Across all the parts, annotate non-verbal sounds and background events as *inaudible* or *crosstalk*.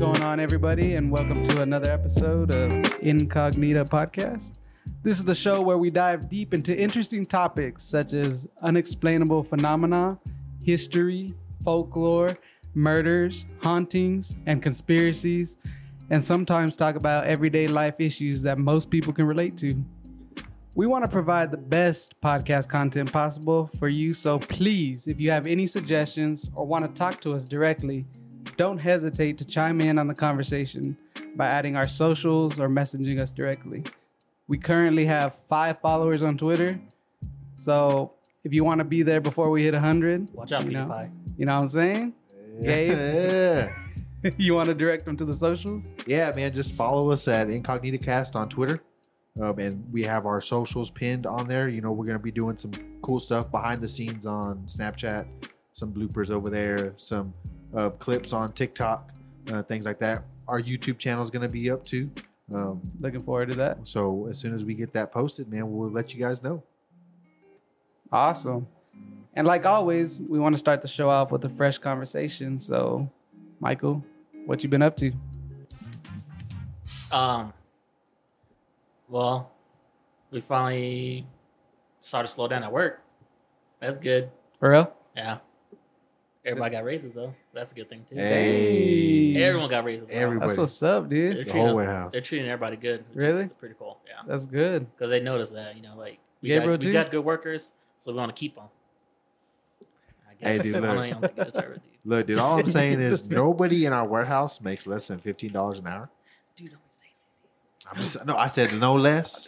going on, everybody, and welcome to another episode of Incognita Podcast. This is the show where we dive deep into interesting topics such as unexplainable phenomena, history, folklore, murders, hauntings, and conspiracies, and sometimes talk about everyday life issues that most people can relate to. We want to provide the best podcast content possible for you, so please, if you have any suggestions or want to talk to us directly, don't hesitate to chime in on the conversation by adding our socials or messaging us directly. We currently have five followers on Twitter, so if you want to be there before we hit 100, Watch out, you know, PewDiePie. you know what I'm saying? Gabe? *laughs* *laughs* You want to direct them to the socials? yeah, man. Just follow us at Incognita Cast on Twitter. Um, and we have our socials pinned on there. You know, we're going to be doing some cool stuff behind the scenes on Snapchat, some bloopers over there, some uh, clips on TikTok, uh, things like that. Our YouTube channel is going to be up too. Um, Looking forward to that. so as soon as we get that posted, man, we'll let you guys know. Awesome. And like always, we want to start the show off with a fresh conversation. So, Michael, what you been up to? Um, well, we finally started to slow down at work. That's good. For real? Yeah. Everybody got raises though. That's a good thing too. Hey. Everyone got raises. though. Everybody. That's what's up, They're dude. The treating, whole warehouse. they're treating everybody good. which Really? Is pretty cool. Yeah. That's good. Because they noticed that you know like we Gabriel got, too? we got good workers, so we want to keep them. I Hey, guess. dude, *laughs* I don't look. even think ever, dude. *laughs* Look, dude, all I'm saying is *laughs* nobody in our warehouse makes less than $15 an hour. Dude, don't be saying I'm just, no, I said no less.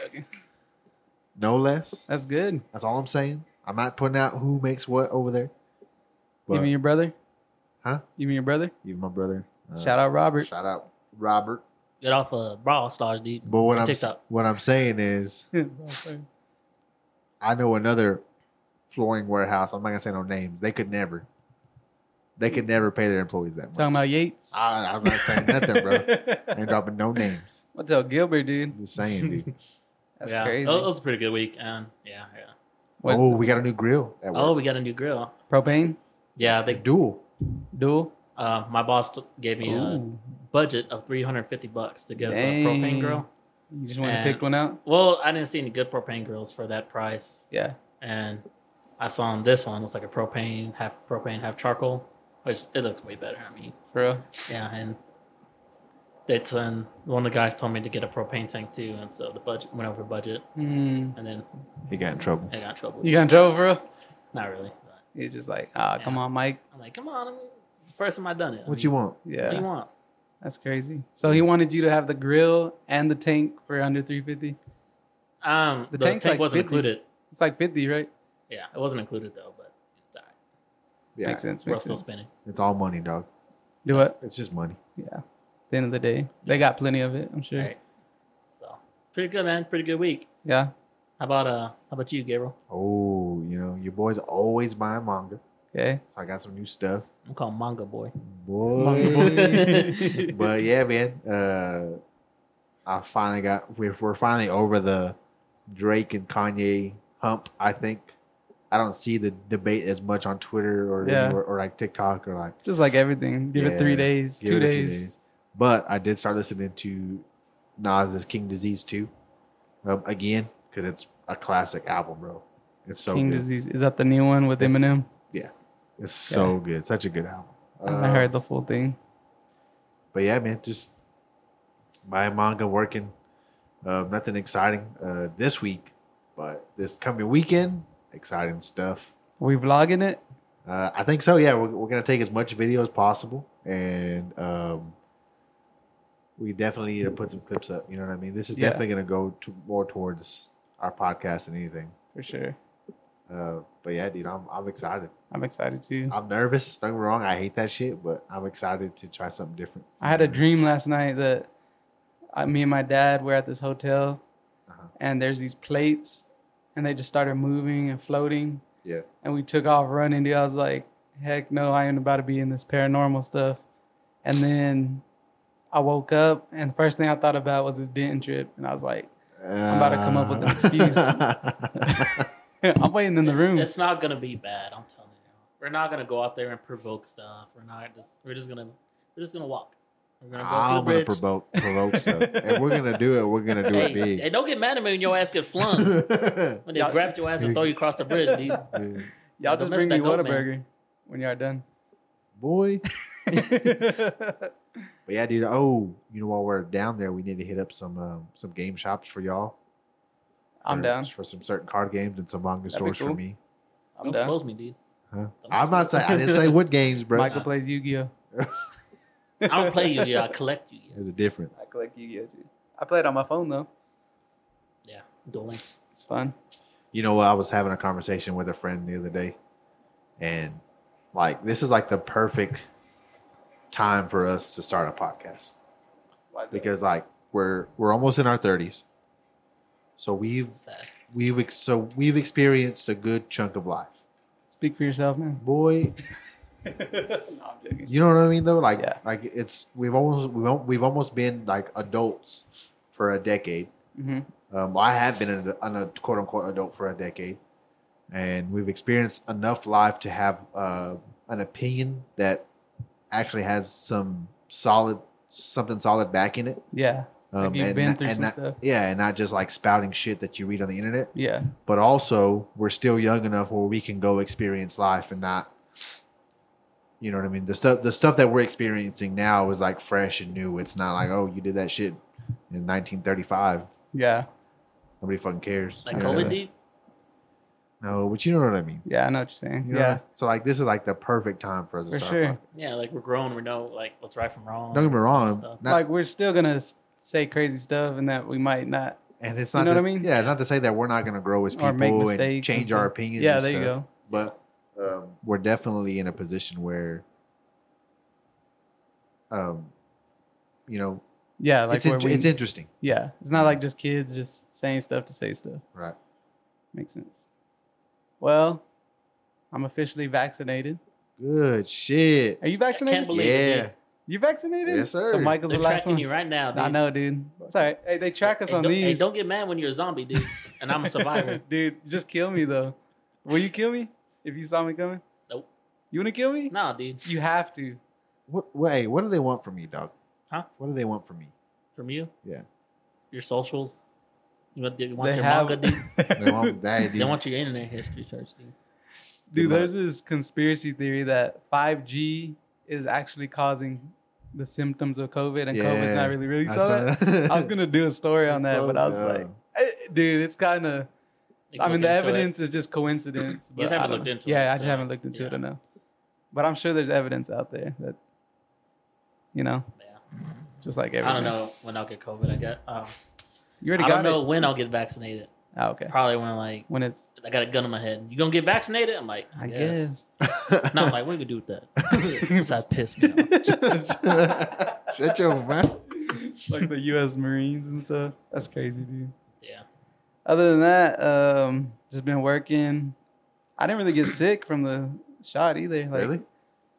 No less. That's good. That's all I'm saying. I'm not putting out who makes what over there. But, mean your brother? Huh? You mean your brother? even my brother. uh, Shout out Robert. Shout out Robert. Get off of Brawl Stars, dude. But what I'm TikTok. what I'm saying is, *laughs* I know another flooring warehouse. I'm not gonna say no names. They could never. They could never pay their employees that much. Talking about Yates. I, I'm not saying nothing, bro. *laughs* Ain't dropping no names. I'll tell Gilbert, dude. Just saying, dude. *laughs* That's yeah, crazy. It was a pretty good week, and yeah, yeah. What, Oh, we got a new grill at work. Oh, we got a new grill. propane? Yeah, the they. dual. Dual? Uh, my boss t- gave me a budget of three hundred fifty bucks to get us a Dang. propane grill. You just want to And- pick one out? Well, I didn't see any good propane grills for that price, Yeah. and I saw on this one it looks like a propane half propane half charcoal, which it looks way better. I mean, For real? yeah, and they t- and one of the guys told me to get a propane tank too, and so the budget went over budget, Hmm. and then He got in trouble. I got in trouble. You got in trouble for real? Not really. But He's just like, ah, come Yeah. on, Mike. I'm like, come on, I mean, first time I done it. I What mean, you want? Yeah. What do you want? That's crazy. So he wanted you to have the grill and the tank for under 350 Um, The the, tank like wasn't 50. included. It's like 50, right? Yeah, it wasn't included though, but it's all right. Yeah, Makes sense. We're Makes still sense. spinning. it's all money, dog. Do what? It's just money. Yeah. At the end of the day, they got plenty of it, I'm sure. Right. So pretty good, man. Pretty good week. Yeah. How about uh? How about you, Gabriel? Oh, you know, your boy's always buying manga. Okay. So I got some new stuff. I'm calling manga boy. Boy. *laughs* but yeah, man. Uh, I finally got. We're, we're finally over the Drake and Kanye hump. I think. I don't see the debate as much on Twitter or Yeah. or, or like TikTok or like Just like everything. Give it three days, two it a few days. But I did start listening to Nas's King Disease 2 um, again because it's a classic album, bro. It's so King good. Disease. Is that the new one with It's- Eminem? Yeah. It's so good. Such a good album. I Uh, heard the full thing. But yeah, man, just buying manga, working. Uh, nothing exciting uh, this week, but this coming weekend, exciting stuff. Are we vlogging it? Uh, I think so. Yeah, we're, we're gonna take as much video as possible, and um, we definitely need to put some clips up. You know what I mean? This is Yeah. definitely gonna go to, more towards our podcast than anything. For sure. Uh, but yeah, dude, I'm I'm excited. I'm excited too. I'm nervous. Don't get me wrong. I hate that shit, but I'm excited to try something different. I had a dream last night that I, me and my dad were at this hotel, Uh-huh. and there's these plates, and they just started moving and floating, Yeah. and we took off running. Dude, I was like, "Heck no, I ain't about to be in this paranormal stuff." And then I woke up, and the first thing I thought about was this Denton trip, and I was like, I'm about to come up with an excuse. *laughs* *laughs* *laughs* "I'm waiting in the it's, room." It's not gonna be bad. I'm telling you. We're not gonna go out there and provoke stuff. We're not just. We're just gonna. We're just gonna walk. We're gonna go I'm gonna bridge. provoke provoke stuff. *laughs* If we're gonna do it, we're gonna do Hey, it big. hey, don't get mad at me when your ass get flung. *laughs* When they Y'all- grab your ass and throw you across the bridge, dude. Yeah. Y'all just bring me that goat, man. Whataburger when y'all done. Boy. But yeah, dude. Oh, you know, while we're down there, we need to hit up some um, some game shops for y'all. I'm for, down. for some certain card games and some manga That'd be stores for me. I'm Don't down. expose me, dude. Huh? I'm not saying I didn't *laughs* say what games, bro. Michael plays Yu-Gi-Oh. I don't play you, yeah. I collect you. Yeah. There's a difference. I collect Yu-Gi-Oh too. I play it on my phone though. yeah. Duel Links. It's fun. You know, what? I was having a conversation with a friend the other day, and like this is like the perfect time for us to start a podcast Why is that? because like we're we're almost in our 30s, so we've Sad. we've ex- so we've experienced a good chunk of life. speak for yourself, man. Boy, *laughs* no, I'm joking. you know what I mean though? Like Yeah. like it's we've almost we've, we've almost been like adults for a decade. hmm Um, I have been an, an, a quote unquote adult for a decade, and we've experienced enough life to have uh, an opinion that actually has some solid something solid back in it. Yeah, Um, Like you've and been not- through and some not- stuff. Yeah, and not just like spouting shit that you read on the internet. yeah, But also, we're still young enough where we can go experience life and not. You know what I mean? The stuff the stuff that we're experiencing now is like fresh and new. It's not like, oh, you did that shit in 1935. yeah, Nobody fucking cares. Like Yeah. COVID. No, but you know what I mean. yeah. I know what you're saying. You know? yeah, So like this is like the perfect time for us to For start. sure. a. Yeah, like we're grown. We know like what's right from wrong. Don't get me wrong. Not, like we're still gonna s- say crazy stuff, and that we might not. and it's not. you not know to, what I mean? Yeah, it's not to say that we're not going to grow as people Or make and mistakes and change our opinions. Yeah, and there you go. But um, we're definitely in a position where, um, you know, Yeah, like it's, where int- we, it's interesting, yeah, it's not like just kids just saying stuff to say stuff. right? Makes sense. Well, I'm officially vaccinated. Good shit. Are you I vaccinated? can't believe it. Yeah, dude. You vaccinated? Yes, sir. So Michael's They're the last tracking one. you right now, dude. I know, dude. It's all right. Hey, they track us Hey, on don't, these. hey, don't get mad when you're a zombie, dude. And I'm a survivor. *laughs* dude, just kill me though. Will you kill me if you saw me coming? Nope. You want to kill me? nah, dude. You have to. What? Wait, what do they want from me, dog? Huh? What do they want from me? From you. Yeah. Your socials. You want, you want They your have. manga, dude. *laughs* They want that. *laughs* They want your internet history, church, dude. Dude, there's this conspiracy theory that 5G is actually causing the symptoms of COVID, and COVID's Yeah. not really really. You I saw saw that? that. I was gonna do a story on That's that, so but I was dumb. like, eh, dude, it's kind of. I mean, the look into it. evidence is just coincidence. You just I haven't looked into yeah, it, Yeah, I just haven't looked into it enough. But I'm sure there's evidence out there that, you know, Yeah. just like I don't know when I'll get COVID. I get. Um, You already I got don't know it. when I'll get vaccinated. Oh, okay. Probably when like When it's, I got a gun in my head. You gonna get vaccinated? I'm like, I, I guess. guess. No, I'm like, what are you gonna do with that? *laughs* Besides piss me off. *laughs* Shut your mouth. like the U.S. Marines and stuff. That's crazy, dude. Yeah. Other than that, um, just been working. I didn't really get sick from the shot either. Like, really?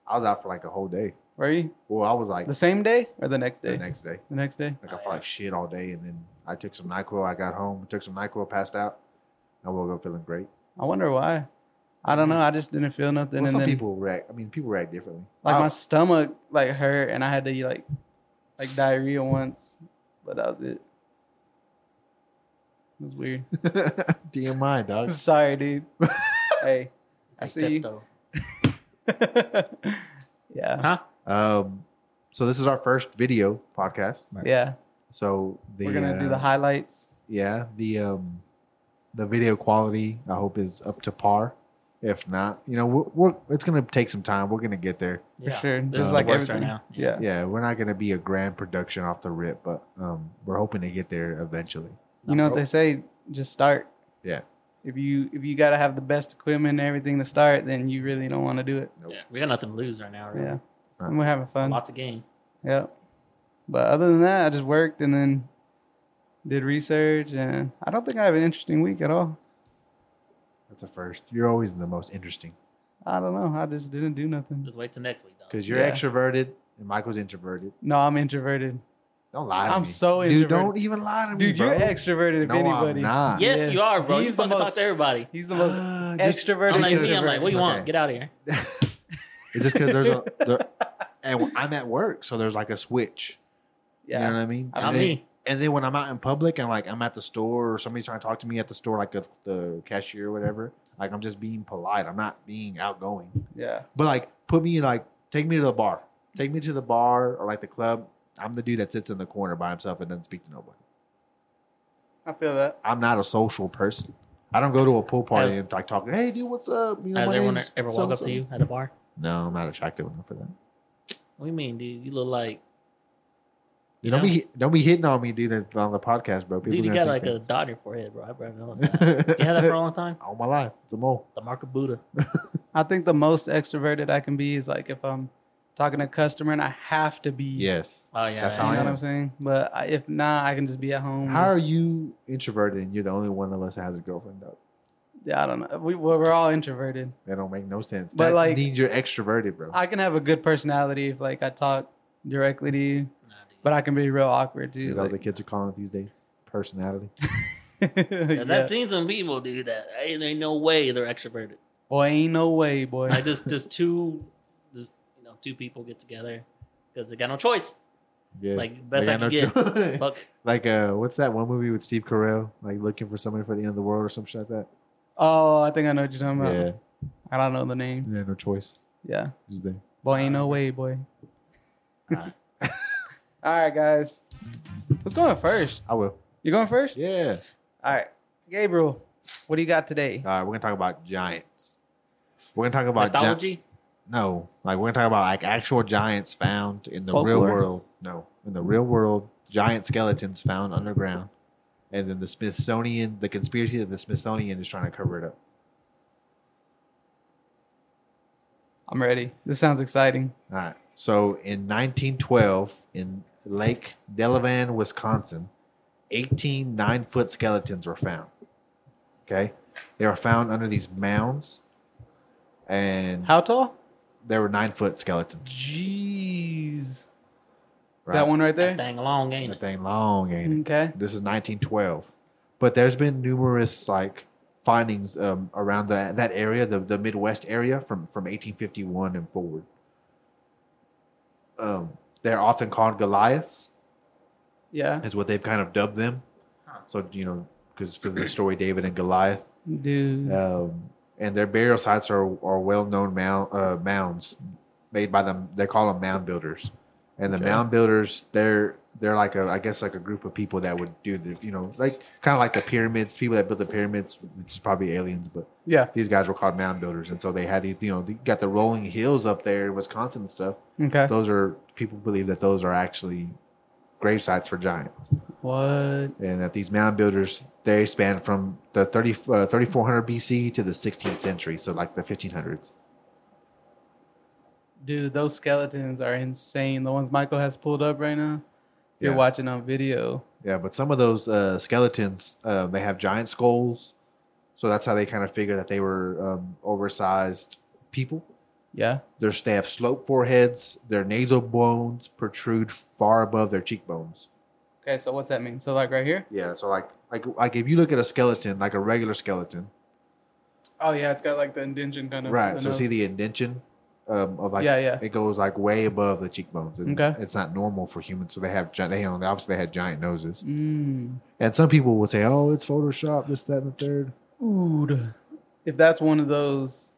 I was out for like a whole day. Were you Well, I was like the same day or the next day? the next day. The next day. Like I felt like shit all day, and then I took some Nyquil. I got home, took some Nyquil, passed out. I woke up feeling great. I wonder why. I don't know. I just didn't feel nothing, Well, and some then people react. I mean, people react differently. like I- my stomach like hurt, and I had to like like diarrhea once, but that was it. It was weird. *laughs* TMI, dog. *laughs* Sorry, dude. *laughs* hey, I Take see you. Yeah, Huh? Um, so this is our first video podcast. yeah. So the We're gonna do the uh, highlights. yeah the um the video quality I hope is up to par. If not, you know, we're, we're it's gonna take some time. We're gonna get there. For sure. This Just is like like works right everything. now. Yeah. Yeah, we're not gonna be a grand production off the rip, but um, we're hoping to get there eventually. You know what they say? Just start. Yeah. If you if you gotta have the best equipment and everything to start, then you really don't want to do it. Nope. Yeah. We got nothing to lose right now. Really. Yeah. Right. And we're having A fun. lot to gain. Yep. But other than that, I just worked and then did research, and I don't think I have an interesting week at all. That's a first. You're always the most interesting I don't know. I just didn't do nothing. Just wait till next week, dog. because you're Yeah. extroverted and Michael's introverted. No, I'm introverted. Don't lie to I'm me. so Dude, introverted. don't even lie to me, Dude, bro. you're extroverted if No, I'm anybody. not. Yes, Yes. you are, bro. He's you the fucking most- talk to everybody. He's the most *sighs* Uh, extroverted. I'm like me. I'm like, what do you want? Get out of here. *laughs* It's just because there's a *laughs* there, and I'm at work, so there's like a switch. Yeah. You know what I mean? I And then, me. and then when I'm out in public and like I'm at the store or somebody's trying to talk to me at the store, like the, the cashier or whatever, like I'm just being polite. I'm not being outgoing. Yeah. But like put me in like take me to the bar. Take me to the bar or like the club. I'm the dude that sits in the corner by himself and doesn't speak to nobody. I feel that. I'm not a social person. I don't go to a pool party Has- and like talk, hey dude, what's up? You know, Has my everyone ever walked up to you at a bar? No, I'm not attractive enough for that. What do you mean, dude? You look like You You don't know? be don't be hitting on me, dude, on the podcast, bro. People dude. You got like think a things. dot in your forehead, bro. I probably noticed that. *laughs* you had that for a long time. all my life. It's a mole. The mark of Buddha. *laughs* I think the most extroverted I can be is like if I'm talking to a customer and I have to be. Yes. Oh yeah, That's You how know I what. I'm saying? But I, if not, I can just be at home. How are you introverted and you're the only one of us that has a girlfriend though? Yeah, I don't know. We, well, we're all introverted. That don't make no sense. But, that like- means you're extroverted, bro. I can have a good personality if like I talk directly to you, Nah, dude. But I can be real awkward Is too. that what the kids are calling it these days? Personality. Cause *laughs* yeah. I've seen some people, do that ain't, ain't no way they're extroverted. Boy, ain't no way, boy. Like just just two, just you know, two people get together because they got no choice. Yeah. Like best They I can no get. cho- Fuck. *laughs* like uh, what's that one movie with Steve Carell? Like looking for somebody for the end of the world or some shit like that. oh, I think I know what you're talking about. Yeah. I don't know the name. Yeah, no choice. Yeah. Just there. Boy, ain't no way, boy. Alright. *laughs* All right, guys. Let's go first. I will. You going first? Yeah. All right. Gabriel, what do you got today? All right, we're gonna talk about giants. We're gonna talk about gi- Mythology. no, like we're gonna talk about like actual giants found in the real Folklore? world. No, in the real world, giant skeletons found underground, and then the Smithsonian, the conspiracy that the Smithsonian is trying to cover it up. I'm ready. This sounds exciting. All right. So in 1912, in Lake Delavan, Wisconsin, 18 nine foot skeletons were found. Okay. They were found under these mounds, and How tall? there were nine foot skeletons. Jeez. Right? That one right there? That there? thing long, ain't That it? thing long, ain't it? Okay. This is 1912. But there's been numerous like findings um, around the, that area, the, the Midwest area from, from 1851 and forward. Um, they're often called Goliaths, Yeah. is what they've kind of dubbed them. So, you know, because for the story David and Goliath. Dude. Um, and their burial sites are, are well known mound, uh, mounds made by them. They call them mound builders. And the Okay. mound builders, they're they're like a I guess like a group of people that would do this, you know, like kind of like the pyramids, people that built the pyramids, which is probably aliens, but Yeah. these guys were called mound builders, and so they had these, you know, they got the rolling hills up there in Wisconsin and stuff. Okay. Those are people believe that those are actually grave sites for giants, What? and that these mound builders they span from the 30, uh, 3400 BC to the 16th century, so like the 1500s. Dude, those skeletons are insane. The ones Michael has pulled up right now. You're Yeah. watching on video. Yeah, but some of those uh, skeletons, uh, they have giant skulls, so that's how they kind of figure that they were um, oversized people. Yeah. There's, they have sloped foreheads. Their nasal bones protrude far above their cheekbones. Okay, so what's that mean? So like right here? Yeah, so like like like if you look at a skeleton, like a regular skeleton, Oh yeah, it's got like the indention kind of. right? So nose. see the indention um, of like Yeah, yeah. it goes like way above the cheekbones. And Okay. it's not normal for humans, so they have gi- they you know, obviously they had giant noses. Mm. And some people would say, "Oh, it's Photoshop, this, that, and the third. Ooh. If that's one of those,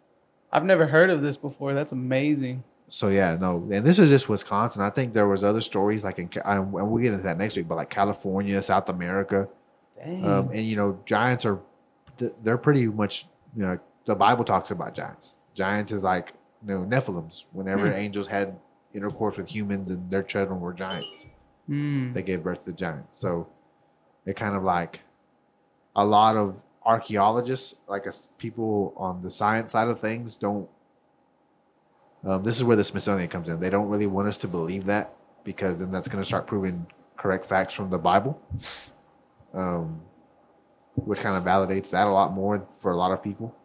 I've never heard of this before. That's amazing. So yeah, no, and this is just Wisconsin. I think there was other stories like in, and we'll get into that next week, but like California, South America, Dang. um, and you know, giants are they're pretty much you know the Bible talks about giants. Giants is like you know Nephilims. Whenever Hmm. angels had intercourse with humans and their children were giants, Hmm. they gave birth to giants. So it kind of like a lot of archaeologists, like us people on the science side of things, don't. Um, this is where the Smithsonian comes in. They don't really want us to believe that because then that's going to start proving correct facts from the Bible, um, which kind of validates that a lot more for a lot of people.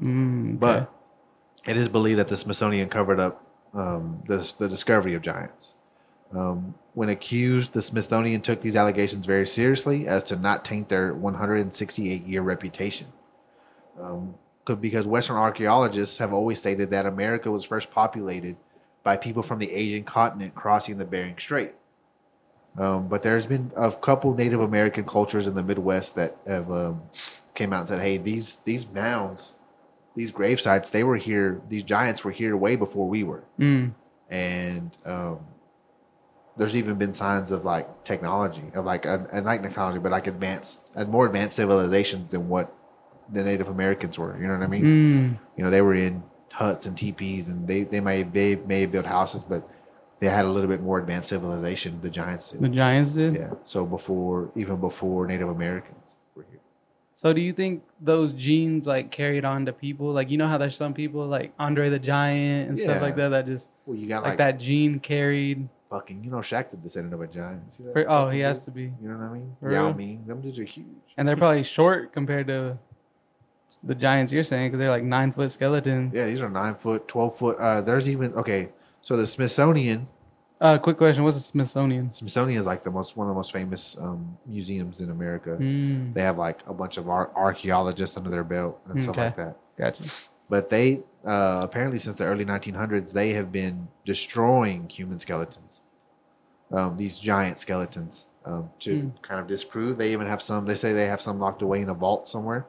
Mm, okay. But it is believed that the Smithsonian covered up um, the, the discovery of giants. Um, when accused, the Smithsonian took these allegations very seriously as to not taint their 168 year reputation. Um, 'cause- because Western archaeologists have always stated that America was first populated by people from the Asian continent crossing the Bering Strait. Um, but there's been a couple Native American cultures in the Midwest that have um, came out and said, "Hey, these these mounds, these grave sites, they were here. These giants were here way before we were." Mm. and um, there's even been signs of like technology of like uh, and like technology but like advanced and more advanced civilizations than what the native americans were you know what i mean Mm. you know they were in huts and teepees and they they may they may have built houses but they had a little bit more advanced civilization the giants did. The Giants did. yeah so before even before native americans So do you think those genes like carried on to people? Like you know how there's some people like Andre the Giant and stuff Yeah. like that that just well you got like, like, that gene carried. fucking you know Shaq's a descendant of a giant See that For, oh, fucking he has dude? to be, you know what i mean For yao real? ming them dudes are huge and they're probably short compared to the Giants you're saying because they're like nine foot skeleton. Yeah, these are nine foot, twelve foot. Uh, there's even okay. So the Smithsonian, Uh, quick question: What's the Smithsonian? Smithsonian is like the most one of the most famous um, museums in America. Mm. They have like a bunch of ar- archaeologists under their belt and stuff like that. Gotcha. But they uh, apparently since the early 1900s they have been destroying human skeletons, um, these giant skeletons, um, to Hmm. kind of disprove. They even have some. They say they have some locked away in a vault somewhere.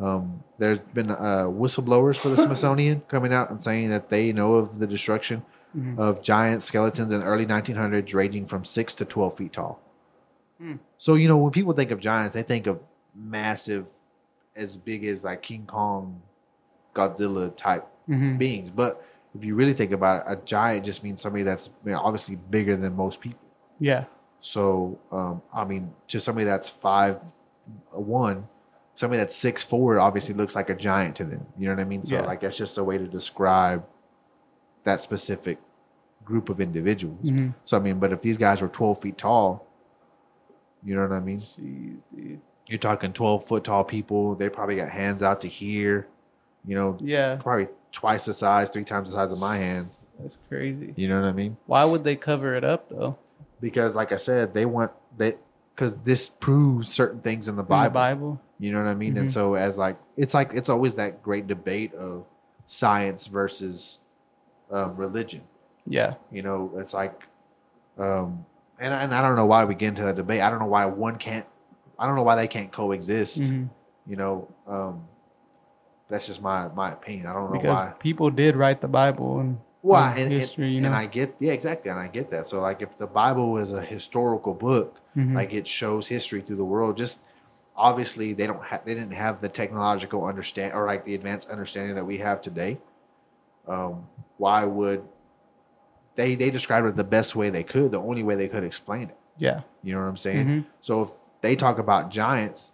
Um, there's been uh, whistleblowers for the *laughs* Smithsonian coming out and saying that they know of the destruction Mhm. of giant skeletons in the early 1900s, ranging from six to 12 feet tall. Hmm. So you know when people think of giants, they think of massive, as big as like King Kong, Godzilla type Mhm. beings. But if you really think about it, a giant just means somebody that's you know, obviously bigger than most people. Yeah. So, um, I mean, to somebody that's five one, somebody that's six four obviously looks like a giant to them. You know what I mean? So, Yeah. like that's just a way to describe that specific group of individuals. Mhm. So, I mean, but if these guys were twelve feet tall, you know what I mean? Jeez, dude. You're talking twelve foot tall people. They probably got hands out to here. You know, Yeah, probably twice the size, three times the size of my hands. that's crazy. You know what I mean? Why would they cover it up though? Because, like I said, they want that because this proves certain things in the In Bible. the Bible. You know what I mean? And Mhm. so, as like, it's like it's always that great debate of science versus um, religion. Yeah. You know, it's like, um, and and I don't know why we get into that debate. I don't know why one can't. I don't know why they can't coexist. Mhm. You know, um, that's just my my opinion. I don't know Because why. people did write the Bible and Why? And, and- history, you and know. I get yeah, exactly, and I get that. So like, if the Bible is a historical book, Mhm. like it shows history through the world, just obviously they don't have they didn't have the technological understand or like the advanced understanding that we have today. Um, why would they they described it the best way they could, the only way they could explain it. yeah. You know what I'm saying? Mhm. So if they talk about giants,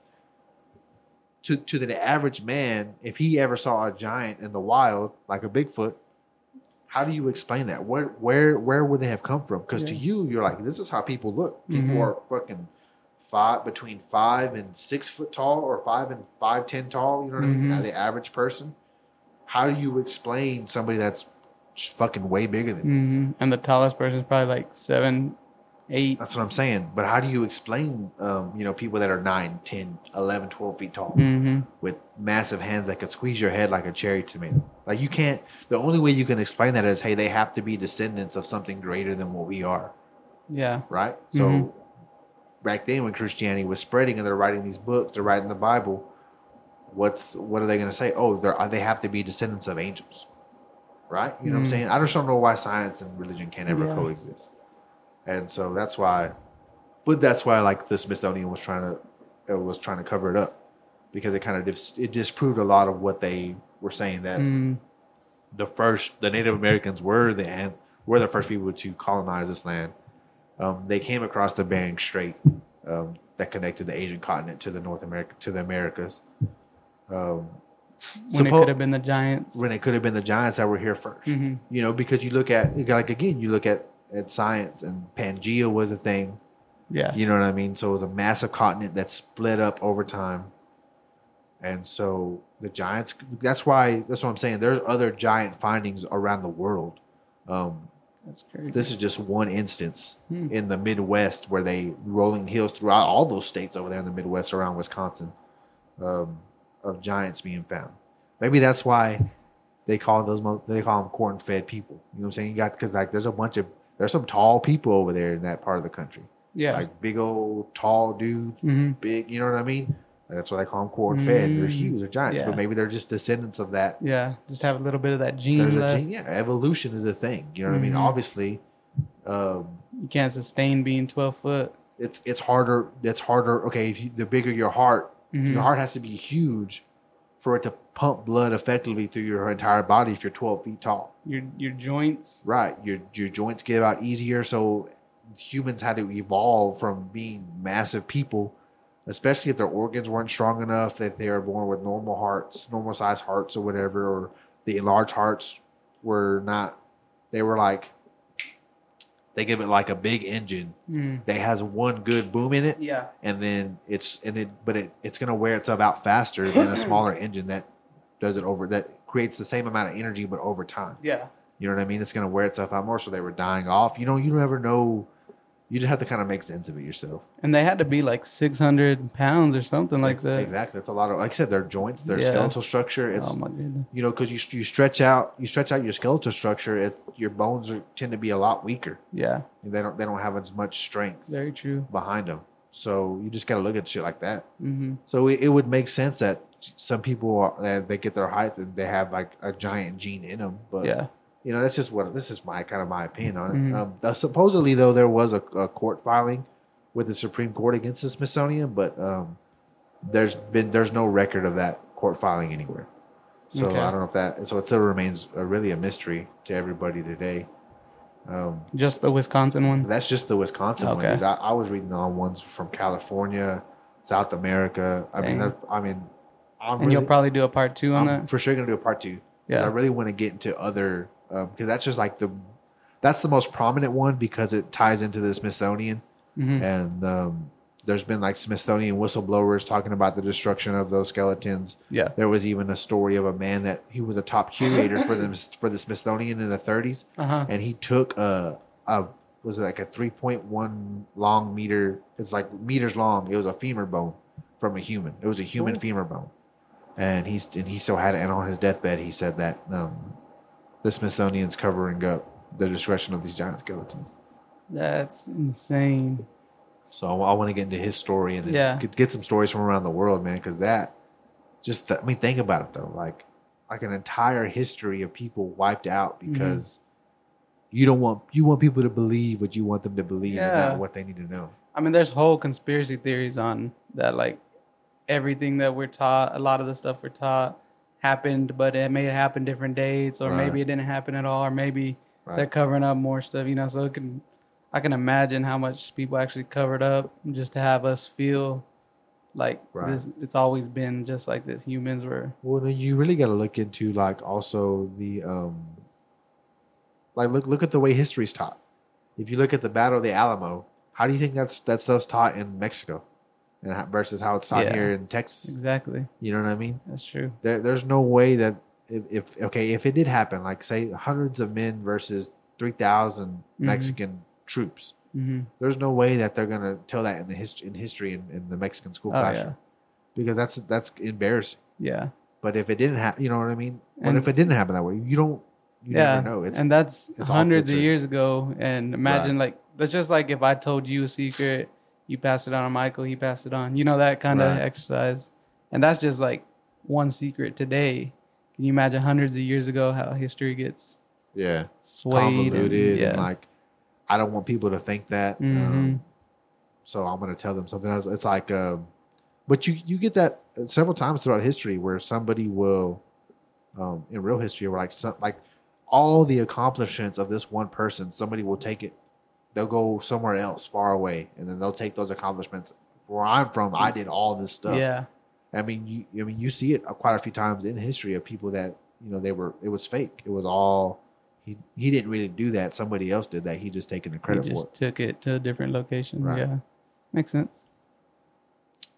to to the average man, if he ever saw a giant in the wild, like a Bigfoot, how do you explain that? Where where where would they have come from? Because to you, you're like, this is how people look. People Mhm. are fucking five between five and six foot tall, or five and five ten tall. You know what I mean? Mhm. The average person. How do you explain somebody that's fucking way bigger than? you? hmm And the tallest person is probably like seven, eight. That's what I'm saying. But how do you explain, um, you know, people that are 9, 10, 11, 12 feet tall hmm with massive hands that could squeeze your head like a cherry tomato? Like you can't. The only way you can explain that is, hey, they have to be descendants of something greater than what we are, Yeah. right? So Mhm. back then, when Christianity was spreading and they're writing these books, they're writing the Bible. What's what are they going to say? Oh, they're they have to be descendants of angels, right? You know what I'm Mhm. saying? I just don't know why science and religion can never Yeah. coexist, and so that's why. But that's why, like the Smithsonian was trying to uh, was trying to cover it up because it kind of dis- it disproved a lot of what they were saying that Mm. the first the Native Americans were the an- were the first people to colonize this land. Um, they came across the Bering Strait um, that connected the Asian continent to the North America to the Americas. Um, When it could have been the Giants. when it could have been the giants that were here 1st Mhm. You know, because you look at like again, you look at at science and Pangea was a thing. Yeah. You know what I mean? So it was a massive continent that split up over time. And so the giants that's why that's what I'm saying. There's other giant findings around the world. Um, That's crazy. this is just one instance Hmm. in the Midwest where they rolling hills throughout all those states over there in the Midwest around Wisconsin um, of giants being found. Maybe that's why they call those they call them corn fed people. You know what I'm saying? You got because like there's a bunch of there's some tall people over there in that part of the country, Yeah. like big old tall dudes, hmm big. You know what I mean? That's why they call them corn fed. They're Mm, huge, they're giants, yeah. but maybe they're just descendants of that. Yeah. Just have a little bit of that gene There's a left. gene, yeah. Evolution is a thing. You know what I mean? Mhm. Obviously, um, You can't sustain being 12 foot. it's it's harder. It's harder. Okay, if you, the bigger your heart, Mhm. your heart has to be huge for it to pump blood effectively through your entire body. If you're 12 feet tall, Your your joints. right? Your your joints give out easier. So humans had to evolve from being massive people, especially if their organs weren't strong enough that they were born with normal hearts, normal size hearts or whatever, or the enlarged hearts were not. They were like. They give it like a big engine Mm. that has one good boom in it Yeah. and then it's and it but it it's gonna wear itself out faster than a *clears throat* smaller engine that does it over that creates the same amount of energy but over time. Yeah. You know what I mean? It's gonna wear itself out more, so they were dying off. You know, you never know. You just have to kind of make sense of it yourself. And they had to be like 600 pounds or something like that. Exactly. That's a lot of like I said, their joints, their Yeah. skeletal structure. It's oh my goodness. you know because you you stretch out you stretch out your skeletal structure. It, your bones are, tend to be a lot weaker. Yeah. They don't they don't have as much strength Very true. behind them. So you just got to look at shit like that. hmm So it, it would make sense that some people are, they get their height and they have like a giant gene in them. But Yeah. You know, that's just what this is my kind of my opinion on it. Mhm. Um, uh, supposedly, though, there was a, a court filing with the Supreme Court against the Smithsonian, but um, there's been there's no record of that court filing anywhere. So Okay. I don't know if that. So it still remains a, really a mystery to everybody today. Um, Just the Wisconsin one. that's just the Wisconsin Okay. one. I, I was reading on ones from California, South America. I mean, that, I mean, I'm And really, you'll probably do a part two on I'm that. for sure gonna do a part two. Yeah, I really want to get into other because that's just like the that's the most prominent one because it ties into the Smithsonian hmm and um, there's been like Smithsonian whistleblowers talking about the destruction of those skeletons. Yeah. There was even a story of a man that he was a top curator for them for the Smithsonian in the 30s, Uh huh. and he took a a was it like a 3.1 long meter it's like meters long it was a femur bone from a human it was a human Cool. femur bone and he's and he still had it and on his deathbed he said that um the smithsonian's covering up the destruction of these giant skeletons That's insane. so i, want to get into his story and then Yeah. get, get some stories from around the world man because that just the, i mean think about it though like like an entire history of people wiped out Mm-hmm. because you don't want you want people to believe what you want them to believe and Yeah. not what they need to know I mean, there's whole conspiracy theories on that, like everything that we're taught, a lot of the stuff we're taught happened, but it may have happened different dates, or Right. maybe it didn't happen at all, or maybe right they're covering up more stuff, you know. So it can, I can imagine how much people actually covered up just to have us feel like Right. this. It's always been just like this. Humans were, Well, you really got to look into like also the um, like look look at the way history's taught. If you look at the Battle of the Alamo, how do you think that's that stuff's taught in Mexico, and how, versus how it's taught Yeah. here in Texas? exactly. You know what I mean? That's true. There, there's no way that if, if okay if it did happen, like say hundreds of men versus three Mm-hmm. Mexican troops, hmm there's no way that they're gonna tell that in the history in history in, in the Mexican school Oh classroom yeah, because that's that's embarrassing. yeah. But if it didn't happen, you know what I mean. What And- if it didn't happen that way? You don't. You yeah, never know. It's and that's it's hundreds of years ago. And imagine like that's just like if I told you a secret, you pass it on to Michael, he passed it on. You know that kind of Right. exercise, and that's just like one secret today. Can you imagine hundreds of years ago how history gets yeah swayed? convoluted and, yeah. and like I don't want people to think that. Mhm. Um, so I'm gonna tell them something else. It's like, um, but you you get that several times throughout history where somebody will, um, in real history, where like some like all the accomplishments of this one person, somebody will take it. They'll go somewhere else, far away, and then they'll take those accomplishments. Where I'm from, I did all this stuff. yeah, I mean, you, I mean, you see it quite a few times in history of people that you know they were. It was fake. It was all. He he didn't really do that. Somebody else did that. He just taking the he credit for it. took it to a different location. Right. Yeah, makes sense.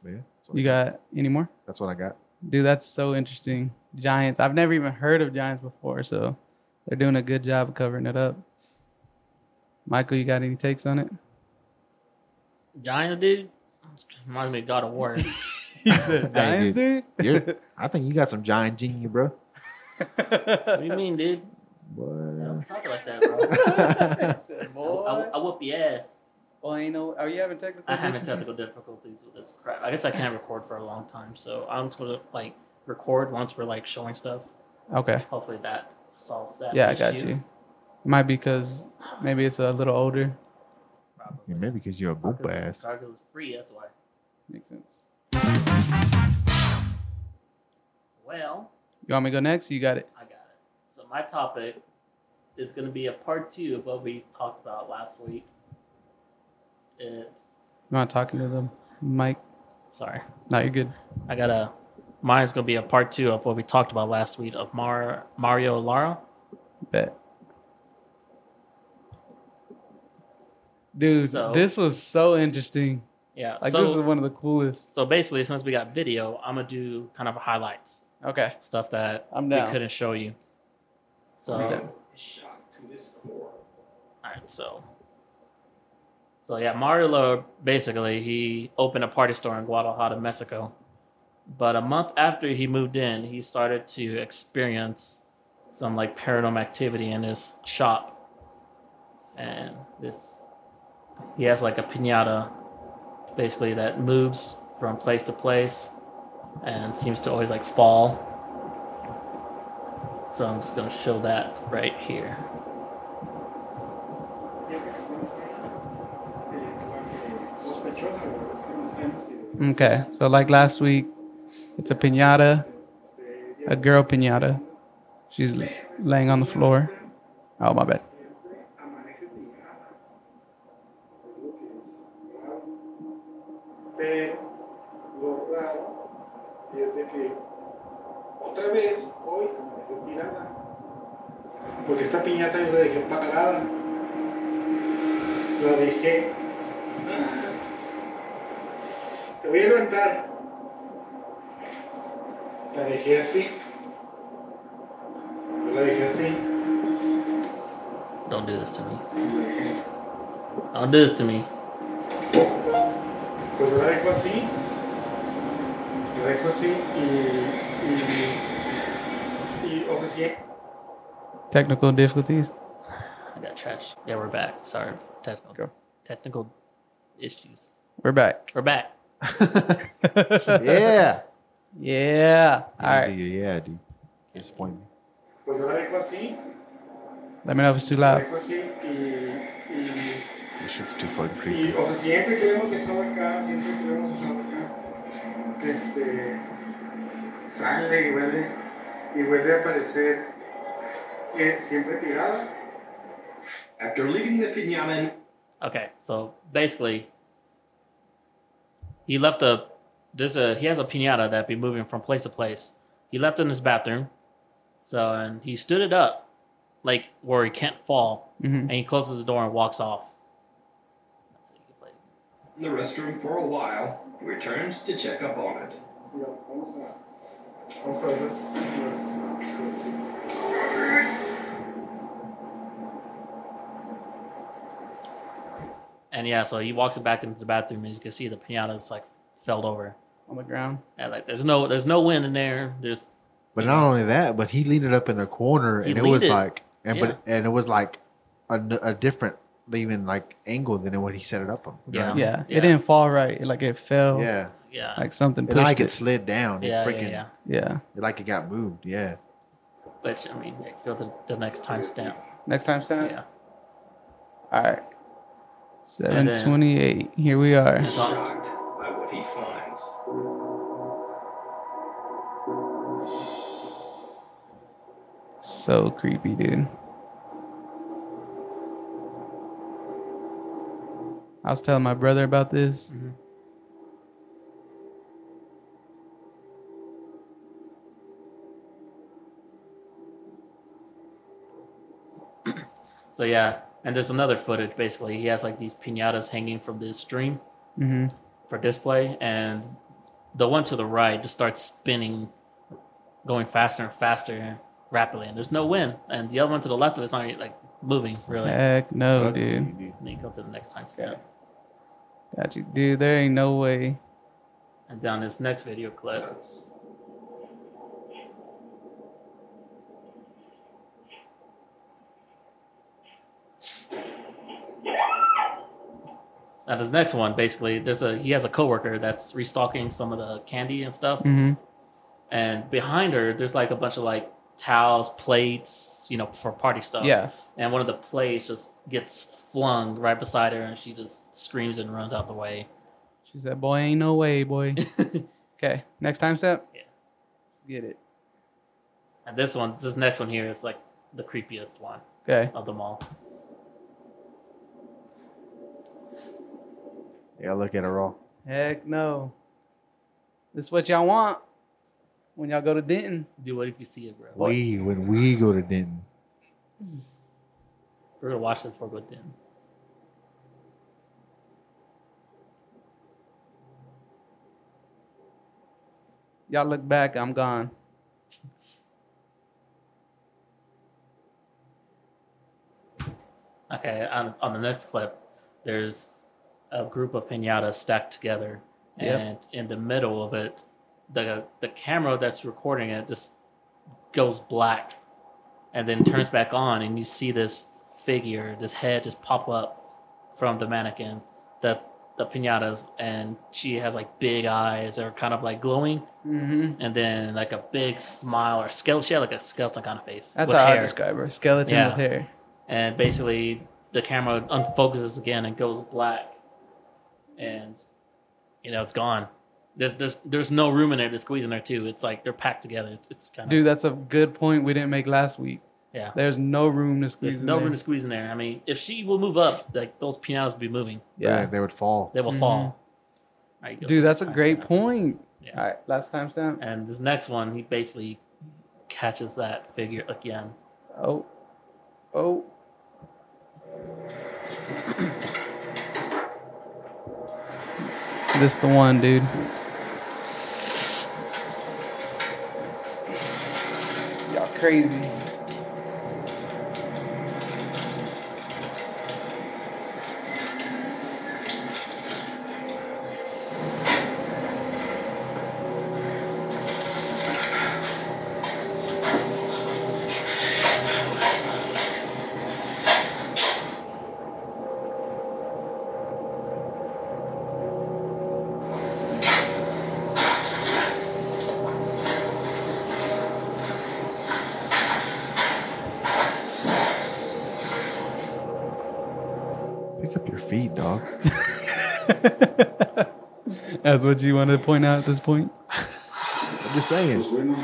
Yeah, You got any more? That's what I got. Dude, that's so interesting. Giants. I've never even heard of Giants before, so they're doing a good job of covering it up. Michael, you got any takes on it? Giants, dude. Reminds me of God of War. *laughs* He *laughs* said Giants, dude. You're, *laughs* I think you got some giant gene in you, bro. What do you mean, dude? Don't What? talk like that, bro. Said, I, "Boy." I, I whoop your ass. Oh, ain't no. Are you having technical? I having difficulties? technical difficulties with this crap. I guess I can't record for a long time, so I'm just gonna like record once we're like showing stuff. Okay. Hopefully that solves that. Yeah, I got you. Might be because maybe it's a little older. Probably. Yeah, maybe because you're a goop ass. Gargle's free. That's why. Makes sense. Well, You want me to go next? You got it. I got it. So my topic is going to be a part two of what we talked about last week. It. You want talking to the mic? Sorry, No, you're good. I got a. Mine's going to be a part two of what we talked about last week of Mar Mario Lara. Bet. Dude, So- this was so interesting. Yeah. Like so, this is one of the coolest. so basically, since we got video, I'm gonna do kind of highlights, Okay. stuff that I'm we couldn't show you. So, I'm all down. is shocked to his core. right. So, so yeah, Mario basically he opened a party store in Guadalajara, Mexico. But a month after he moved in, he started to experience some like paranormal activity in his shop, and this he has like a pinata, basically that moves from place to place, and seems to always like fall. So I'm just gonna show that right here. Okay. So like last week, it's a pinata, a girl pinata. She's laying on the floor. Oh my bad. Pero lo raro es de que otra vez hoy amaneció tirada. Porque esta piñata yo la dejé parada. La dejé. Ah. Te voy a levantar. La dejé así. Yo la dejé así. Don't do this to me. La dejé así. Don't do this to me. Pues yo la dejo así. La dejo así y. y. y ofrecí. Technical difficulties. I got trash. Yeah, we're back. Sorry, technical Go. technical issues. We're back. We're back. *laughs* yeah. Yeah. All right. Yeah, dude. Disappoint me. Pues yo la dejo así. Let me know if it's too La loud. dejo así y. y This shit's too fucking creepy. o sea, siempre que le hemos dejado acá, siempre que le hemos dejado acá, este, sale y vuelve, y vuelve a aparecer eh, siempre tirada. After leaving the pinata Okay, so basically, he left a there's a he has a pinata that be moving from place to place. He left it in his bathroom, so and he stood it up, like where he can't fall, hmm and he closes the door and walks off. That's how you can play it. the restroom for a while, he returns to check up on it. Mira, vamos a, vamos a ver las, las, And yeah, so he walks it back into the bathroom, and you can see the pinata's like felled over. On the ground. And like there's no there's no wind in there. There's But not only that, but he leaned it up in the corner, He and it was it. like, and but and it was like a, a different, even like angle than what he set it up on. You know Yeah. Yeah. It didn't fall right. Like it fell. yeah. yeah Like something It like it it. slid down. It yeah, freaking, yeah yeah. Yeah. It like it got moved. Yeah. Which I mean, yeah, go to the next timestamp. Next time, Stan. Yeah. All right. And then- 728. Here we are. Shocked by what he finds. So creepy, dude. I was telling my brother about this. *clears throat* So yeah, and there's another footage. Basically, he has like these pinatas hanging from this string hmm for display, and the one to the right just starts spinning, going faster and faster rapidly, and there's no wind. And the other one to the left of it's not like moving really. Heck no, dude. And then you go to the next time stamp. Got you, dude. There ain't no way. And down this next video clip. Now this next one, basically, there's a he has a coworker that's restocking some of the candy and stuff, mm-hmm. and behind her, there's like a bunch of like towels, plates, you know, for party stuff. Yeah. And one of the plates just gets flung right beside her, and she just screams and runs out the way. She said, "Boy, ain't no way, boy." *laughs* okay, next time step. Yeah. Let's get it. and this one, this next one here is like the creepiest one Okay. of them all. Yeah, look at her all. Heck no. This is what y'all want when y'all go to Denton. Do what if you see it, bro? We when we go to Denton. We're gonna watch it before we go in. Y'all look back, I'm gone. Okay, on, on the next clip, there's a group of pinatas stacked together, Yep. and in the middle of it, the the camera that's recording it just goes black, and then turns back on, and you see this figure, this head, just pop up from the mannequins, the the pinatas, and she has like big eyes that are kind of like glowing, Mm-hmm. and then like a big smile or skeleton. She had like a skeleton kind of face. That's how I describe her. Skeleton Yeah. with hair. and basically the camera unfocuses again and goes black and you know it's gone there's there's there's no room in there to squeeze in there too it's like they're packed together it's, it's kind of Dude, that's a good point we didn't make last week. yeah There's no room to squeeze. there's in no there. room to squeeze in there i mean if she will move up like those pianos will be moving Yeah. they would fall. they will Mhm. fall All right, go to Dude, that's a great timestamp. point. Yeah. All right, last time stamp. and this next one he basically catches that figure again Oh. Oh. *clears throat* this the one, dude. Y'all crazy. That's what you want to point out at this point? I'm just saying. Bueno,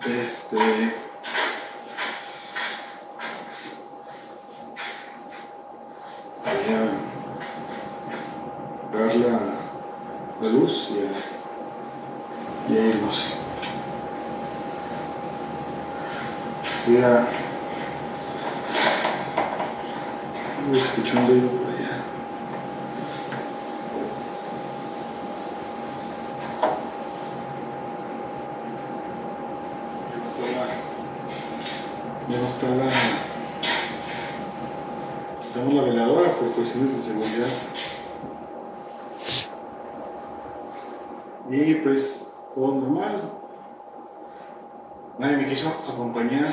este. Voy a dar la, la luz y a, y a irnos. Voy a. Voy escuchando yo por allá. Ya está la. Ya no está la. Quitamos la veladora por cuestiones de seguridad. Y pues todo normal. Nadie me quiso acompañar.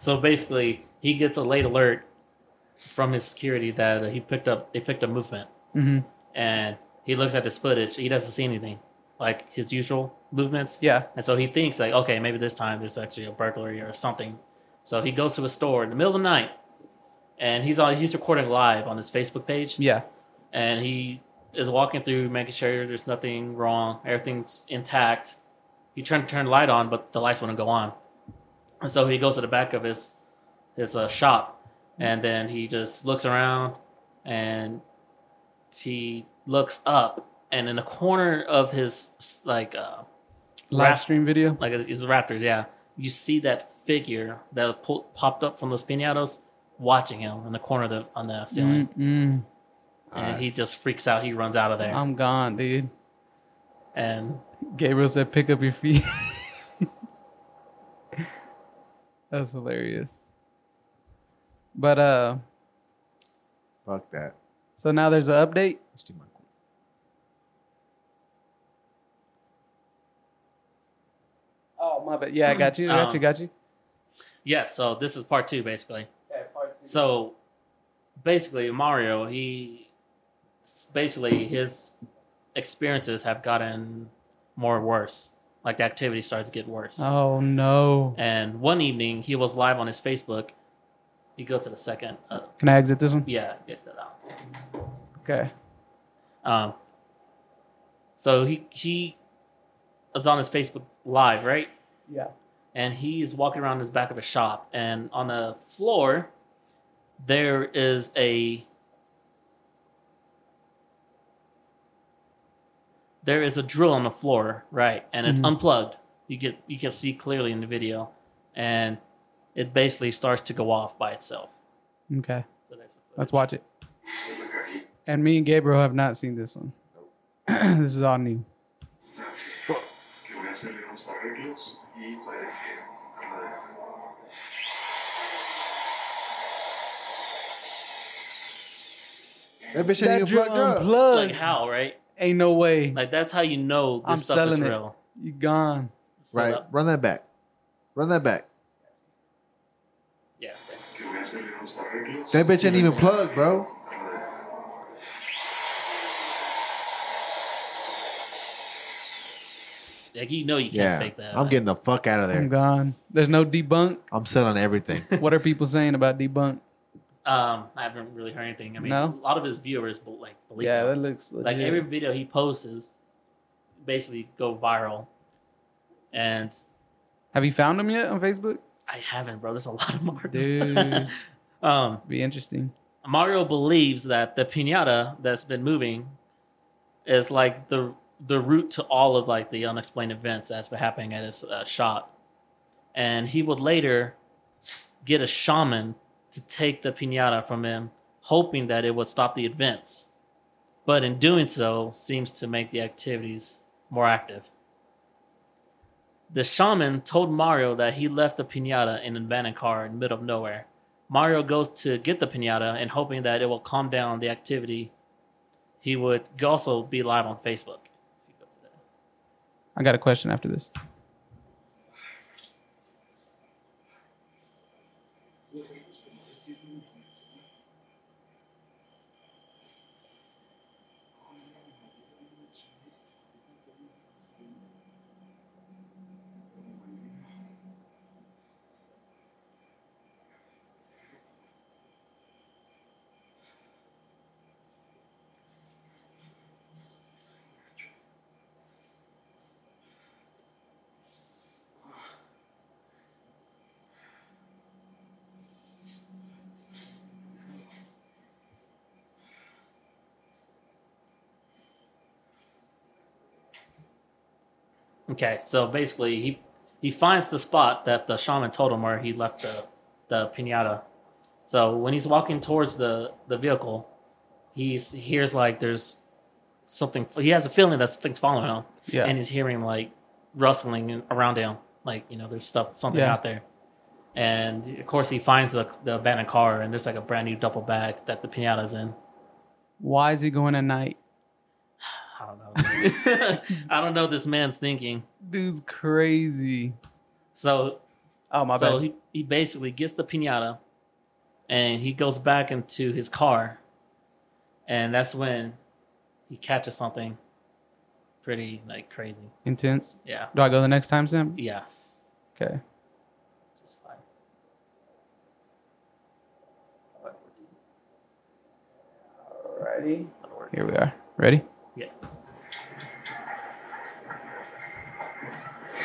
so basically he gets a late alert from his security that he picked up they picked up movement. Mm-hmm. and he looks at this footage. He doesn't see anything like his usual movements. Yeah. and so he thinks like okay maybe this time there's actually a burglary or something. So he goes to a store in the middle of the night and he's on he's recording live on his facebook page. Yeah. and he is walking through making sure there's nothing wrong everything's intact. He tried to turn the light on but the lights wouldn't go on. And so he goes to the back of his his uh, shop and then he just looks around and he looks up and in the corner of his like uh Live Rap- stream video. like his raptors yeah you see that figure that po- popped up from those pinatas watching him in the corner of the on the ceiling Mm-mm. and he just freaks out he runs out of there I'm gone, dude. and Gabriel said, "Pick up your feet." *laughs* That's hilarious. But uh, Fuck that. so now there's an update. Let's do my Oh my bad. Yeah, I got you. I Got Um, you. Got you. Yeah, so this is part two, basically. Yeah, part two. So basically, Mario, he basically his experiences have gotten more worse. Like the activity starts to get worse. Oh no! And one evening, he was live on his Facebook. You go to the second. Uh, Can I exit this one? yeah, get that out. Okay. Um, so he he was on his Facebook live, right? Yeah. and he's walking around his back of a shop and on the floor there is a there is a drill on the floor right and it's Mhm. unplugged you get you can see clearly in the video and it basically starts to go off by itself Okay. so there's Let's watch it. And me and Gabriel have not seen this one. *clears throat* this is all new. que voy a hacerle unos arreglos y para que para That bitch ain't even drill plugged up. like how right Ain't no way. like that's how you know this I'm stuff is selling it. real you gone. So Right. that- Run that back. Run that back. yeah que voy a hacerle unos arreglos That bitch ain't even plugged, bro. like you know you can't Yeah. fake that I'm like- getting the fuck out of there. I'm gone. There's no debunk. I'm selling everything. *laughs* what are people saying about debunk? Um, I haven't really heard anything. I mean, No? a lot of his viewers be- like believe Yeah, that looks legit. like every video he posts is basically go viral, and Have you found him yet on Facebook? I haven't, bro. There's a lot of Mario. *laughs* Dude, um, be interesting. Mario believes that the pinata that's been moving is like the the root to all of like the unexplained events that's been happening at his uh, shop, and he would later get a shaman to take the pinata from him, hoping that it would stop the events, but in doing so, seems to make the activities more active. The shaman told Mario that he left the pinata in an abandoned car in the middle of nowhere. Mario goes to get the pinata and hoping that it will calm down the activity. He would also be live on Facebook. I got a question after this. Okay, so basically he he finds the spot that the shaman told him where he left the the pinata. So when he's walking towards the the vehicle, he hears like there's something. He has a feeling that something's following him, Yeah. and he's hearing like rustling around him, like you know there's stuff something Yeah. out there. And of course he finds the the abandoned car, and there's like a brand new duffel bag that the pinata's in. Why is he going at night? I don't know. *laughs* I don't know what this man's thinking. Dude's crazy. So Oh my so bad. he, he basically gets the pinata and he goes back into his car and that's when he catches something pretty like crazy Intense. yeah Do I go the next time, Sam? yes Okay. just fine Alrighty. Here we are. Ready? yeah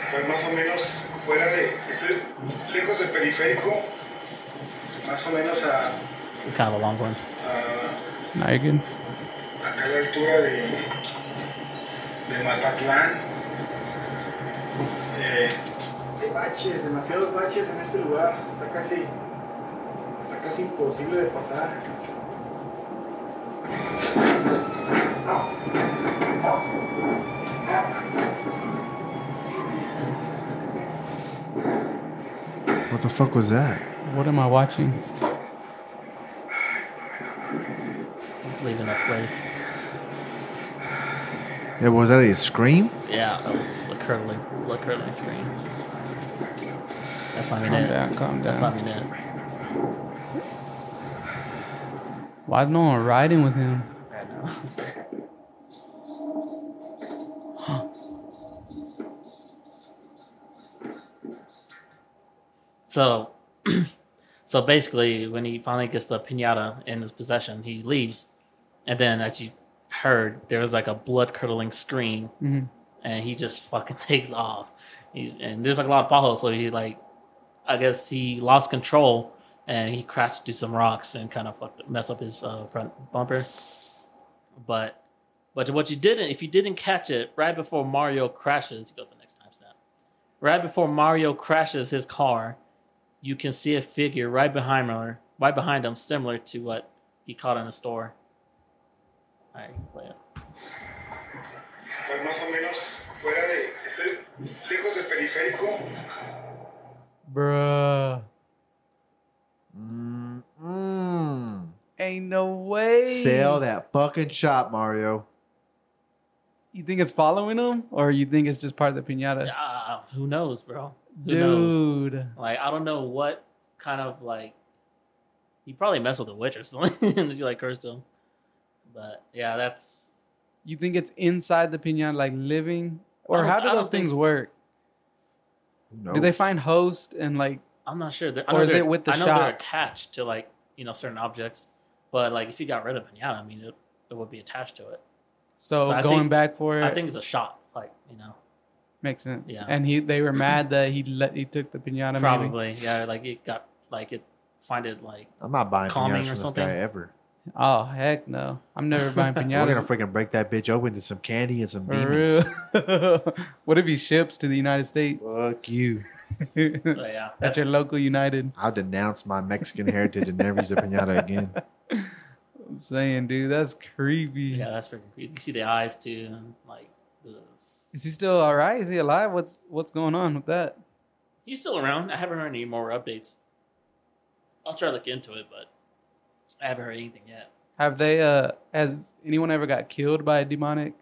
Estoy más o menos fuera de. Estoy lejos del periférico. Más o menos a. it's kind of a long one a acá a la altura de. de Matatlán. Eh, hay baches, demasiados baches en este lugar. Está casi. está casi imposible de pasar. What the fuck was that? What am I watching? he's leaving that place Yeah, was that a scream? yeah that was a curdling a curdling screen That's not Calm it. down, calm That's down. not it. Why is no one riding with him? Right now. *laughs* so, *clears throat* so basically, when he finally gets the pinata in his possession, he leaves, and then as you heard, there was like a blood curdling scream, Mhm. and he just fucking *laughs* takes off. He's and there's like a lot of potholes, so he like, I guess he lost control and he crashed through some rocks and kind of fucked, messed up his uh, front bumper. But, but what you didn't, if you didn't catch it right before Mario crashes, you go to the next time snap. Right before Mario crashes his car, you can see a figure right behind her, right behind him, similar to what he caught in the store. All right, play it. Estoy más o menos fuera de. Estoy lejos del periférico. Bruh. Mm, mm. Ain't no way. Sell that fucking shop, Mario. You think it's following him, or you think it's just part of the pinata? Ah, who knows, bro? Who knows? Dude, Like I don't know what kind of like he probably messed with the witch or something *laughs* and you like cursed him. But yeah, that's you think it's inside the pinata, like living, or how do those don't think things so. work? No. Do they find host and like? I'm not sure. They're- I Or know is they're- it with the I know they're attached to like you know certain objects, but like if you got rid of pinata, I mean it, it would be attached to it. So, So going think- back for it, I think it's a shot. like you know, makes sense. Yeah. And he, they were mad that he let he took the pinata. Maybe. probably yeah, like it got like it find it like I'm not buying Calming pinatas or from this guy ever. Oh heck no! I'm never *laughs* buying pinata. We're gonna freaking break that bitch open to some candy and some For demons. real. *laughs* what if he ships to the United States? Fuck you. but *laughs* oh, yeah. At your local United. I'll denounce my Mexican heritage and never use a pinata again. I'm saying, dude, that's creepy. yeah, that's freaking creepy. You see the eyes too, like the Is he still all right? Is he alive? What's what's going on with that? He's still around. I haven't heard any more updates. I'll try to look into it, but I haven't heard anything yet. Have they? uh Has anyone ever got killed by a demonic?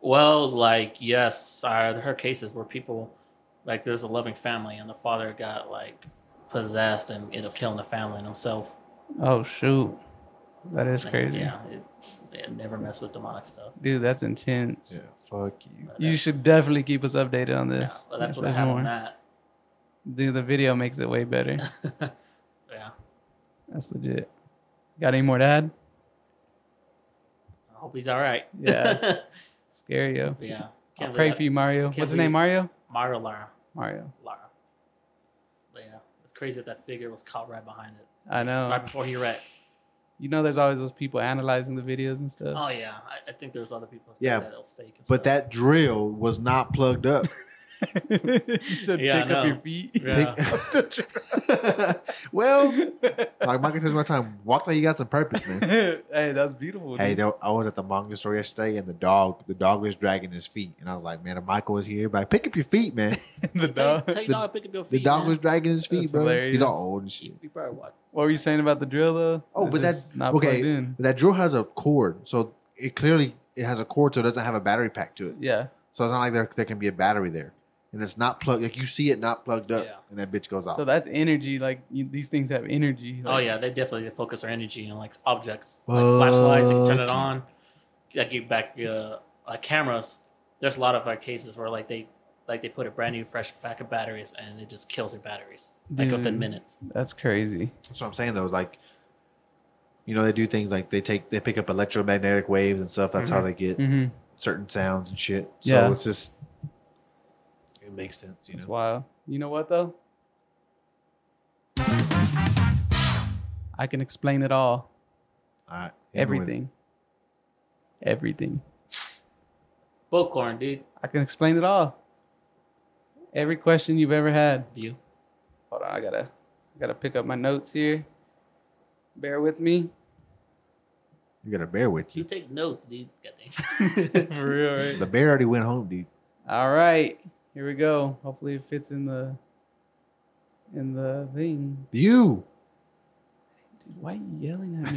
Well, like yes, I heard cases where people, like there's a loving family and the father got like possessed and ended up killing the family and himself. Oh shoot, that is And, crazy. Yeah, it, it never mess with demonic stuff. Dude, that's intense. Yeah, fuck you. But You that's- should definitely keep us updated on Yeah, this. well, that's what I there's have more. on that. Dude, the video makes it way better. *laughs* yeah, That's legit. Got any more to add? I hope he's all right. Yeah. *laughs* Scare you. But yeah. I'll Can't pray believe for you, Mario. can't What's his name? believe- Mario. Mario Lara. Mario. Lara. But yeah, it's crazy that that figure was caught right behind it, I know. right before he wrecked. You know, there's always those people analyzing the videos and stuff. Oh yeah, I, I think there's other people who Yeah, that it was fake. And But stuff. that drill was not plugged up. *laughs* he said, Yeah, I "Pick up your feet." Yeah. *laughs* *laughs* well, like Michael says one time, walk like you got some purpose, man. *laughs* hey, that's beautiful. Hey, dude. there, I was at the manga store yesterday, and the dog, the dog was dragging his feet, and I was like, "Man, if Michael was here, but pick up your feet, man." the tell, dog. tell your The- dog pick up your The dog man. was dragging his feet, That's bro. hilarious. He's all old and shit. You, you probably watch. What were you saying about the drill though? Oh, It's but that's not okay. plugged in. But that drill has a cord, so it clearly it has a cord, so it doesn't have a battery pack to it. Yeah, So it's not like there there can be a battery there, and it's not plugged. Like you see it not plugged up, Yeah. and that bitch goes off. so that's energy. Like you, these things have energy. Oh yeah, they definitely focus their energy on like objects, like flashlights. You can turn it on. Like you back uh, like cameras. There's a lot of like cases where like they like they put a brand new fresh pack of batteries and it just kills their batteries like within Dude. minutes. that's crazy. That's what I'm saying though. Is like, you know, they do things like they take they pick up electromagnetic waves and stuff. That's how they get hmm certain sounds and shit. So Yeah. it's just it makes sense, you That's know. wild. You know what though? I can explain it all. All right, hit me with it. Everything. Everything. Bullcorn, dude. I can explain it all. Every question you've ever had. You. Hold on, I gotta I gotta pick up my notes here. Bear with me. You gotta bear with You you. take notes, dude. *laughs* Goddamn. For real, right? The bear already went home, dude. All right. Here we go. Hopefully it fits in the in the thing. You. Dude, why are you yelling at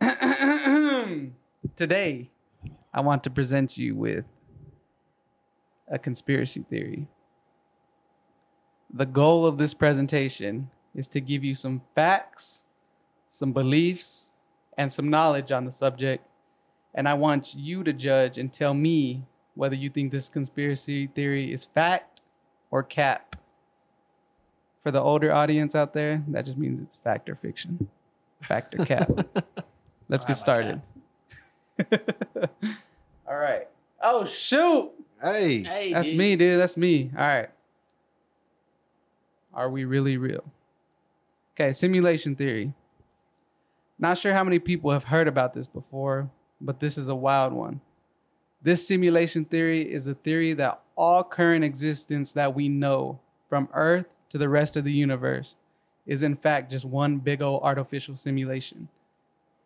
me? *laughs* Today, I want to present you with a conspiracy theory. The goal of this presentation is to give you some facts, some beliefs, and some knowledge on the subject. And I want you to judge and tell me whether you think this conspiracy theory is fact or cap. For the older audience out there, that just means it's fact or fiction. Fact or cap. *laughs* Let's get I started. *laughs* All right. Oh, shoot. Hey, Hey, That's dude. me, dude. That's me. All right. Are we really real? Okay, simulation theory. Not sure how many people have heard about this before, but this is a wild one. This simulation theory is a theory that all current existence that we know, from Earth to the rest of the universe, is in fact just one big old artificial simulation.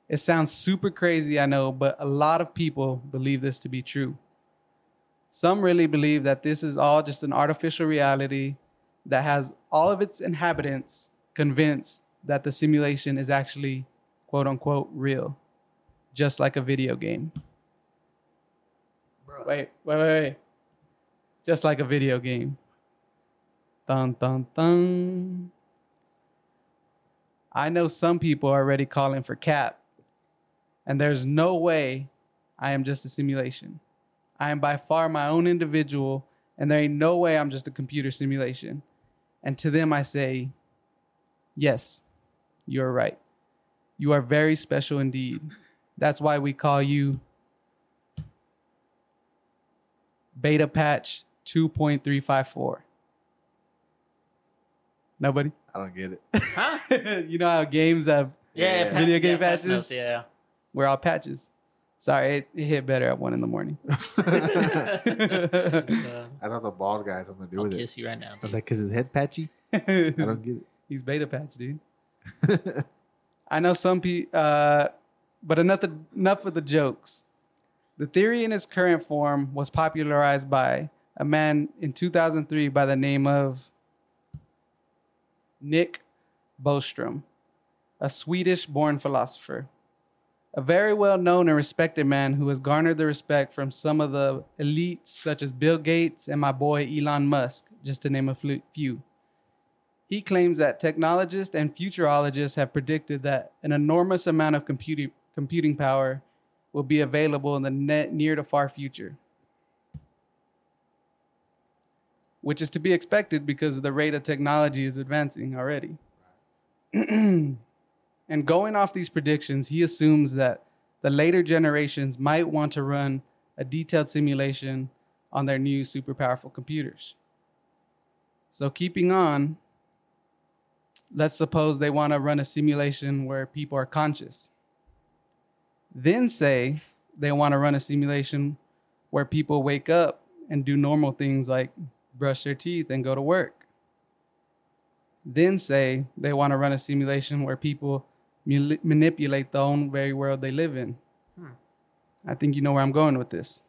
It sounds super crazy, I know, but a lot of people believe this to be true. Some really believe that this is all just an artificial reality that has all of its inhabitants convinced that the simulation is actually quote unquote real, just like a video game. Wait, wait, wait, wait. Just like a video game. Dun, dun, dun. I know some people are already calling for cap, and there's no way I am just a simulation. I am by far my own individual, and there ain't no way I'm just a computer simulation. And to them, I say, yes, you're right. You are very special indeed. That's why we call you Beta Patch 2.354. Nobody? I don't get it. *laughs* Huh? you know how games have, Yeah, Yeah. patches, Video game yeah, patch patches? notes, yeah. we're all patches. Sorry, it, it hit better at one in the morning. *laughs* *laughs* I thought the bald guy had something to do I'll with it. kiss you right now. I was like, cause his head patchy. I don't get it. He's Beta Patch, dude. I know some people, uh, but enough, enough of the jokes. The theory in its current form was popularized by a man in 2003 by the name of Nick Bostrom, a Swedish born philosopher. A very well known and respected man who has garnered the respect from some of the elites, such as Bill Gates and my boy Elon Musk, just to name a few. He claims that technologists and futurologists have predicted that an enormous amount of computing, computing power will be available in the near to far future. Which is to be expected because the rate of technology is advancing already. *clears throat* and going off these predictions, he assumes that the later generations might want to run a detailed simulation on their new super powerful computers. So, keeping on, let's suppose they want to run a simulation where people are conscious. Then say they want to run a simulation where people wake up and do normal things like brush their teeth and go to work. Then say they want to run a simulation where people mul- manipulate the own very world they live in. Hmm. I think you know where I'm going with this.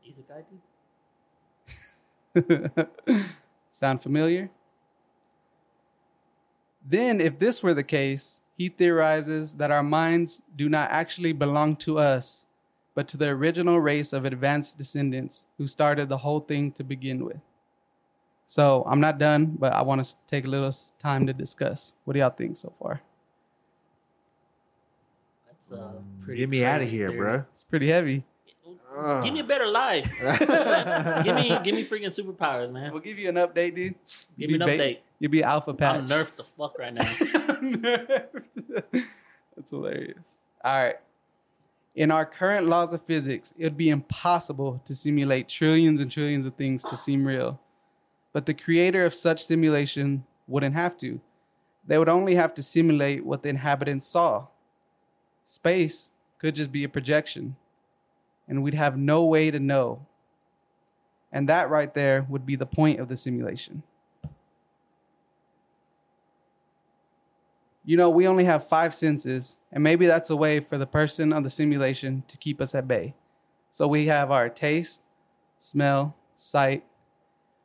He's a guy, dude. *laughs* Sound familiar? Then, if this were the case, he theorizes that our minds do not actually belong to us, but to the original race of advanced descendants who started the whole thing to begin with. So, I'm not done, but I want to take a little time to discuss. What do y'all think so far? That's uh, Mm, pretty Get me out of here, theory. bro. It's pretty heavy. Give me a ah. better life. *laughs* give me, give me freaking superpowers, man. We'll give you an update, dude. Give me an be ba- update. You'll be alpha patch. I'm nerfed the fuck right now. *laughs* That's hilarious. All right. In our current laws of physics, it would be impossible to simulate trillions and trillions of things to seem real. But the creator of such simulation wouldn't have to. They would only have to simulate what the inhabitants saw. Space could just be a projection, and we'd have no way to know. And that right there would be the point of the simulation. you know, we only have five senses, and maybe that's a way for the person on the simulation to keep us at bay. So we have our taste, smell, sight.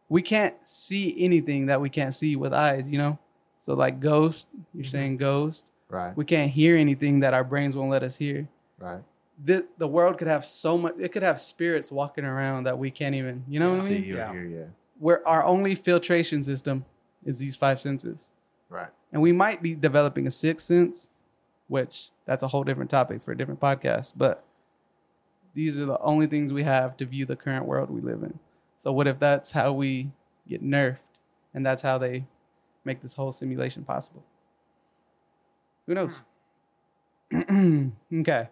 We can't see anything that we can't see with eyes, you know? So, like ghost, you're mm-hmm. saying ghost. Right, We can't hear anything that our brains won't let us hear. right. The the world could have so much. It could have spirits walking around that we can't even. You know what I See mean? you Yeah. here, yeah. Where our only filtration system is these five senses, Right. and we might be developing a sixth sense, which that's a whole different topic for a different podcast. But these are the only things we have to view the current world we live in. So what if that's how we get nerfed, and that's how they make this whole simulation possible? Who knows? Hmm. *clears throat* okay.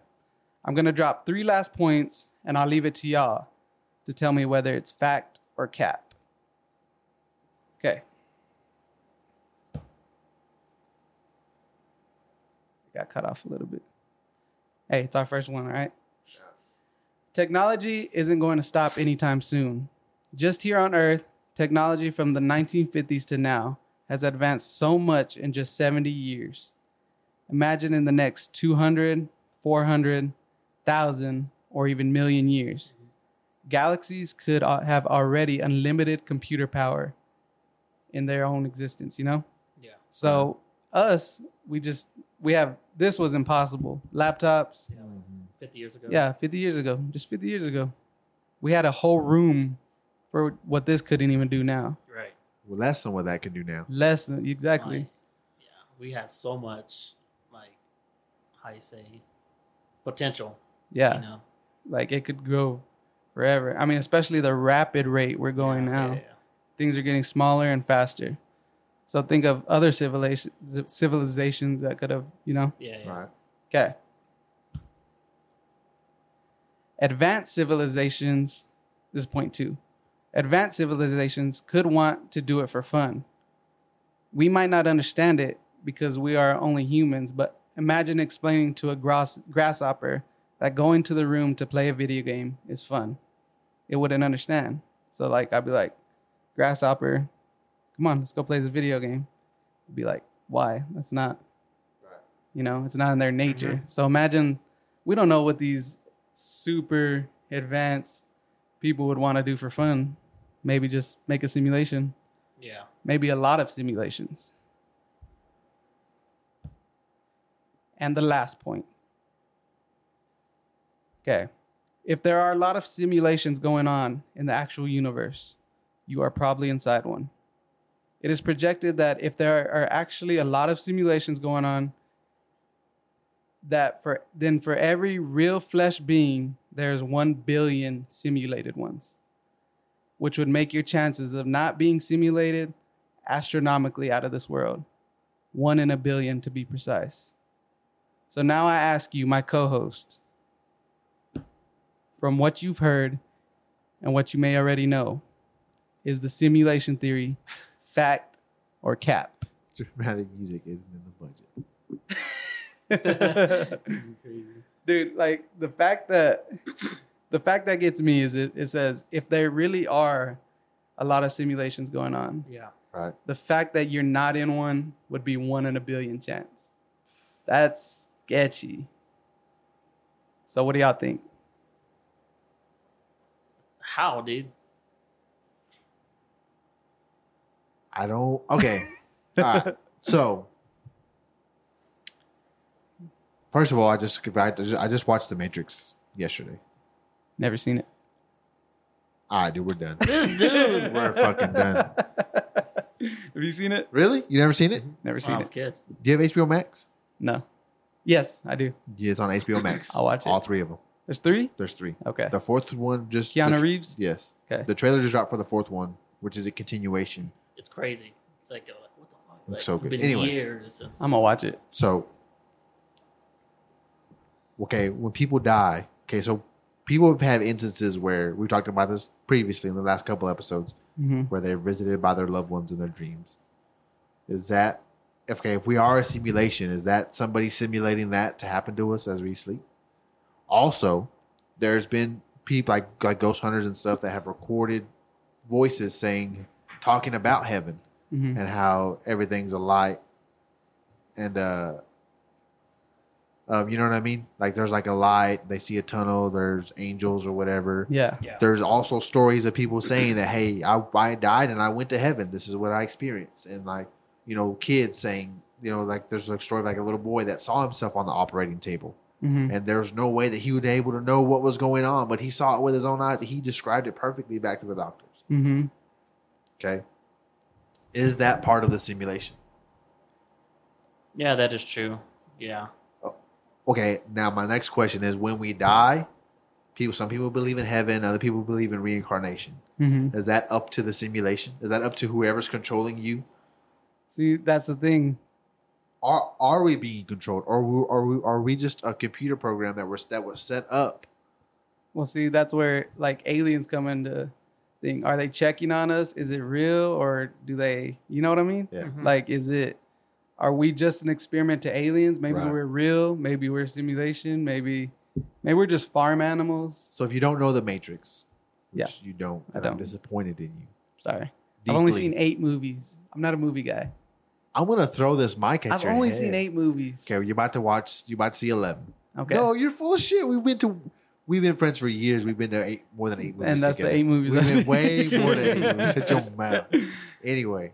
I'm going to drop three last points and I'll leave it to y'all to tell me whether it's fact or cap. Okay. Got cut off a little bit. Hey, it's our first one, all right? Technology isn't going to stop anytime soon. Just here on Earth, technology from the 1950s to now has advanced so much in just 70 years. Imagine in the next 200, 400, 1,000, or even million years. Galaxies could uh, have already unlimited computer power in their own existence, you know? Yeah. So, us, we just, we have, this was impossible. Laptops, Yeah. like 50 years ago. yeah, 50 years ago, just 50 years ago. We had a whole room for what this couldn't even do now. Right. Well, less than what that can do now. Less than, exactly. Like, yeah. We have so much, like, how you say, potential. Yeah. You know? Like it could grow forever. I mean, especially the rapid rate we're going Yeah, now. yeah, yeah. Things are getting smaller and faster. So think of other civilizations, civilizations that could have, you know. Yeah, yeah. Right. Okay. Advanced civilizations, this is point two. Advanced civilizations could want to do it for fun. We might not understand it because we are only humans, but imagine explaining to a grass, grasshopper that going to the room to play a video game is fun. It wouldn't understand. So, like, I'd be like, grasshopper, come on, let's go play this video game. It'd be like, why? That's not you know, it's not in their mm-hmm. nature. So imagine we don't know what these super advanced people would want to do for fun. Maybe just make a simulation. Yeah. Maybe a lot of simulations. And the last point. Okay. If there are a lot of simulations going on in the actual universe, you are probably inside one. It is projected that if there are actually a lot of simulations going on, that for then for every real flesh being, there's one billion simulated ones, which would make your chances of not being simulated astronomically out of this world. One in a billion to be precise. So now I ask you, my co host, from what you've heard and what you may already know, is the simulation theory fact or cap? Dramatic music isn't in the budget. *laughs* Dude, like the fact that the fact that gets me is it, it says if there really are a lot of simulations going on, Yeah. Right. the fact that you're not in one would be one in a billion chance. That's sketchy. So what do y'all think? How, dude? I don't. Okay. *laughs* All right. So, first of all, I just I just, I just watched The Matrix yesterday. Never seen it. All right, dude, we're done. *laughs* Dude. we're fucking done. Have you seen it? Really? You never seen it? Mm-hmm. Never When I seen was it. a kid. Do you have HBO Max? No. Yes, I do. Yeah, it's on HBO Max. I'll watch it. All three of them. There's three. There's three. Okay. The fourth one just Keanu the Reeves? Yes. Okay. The trailer just dropped for the fourth one, which is a continuation. It's crazy. It's like, you're like what the fuck? Looks Like, so it's good. been Anyway. years since. I'm gonna watch it. So, okay, when people die, okay, so people have had instances where we've talked about this previously in the last couple episodes Mm-hmm. where they're visited by their loved ones in their dreams. Is that okay? If we are a simulation, is that somebody simulating that to happen to us as we sleep? Also, there's been people like like ghost hunters and stuff that have recorded voices saying, talking about heaven Mm-hmm. and how everything's a light and uh um, you know what I mean? Like there's like a light, they see a tunnel, there's angels or whatever. Yeah. Yeah. There's also stories of people saying that, hey, I, I died and I went to heaven. This is what I experienced. And like, you know, kids saying, you know, like there's a story of like a little boy that saw himself on the operating table Mhm. and there's no way that he would be able to know what was going on, but he saw it with his own eyes. He described it perfectly back to the doctors. Mhm. Okay, is that part of the simulation? Yeah, that is true. Yeah. Okay, now my next question is: When we die, people, some people believe in heaven, other people believe in reincarnation. Mhm. Is that up to the simulation? Is that up to whoever's controlling you? See, that's the thing. Are are we being controlled, or we, are we are we just a computer program that was that was set up? Well, see, that's where like aliens come into thing. Are they checking on us? Is it real or do they? You know what I mean? Yeah. Mhm. Like, is it? Are we just an experiment to aliens? Maybe Right. we're real. Maybe we're simulation. Maybe, maybe we're just farm animals. So if you don't know the Matrix, which Yeah. you don't, I don't. I'm disappointed in you. Sorry, I've only seen eight movies. I'm not a movie guy. I'm gonna throw this mic at you. I've your only head. seen eight movies. Okay, you're about to watch. You're about to see eleven. Okay. No, you're full of shit. We've been to. We've been friends for years. We've been to eight, more than eight movies. and that's together. the eight movies. We've been way more than eight movies. Shut your *laughs* mouth. Anyway,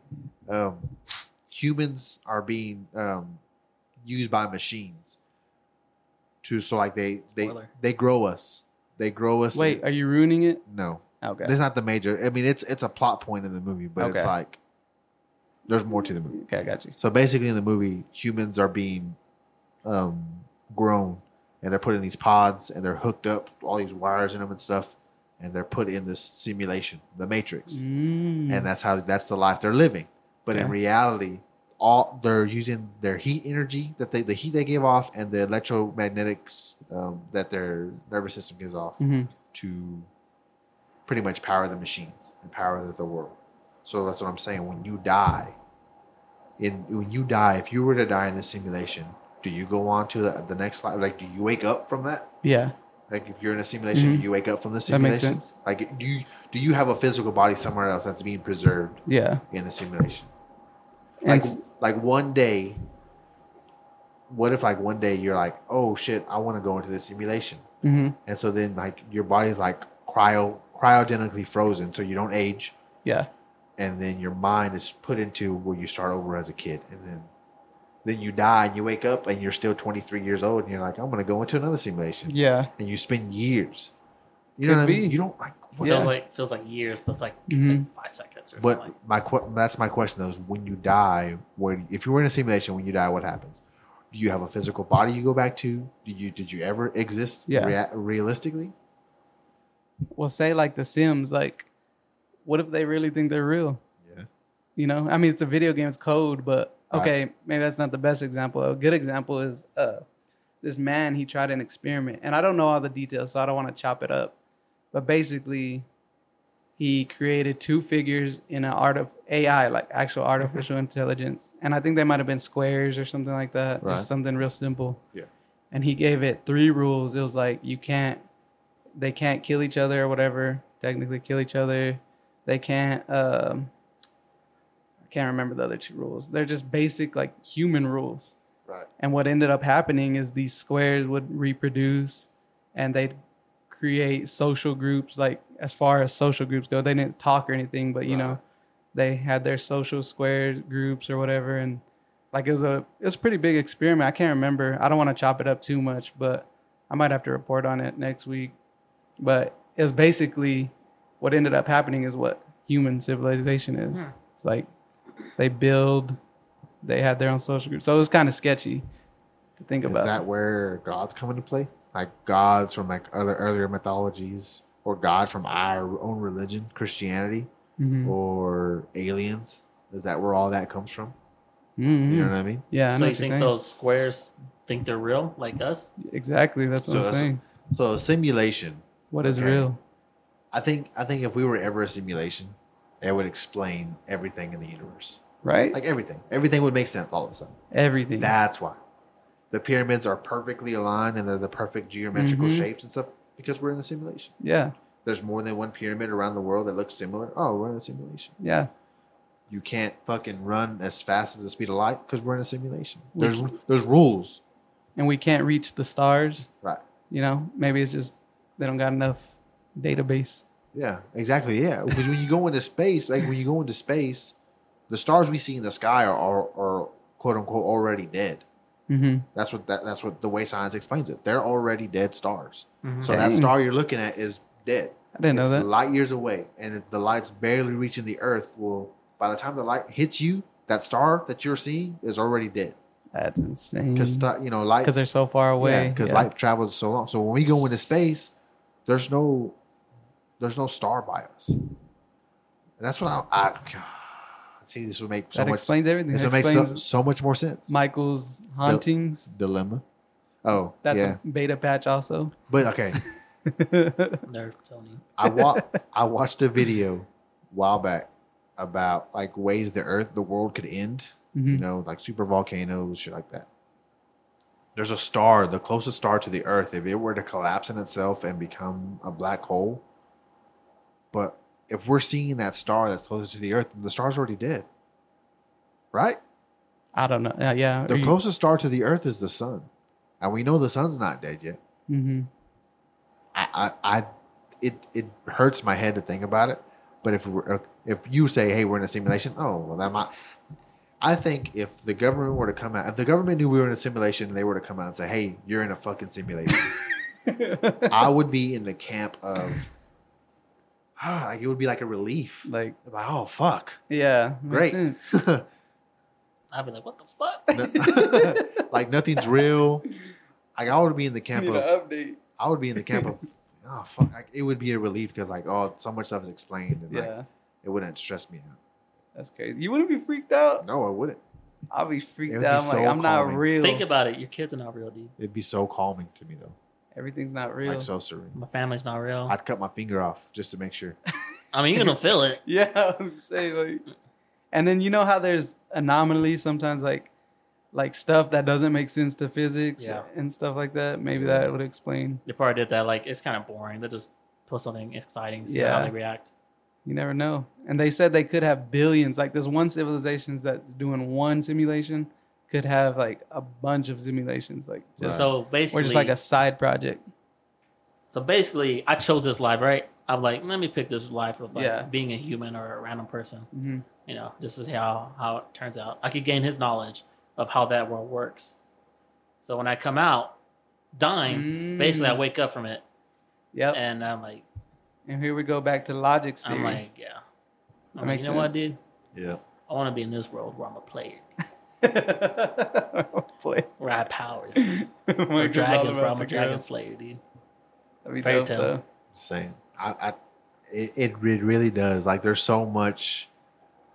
um, humans are being um, used by machines to so like they they Spoiler. they grow us. They grow us. Wait, are you ruining it? no, Okay. that's not the major. I mean, it's it's a plot point in the movie, but it's like there's more to the movie. Okay, I got you. So basically, in the movie, humans are being um, grown, and they're put in these pods, and they're hooked up, all these wires in them and stuff, and they're put in this simulation, the Matrix, Mm. and that's how that's the life they're living. But in reality, all they're using their heat energy that they the heat they give off and the electromagnetics um, that their nervous system gives off Mhm. to pretty much power the machines and power the world. So that's what I'm saying. When you die, in when you die, if you were to die in this simulation, do you go on to the, the next life? Like, do you wake up from that? Yeah. Like, if you're in a simulation, Mhm. do you wake up from the That makes simulation? sense. Like, do you do you have a physical body somewhere else that's being preserved Yeah. in the simulation? And Like, like one day. What if like one day you're like, oh shit, I want to go into this simulation. mhm. And so then like your body's like cryo cryogenically frozen so you don't age Yeah. And then your mind is put into where you start over as a kid and then then you die and you wake up and you're still 23 years old and you're like I'm going to go into another simulation Yeah. and you spend years. You know Could what I mean? You don't like what, Yeah. Feels like feels like years, but it's like, Mhm. like five seconds or something but something. my que- that's my question though is when you die where if you were in a simulation when you die what happens? Do you have a physical body you go back to? Did you did you ever exist Yeah. rea- realistically? Well, say like The Sims. Like, what if they really think they're real? Yeah. You know, I mean, it's a video game, it's code, but Right. okay, maybe that's not the best example. A good example is uh, this man. He tried an experiment, and I don't know all the details, so I don't want to chop it up. But basically, he created two figures in an art of AI, like actual artificial intelligence, and I think they might have been squares or something like that, Right. just something real simple. Yeah. And he gave it three rules. It was like you can't, they can't kill each other or whatever. Technically, kill each other. They can't. Um, I can't remember the other two rules. They're just basic like human rules. Right. And what ended up happening is these squares would reproduce and they'd create social groups. Like, as far as social groups go, they didn't talk or anything, but you know, they had their social square groups or whatever. And like, it was a, it was a pretty big experiment. I can't remember. I don't want to chop it up too much, but I might have to report on it next week. But it was basically what ended up happening is what human civilization is. Hmm. It's like they build, they had their own social group. So it was kind of sketchy to think Is about. Is that where gods come into play? Like gods from like other earlier mythologies, or God from our own religion, Christianity, Mhm. or aliens? Is that where all that comes from? Mhm. You know what I mean? Yeah, I so know you what you're think saying. those squares think they're real, like us? exactly. That's what So I'm that's- saying. So a simulation. What is okay. real? I think I think if we were ever a simulation, it would explain everything in the universe. Right? Like everything. Everything would make sense all of a sudden. Everything. That's why. The pyramids are perfectly aligned and they're the perfect geometrical Mhm. shapes and stuff because we're in a simulation. yeah. There's more than one pyramid around the world that looks similar. Oh, we're in a simulation. Yeah. You can't fucking run as fast as the speed of light because we're in a simulation. There's there's rules. And we can't reach the stars. Right. You know, maybe it's just they don't got enough database. Yeah, exactly. Yeah, because when you go into space, like when you go into space, the stars we see in the sky are are, are quote unquote already dead. Mm-hmm. That's what that, that's what the way science explains it. They're already dead stars. Mhm. So that star you're looking at is dead. I didn't know that. light years away, and if the light's barely reaching the Earth, well, by the time the light hits you, that star that you're seeing is already dead. That's insane. Because you know light Because they're so far away. because Yeah. light travels so long. So when we go into space, there's no there's no star by us. And that's what I, I see. This would make so that much. explains everything. This That would make so, so much more sense. Michael's hauntings. Dilemma. Oh, That's yeah. a beta patch also. But okay, *laughs* Nerf Tony. I wa- *laughs* I watched a video a while back about like ways the Earth, the world could end. You Mhm. know, like super volcanoes, shit like that. There's a star, the closest star to the Earth. If it were to collapse in itself and become a black hole, but if we're seeing that star that's closest to the Earth, the star's already dead, right? I don't know. Yeah, yeah. The closest star to the Earth is the sun, and we know the sun's not dead yet. Mm-hmm. I, I, I it it hurts my head to think about it. But if we're, if you say, "Hey, we're in a simulation," oh well, that might. I think if the government were to come out, if the government knew we were in a simulation, and they were to come out and say, "Hey, you're in a fucking simulation," *laughs* I would be in the camp of, *sighs* like it would be like a relief. like, Like, oh fuck, yeah. great. *laughs* I'd be like, what the fuck? *laughs* like nothing's real. Like I would be in the camp Need of update. I would be in the camp of, *laughs* oh fuck, like, it would be a relief because like oh so much stuff is explained and like it wouldn't stress me out. that's crazy. You wouldn't be freaked out? No, I wouldn't. I'll be freaked It would be out. I'm like, I'm not real. Think about it. Your kids are not real, dude. It'd be so calming to me though, Everything's not real. like so serene. My family's not real. I'd cut my finger off just to make sure. I mean, you're gonna feel it. *laughs* Yeah, I was saying like, and then you know how there's anomalies sometimes, like, like stuff that doesn't make sense to physics Yeah. and stuff like that. Maybe Yeah. that would explain. They probably did that. Like, it's kind of boring. They just put something exciting, see Yeah. how they react. You never know. And they said they could have billions. Like there's one civilization that's doing one simulation could have like a bunch of simulations. Like just, So basically, or just like a side project. so basically, I chose this life, right? I'm like, let me pick this life of like Yeah. being a human or a random person. hmm You know, just to see how how it turns out. I could gain his knowledge of how that world works. So when I come out dying, basically I Mm. wake up from it, Yep. and I'm like, And here we go back to logic theory. I'm like, yeah. I'm like, makes you know what, sense. dude? Yeah. I want to be in this world where I'm a player, *laughs* Play. where I have powers. We're Or *laughs* dragons, bro. about I'm a dragon girls. slayer, dude. That'd be Fairy dope, tale. though. Saying I, I it, it really does. Like there's so much.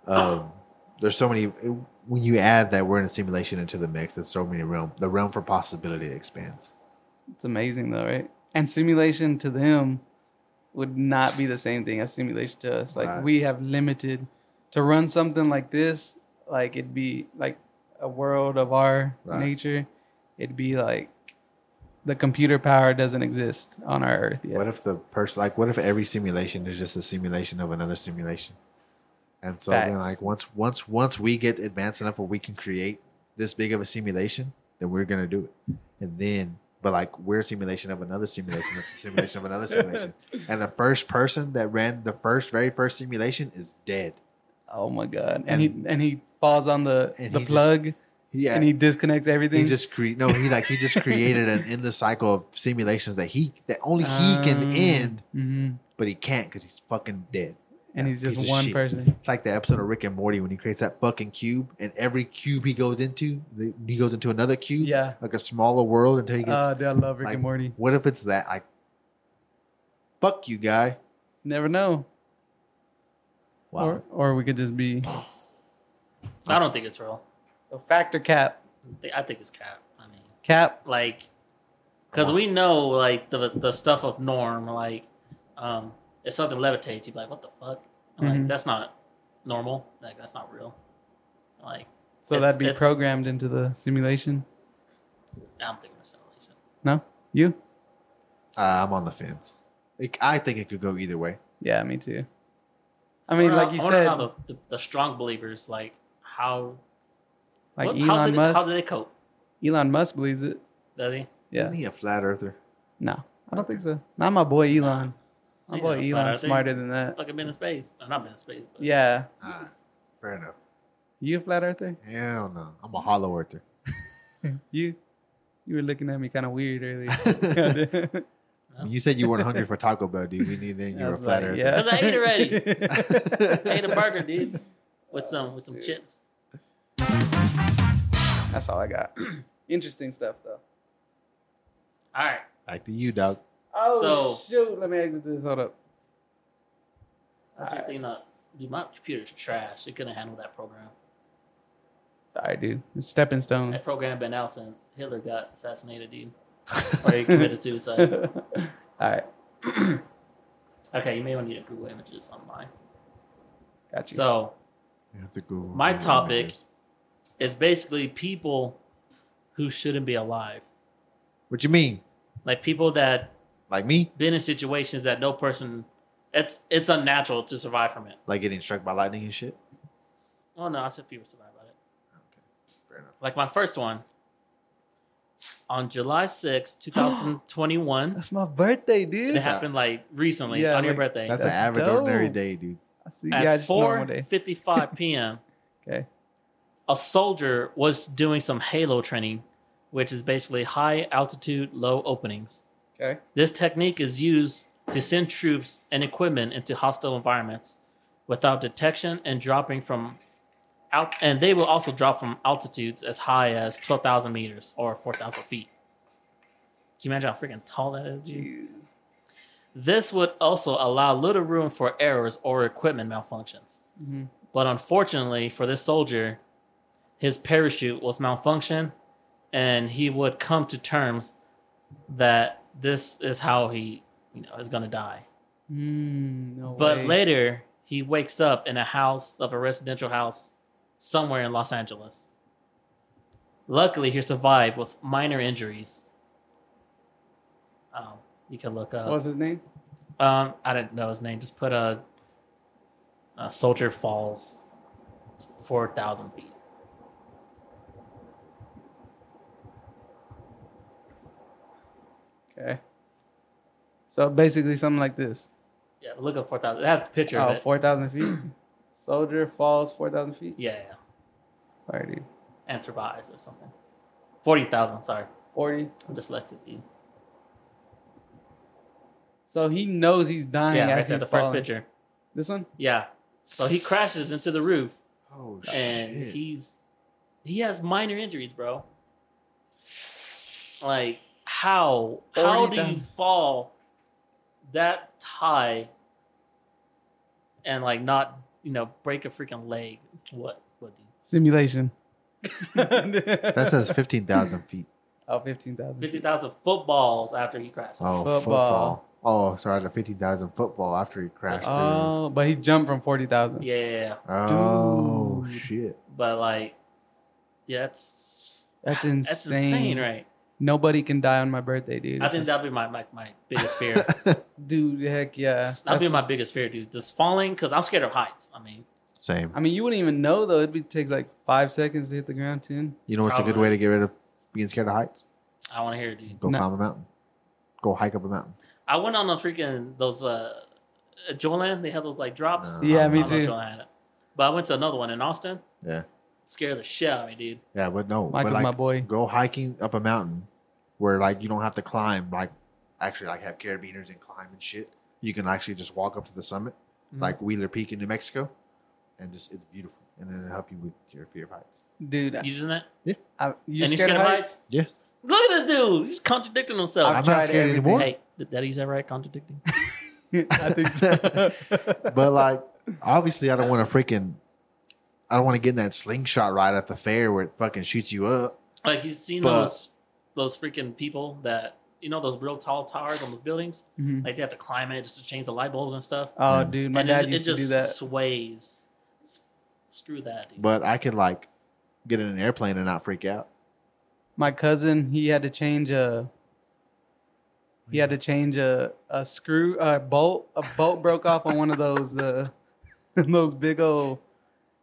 Um, there's so many. When you add that we're in a simulation into the mix, there's so many realm. The realm for possibility expands. It's amazing though, right? And simulation to them would not be the same thing as simulation to us. Like Right. we have limited to run something like this, like it'd be like a world of our Right. nature. It'd be like the computer power doesn't exist on our earth yet. What if the person like what if every simulation is just a simulation of another simulation? And so then like once once once we get advanced enough where we can create this big of a simulation, then we're gonna do it. And then but like we're a simulation of another simulation, that's a simulation of another simulation. *laughs* And the first person that ran the first very first simulation is dead. Oh my god! And, And- he and he falls on the the he just- plug Yeah. and he disconnects everything. he just create no he like he just *laughs* created an in the cycle of simulations that he that only he can Um, end, mhm. but he can't because he's fucking dead. and he's just one person. It's like the episode of Rick and Morty when he creates that fucking cube, and every cube he goes into, he goes into another cube, Yeah. like a smaller world until he gets. Oh, dude, I love Rick like, and Morty. What if it's that? Like, fuck you, guy. Never know. Wow. Or or we could just be I don't think it's real. a factor cap. I think- it's cap. I mean, Cap. like, because we know like the the stuff of norm. Like, um, if something levitates, you'd be like, "What the fuck?" I'm Mhm. Like, that's not normal. Like, that's not real. Like, So It's- that'd be it's- programmed into the simulation. I don't think it's simulation. No? You? Uh, I'm on the fence. Like, I think it could go either way. Yeah, me too. I mean, wonder like how- you I said, the, the, the strong believers like how like what- Elon how did, Musk. how did they cope? Elon Musk believes it. Does he? Yeah. Isn't he a flat earther? No, I don't think so. Not my boy Elon. My He's boy not a flat Elon's smarter than that. Fucking been in space. Uh, not been in space. But Yeah. Ah, fair enough. You a flat earther? Hell no. I'm a hollow earther. *laughs* You, you were looking at me kind of weird earlier. *laughs* *laughs* You said you weren't hungry for Taco Bell, dude. We knew then *laughs* you I were a was flat like, earther. yeah. 'Cause I ate already. *laughs* I ate a burger, dude, with some with some chips. That's all I got. *clears throat* Interesting stuff, though. All right. Back to you, dog. Oh So- shoot! Let me exit this. Hold up. I was Alright. thinking, uh, dude, my computer's trash. It couldn't handle that program. Sorry, dude. It's stepping stones. That program been out since Hitler got assassinated, dude, or he *laughs* committed suicide. *laughs* all right, *clears throat* Okay, you may want to need to Google images on mine. got you. So You have to go. My topic- is basically people who shouldn't be alive, What you mean? like people that Like me? been in situations that no person. It's it's unnatural to survive from it. Like getting struck by lightning and shit? Oh no, I said people survive by it. Okay, fair enough. Like my first one. On July sixth, *gasps* two 2021, That's my birthday, dude. it happened like recently Yeah, on your birthday. That's, That's an average dope. ordinary day, dude. I see. At Yeah, just normal 4:55 *laughs* p.m., Okay. a soldier was doing some HALO training, which is basically high altitude, low openings. Okay. This technique is used to send troops and equipment into hostile environments without detection and dropping from out, and they will also drop from altitudes as high as 12,000 meters or 4,000 feet. Can you imagine how freaking tall that is? dude? This would also allow little room for errors or equipment malfunctions. Mhm. But unfortunately for this soldier, his parachute was malfunctioned, and he would come to terms that this is how he, you know, is going to die. Mm, no But way. later, he wakes up in a house of a residential house somewhere in Los Angeles. Luckily, he survived with minor injuries. Um, you can look up. What was his name? Um, I didn't know his name. Just put a, a soldier falls four thousand feet. Okay. So basically, something like this. Yeah, look at four thousand. That's a picture Oh, of it. 4,000 feet. Soldier falls 4,000 feet. Yeah, yeah, Sorry, dude. and survives or something. Forty thousand. Sorry, 40. I'm dyslexic, dude. So he knows he's dying Yeah, as right he's there, the first picture. This one? Yeah. So he crashes into the roof, Oh, shit. and he's he has minor injuries, bro. Like how how do you fall that high and like not you know break a freaking leg? What what do you? Simulation. *laughs* That says 15,000 feet. Oh, 15,000. Fifty thousand footballs after he crashed. Oh, Football. football. Oh, sorry, the 15,000 football after he crashed through. Oh, but he jumped from 40,000. Yeah, yeah, yeah. Oh, Dude. shit. But like, yeah, that's That's insane. *sighs* that's insane, right? Nobody can die on my birthday, dude. I It's think just- that'd be my, my, my biggest fear. *laughs* Dude, heck yeah. That'd be my biggest fear, dude. Just falling because I'm scared of heights. I mean, Same. I mean, you wouldn't even know, though. It be, takes like five seconds to hit the ground, 10. You know what's a good way to get rid of being scared of heights? I want to hear it, dude. Go No. climb a mountain. Go hike up a mountain. I went on a freaking those uh, Joyland. They have those like drops. Uh, Yeah, I me don't too. Joyland had it. But I went to another one in Austin. Yeah. Scared the shit out of me, dude. Yeah, but no. Michael's but like, my boy. Go hiking up a mountain where like you don't have to climb, like actually like have carabiners and climb and shit. You can actually just walk up to the summit, Mhm. like Wheeler Peak in New Mexico, and just it's beautiful. And then it'll help you with your fear of heights. Dude, You doing that? Yeah. I, you and you scared of heights? Yes. Look at this dude. He's contradicting himself. I've I'm tried not scared everything. anymore. Hey, did that use that right? Contradicting. *laughs* I think so. *laughs* But like obviously I don't want to freaking I don't want to get in that slingshot ride at the fair where it fucking shoots you up. Like you've seen But- those those freaking people that you know those real tall towers on those buildings. Mhm. Like they have to climb it just to change the light bulbs and stuff. Oh, Yeah. dude, my and dad it, used it to just do that. sways. S- Screw that. Dude. But I could like get in an airplane and not freak out. My cousin, he had to change a. He had to change a, a screw a bolt. A bolt broke off on one of those uh, *laughs* those big old,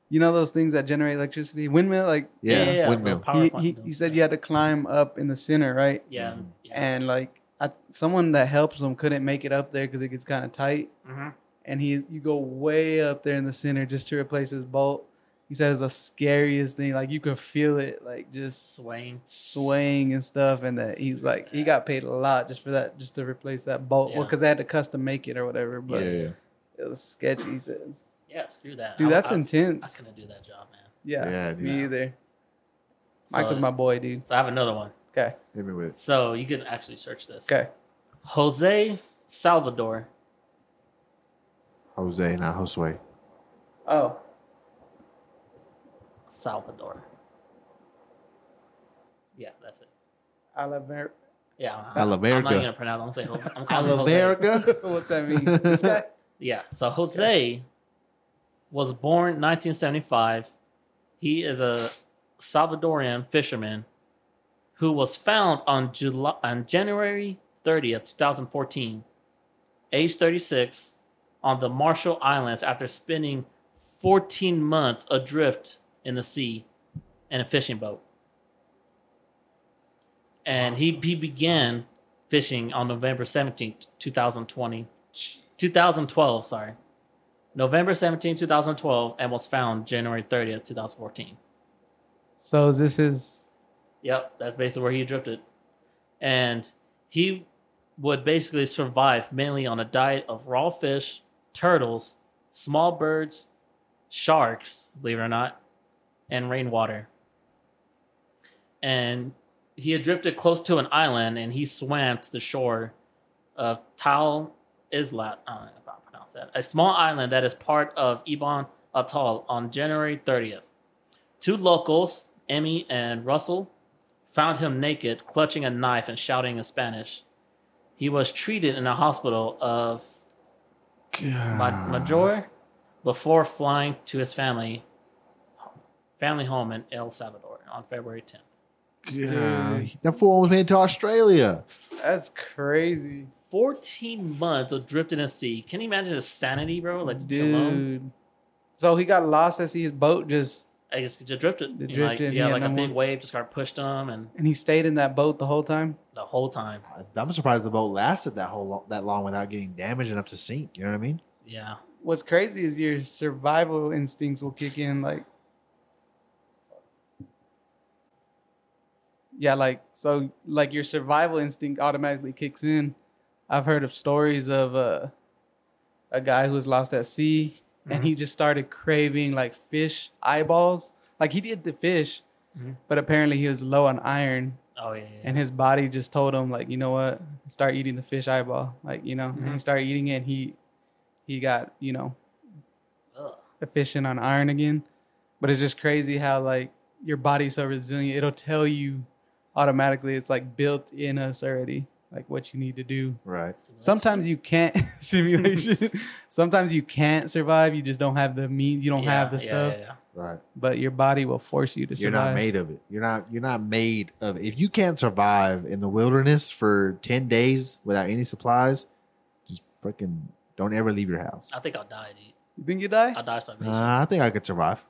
you know those things that generate electricity, windmill. Like Yeah, yeah, yeah. windmill. he, he, he said you had to climb up in the center, right? Yeah. Mhm. yeah. And like I, someone that helps him couldn't make it up there because it gets kind of tight. Mhm. and he you go way up there in the center just to replace his bolt He said it's the scariest thing. Like you could feel it, like just Swaying. swaying and stuff. And that he's like, he got paid a lot just for that, just to replace that bolt. Well, because they had to custom make it or whatever. But yeah, yeah, it was sketchy. He says, Yeah, screw that. dude, I- that's I, I intense. couldn't do that job, man. Yeah, Yeah, dude. me either. So, Mike was my boy, dude. so I have another one. Okay, Hit me with So you can actually search this. okay. Jose Salvador. Jose, not Josue. Oh, Salvador. Yeah, that's it. Oliver. Yeah. I'm- I'm not Alamerica. gonna pronounce. I'm saying. Ho- I'm calling him Jose. Alamerica. *laughs* *laughs* What's that mean? this guy? *laughs* Yeah. So Jose was born 1975. He is a Salvadorian fisherman who was found on July on January 30th, 2014, age 36, on the Marshall Islands after spending 14 months adrift in the sea in a fishing boat. And he, he began fishing on November 17th, 2020. 2012, sorry. November 17, 2012, and was found January 30th, 2014. So this is. Yep, that's basically where he drifted. And he would basically survive mainly on a diet of raw fish, turtles, small birds, sharks, believe it or not, and rainwater. And he had drifted close to an island and he swam to the shore of Tal Islat. Don't know how to pronounce that. A small island that is part of Ebon Atoll on January 30th. Two locals, Emmy and Russell, found him naked, clutching a knife and shouting in Spanish. He was treated in a hospital of Ma- Major before flying to his family family home in El Salvador on February 10th. God, that fool almost made it to Australia. That's crazy, 14 months of drifting in sea. Can you imagine his sanity, bro? Like just being alone. dude. So he got lost as his boat just, I guess just drifted. It You know, like, drifted, yeah, he had like a big more- wave just got pushed him, and and he stayed in that boat the whole time. the whole time, I'm surprised the boat lasted that whole lo- that long without getting damaged enough to sink. You know what I mean? yeah. What's crazy is your survival instincts will kick in, like. Yeah, like so, like your survival instinct automatically kicks in. I've heard of stories of uh, a guy who was lost at sea, and he just started craving like fish eyeballs. Like he did the fish, Mhm. but apparently he was low on iron, Oh yeah, yeah. and his body just told him like, you know what, start eating the fish eyeball. Like you know, and he started eating it. And he he got you know Ugh. efficient on iron again. But it's just crazy how like your body's so resilient. It'll tell you automatically. It's like built in us already, like what you need to do. Right. Sometimes you can't *laughs* simulation. *laughs* Sometimes you can't survive. You just don't have the means. You don't have the Yeah, stuff. Yeah, yeah. Right. But your body will force you to You're survive. not made of it. You're not. You're not made of. If you can't survive in the wilderness for ten days without any supplies, just freaking don't ever leave your house. I think I'll die, dude. You think you die? I'll die of starvation. Uh, I think I could survive.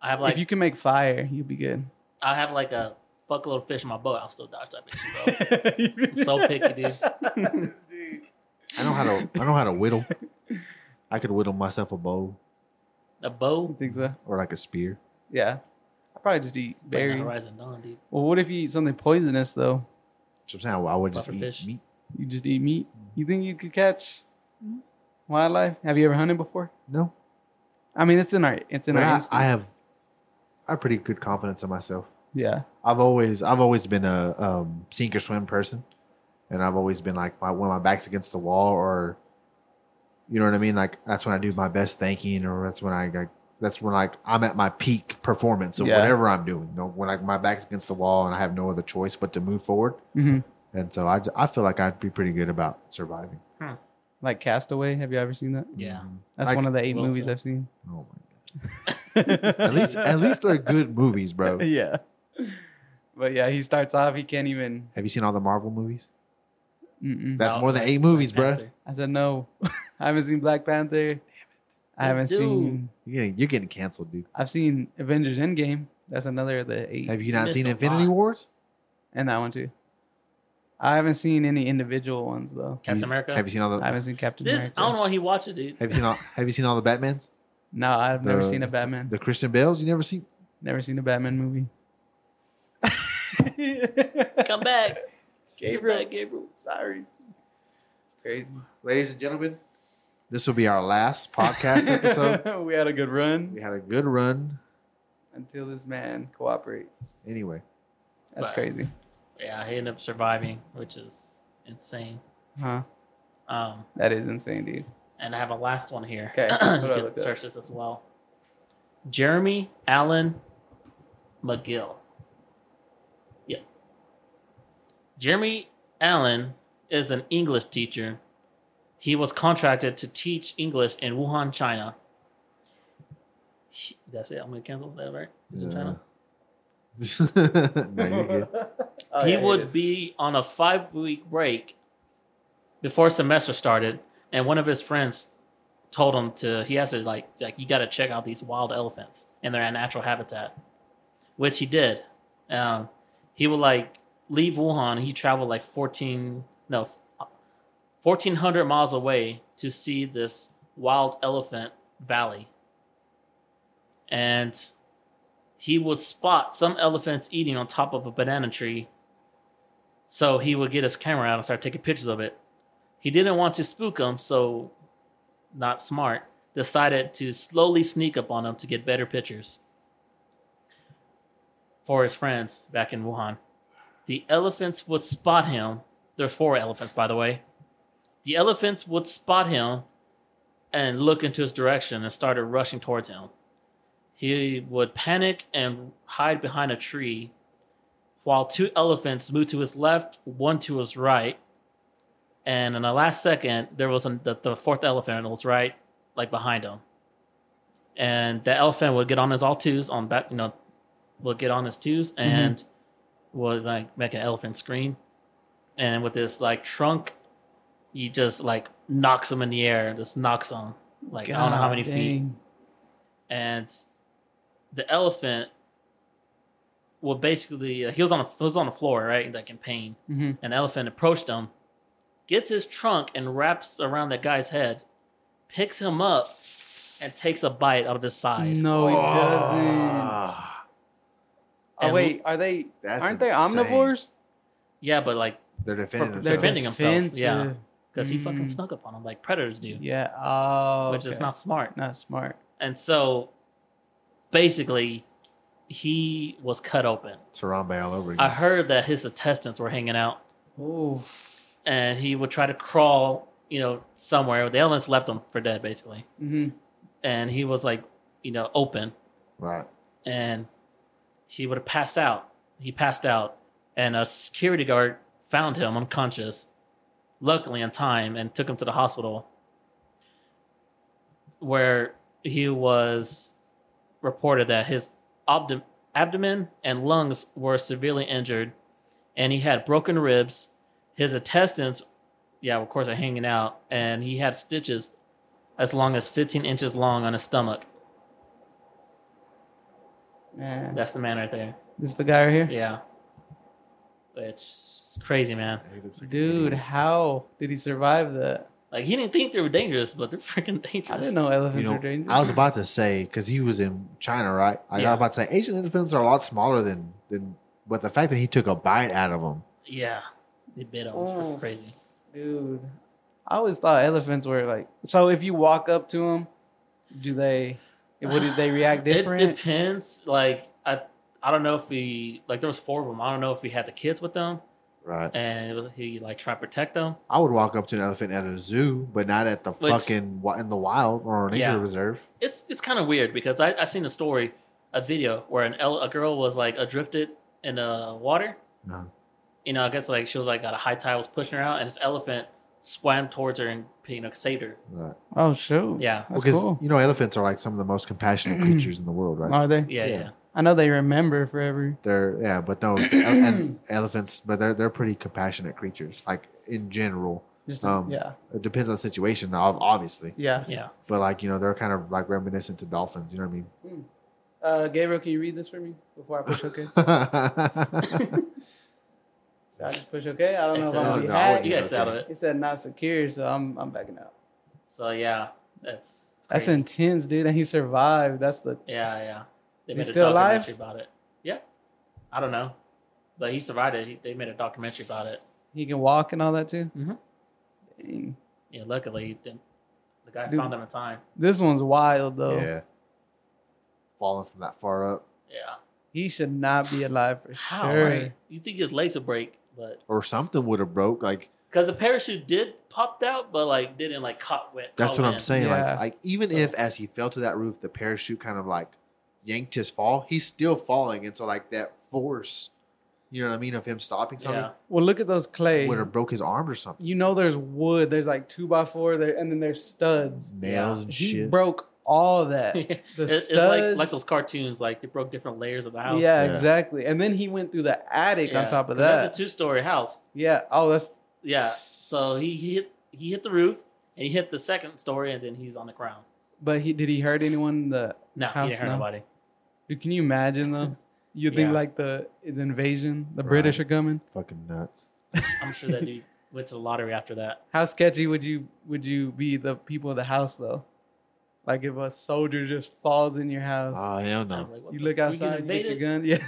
I have like if you can make fire, you'll be good. I have like a fuckload little fish in my boat. I'll still die of starvation, bro. I'm *laughs* so picky, dude. *laughs* I know how to. I know how to whittle. I could whittle myself a bow A You bow. think so? or like a spear. Yeah. I probably just eat Bring the berries. Horizon Dawn, dude. Well, what if you eat something poisonous though? So I'm saying I would just eat fish. meat. You just eat meat. Mm-hmm. You think you could catch mm-hmm. wildlife? Have you ever hunted before? No, I mean, it's in our it's in But our I, instinct. I have. I have pretty good confidence in myself. Yeah. I've always I've always been a um, sink or swim person, and I've always been like my when my back's against the wall or, you know what I mean. Like that's when I do my best thinking, or that's when I like that's when like I'm at my peak performance of Yeah. whatever I'm doing. You know, when like my back's against the wall and I have no other choice but to move forward. hmm And so I I feel like I'd be pretty good about surviving. Like Castaway. Have you ever seen that? Yeah. Mhm. That's Like- one of the eight Will movies I've seen. Oh my god. *laughs* At least at least they're good movies, bro. *laughs* yeah. But yeah, he starts off. He can't even. Have you seen all the Marvel movies? Mm-mm. That's No, more than Black- eight movies, bro. Panther. I said no. *laughs* I haven't seen Black Panther. Damn it. I haven't Dude. seen. You're getting, you're getting canceled, dude. I've seen Avengers Endgame. That's another of the eight, Have you not missed seen a Infinity lot. Wars? and that one too. I haven't seen any individual ones though. Captain you- America. Have you seen all the I haven't seen Captain this America. I don't know why he watched it, dude. Have you seen all *laughs* Have you seen all the Batmans? No, I've never The- seen a Batman. The Christian Bales, you never seen? never seen a Batman movie. Come back, *laughs* Gabriel. Come back, Gabriel. Sorry. It's crazy. Ladies and gentlemen, this will be our last *laughs* podcast episode. we had a good run we had a good run. until this man cooperates. Anyway, That's But- crazy. Yeah, he ended up surviving, which is insane. Huh? Um, That is insane, dude. and I have a last one here. Okay, *clears throat* you what do I can look up? search this as well. Jeremy Allen McGill. Yeah. Jeremy Allen is an English teacher. He was contracted to teach English in Wuhan, China. He- that's it. I'm gonna cancel that, right? It's in China. *laughs* no. *laughs* Oh, he yeah, would is. be on a five week break before semester started, and one of his friends told him to he has to like like you got to check out these wild elephants in their natural habitat, which he did. Um, he would like leave Wuhan. He traveled like fourteen no fourteen hundred miles away to see this wild elephant valley, and he would spot some elephants eating on top of a banana tree. So he would get his camera out and start taking pictures of it. He didn't want to spook them, so not smart, decided to slowly sneak up on them to get better pictures for his friends back in Wuhan. The elephants would spot him. There's four elephants, by the way. The elephants would spot him and look into his direction and started rushing towards him. He would panic and hide behind a tree while two elephants moved to his left, one to his right. And in the last second, there was a, the, the fourth elephant was right, like behind him. And the elephant would get on his all twos on back, you know, would get on his twos and mm-hmm. Would like make an elephant scream. And with this like trunk, he just like knocks him in the air, just knocks him like I don't know how God many feet and the elephant well basically he was on a, he was on the floor right like in pain Mhm. an elephant approached him gets his trunk and wraps around that guy's head picks him up and takes a bite out of his side No, he doesn't. Oh And wait, are they? That's aren't they insane. omnivores? yeah but like They're defending For- themselves. they're defending himself, yeah. defensive. because he fucking Mm. snuck up on him like predators do Yeah. Oh, which is not smart not smart. and so basically he was cut open Harambe all over again. i heard that his intestines were hanging out Oh, and he would try to crawl, you know, somewhere. The elements left him for dead, basically. hmm And he was like, you know, open, right. and he would have passed out. He passed out, and a security guard found him unconscious, luckily in time, and took him to the hospital, where he was reported that his abdom- abdomen and lungs were severely injured, and he had broken ribs. His intestines, yeah, of course, are hanging out, and he had stitches as long as 15 inches long on his stomach. Man. That's the man right there. This is the guy right here. Yeah. It's crazy, man. Like Dude, how did he survive that? Like he didn't think they were dangerous, but they're *laughs* freaking dangerous. I didn't know elephants You know, are dangerous. I was about to say because he was in China, right? I Yeah. was about to say Asian elephants are a lot smaller than than, but the fact that he took a bite out of them, Yeah, they bit him. It's Oh, freaking crazy. dude. I always thought elephants were like. So if you walk up to them, do they? Would they react different? It depends. Like I, I don't know if we like there was four of them. I don't know if we had the kids with them right? and he like try to protect them. I would walk up to an elephant at a zoo, but not at the Which- fucking wa- in the wild or a nature Yeah. reserve. It's it's kind of weird because I I seen a story, a video where an ele- a girl was like adrifted in the water. No. You know, I guess like she was like got a high tide was pushing her out, and this elephant swam towards her and you know saved her. Right. oh shoot! Yeah, that's because cool. you know elephants are like some of the most compassionate *clears throat* creatures in the world, right? Are they? yeah, Yeah. yeah. I know they remember forever. They're yeah, but no, the and *clears throat* elephants, but they're they're pretty compassionate creatures, like in general. Just Um, yeah, It depends on the situation, obviously, yeah. Yeah. but like you know, they're kind of like reminiscent to dolphins. You know what I mean? Mm. Uh, Gabriel, can you read this for me before I push OK? *laughs* *laughs* I I just push OK? I don't know if I'm gonna be No, I hacked. You Yeah, out of it. He said not secure, so I'm I'm backing out. So yeah, That's it's That's intense, dude. And he survived. That's the Yeah, yeah. They Is he made a still alive? documentary about it. Yeah, I don't know, but he survived it. He, they made a documentary about it. he can walk and all that too. Mhm. Dang. Yeah, luckily he didn't. The guy Dude. found him in time. This one's wild though. Yeah. Falling from that far up. Yeah. He should not be alive for How? sure. Right? You think his legs would break, but Or something would have broke. Like because the parachute did popped out, but like didn't like caught wet. that's caught what I'm saying. Yeah. Like like even So- if as he fell to that roof, the parachute kind of like yanked his fall, he's still falling. And so like that force, you know what I mean, of him stopping something Yeah. Well, look at those clay. would have broke his arm or something. You know, there's wood. There's like two by four there, and then there's studs. Nails and He shit. broke all of that. *laughs* Yeah. The It- it's studs. like like those cartoons, like they broke different layers of the house. Yeah, Yeah. exactly. And then he went through the attic on top of that. That's a two story house. yeah. Oh, that's Yeah. So he, he hit he hit the roof and he hit the second story and then he's on the ground. But he did he hurt anyone? in The No, House, he didn't hurt no? nobody. dude, can you imagine though? You think Yeah. like the, the invasion, the Right. British are coming. Fucking nuts. I'm sure that dude went to the lottery after that. How sketchy would you would you be the people of the house though? Like if a soldier just falls in your house, Oh hell no. like, you look outside, you get your invaded? gun. Yeah,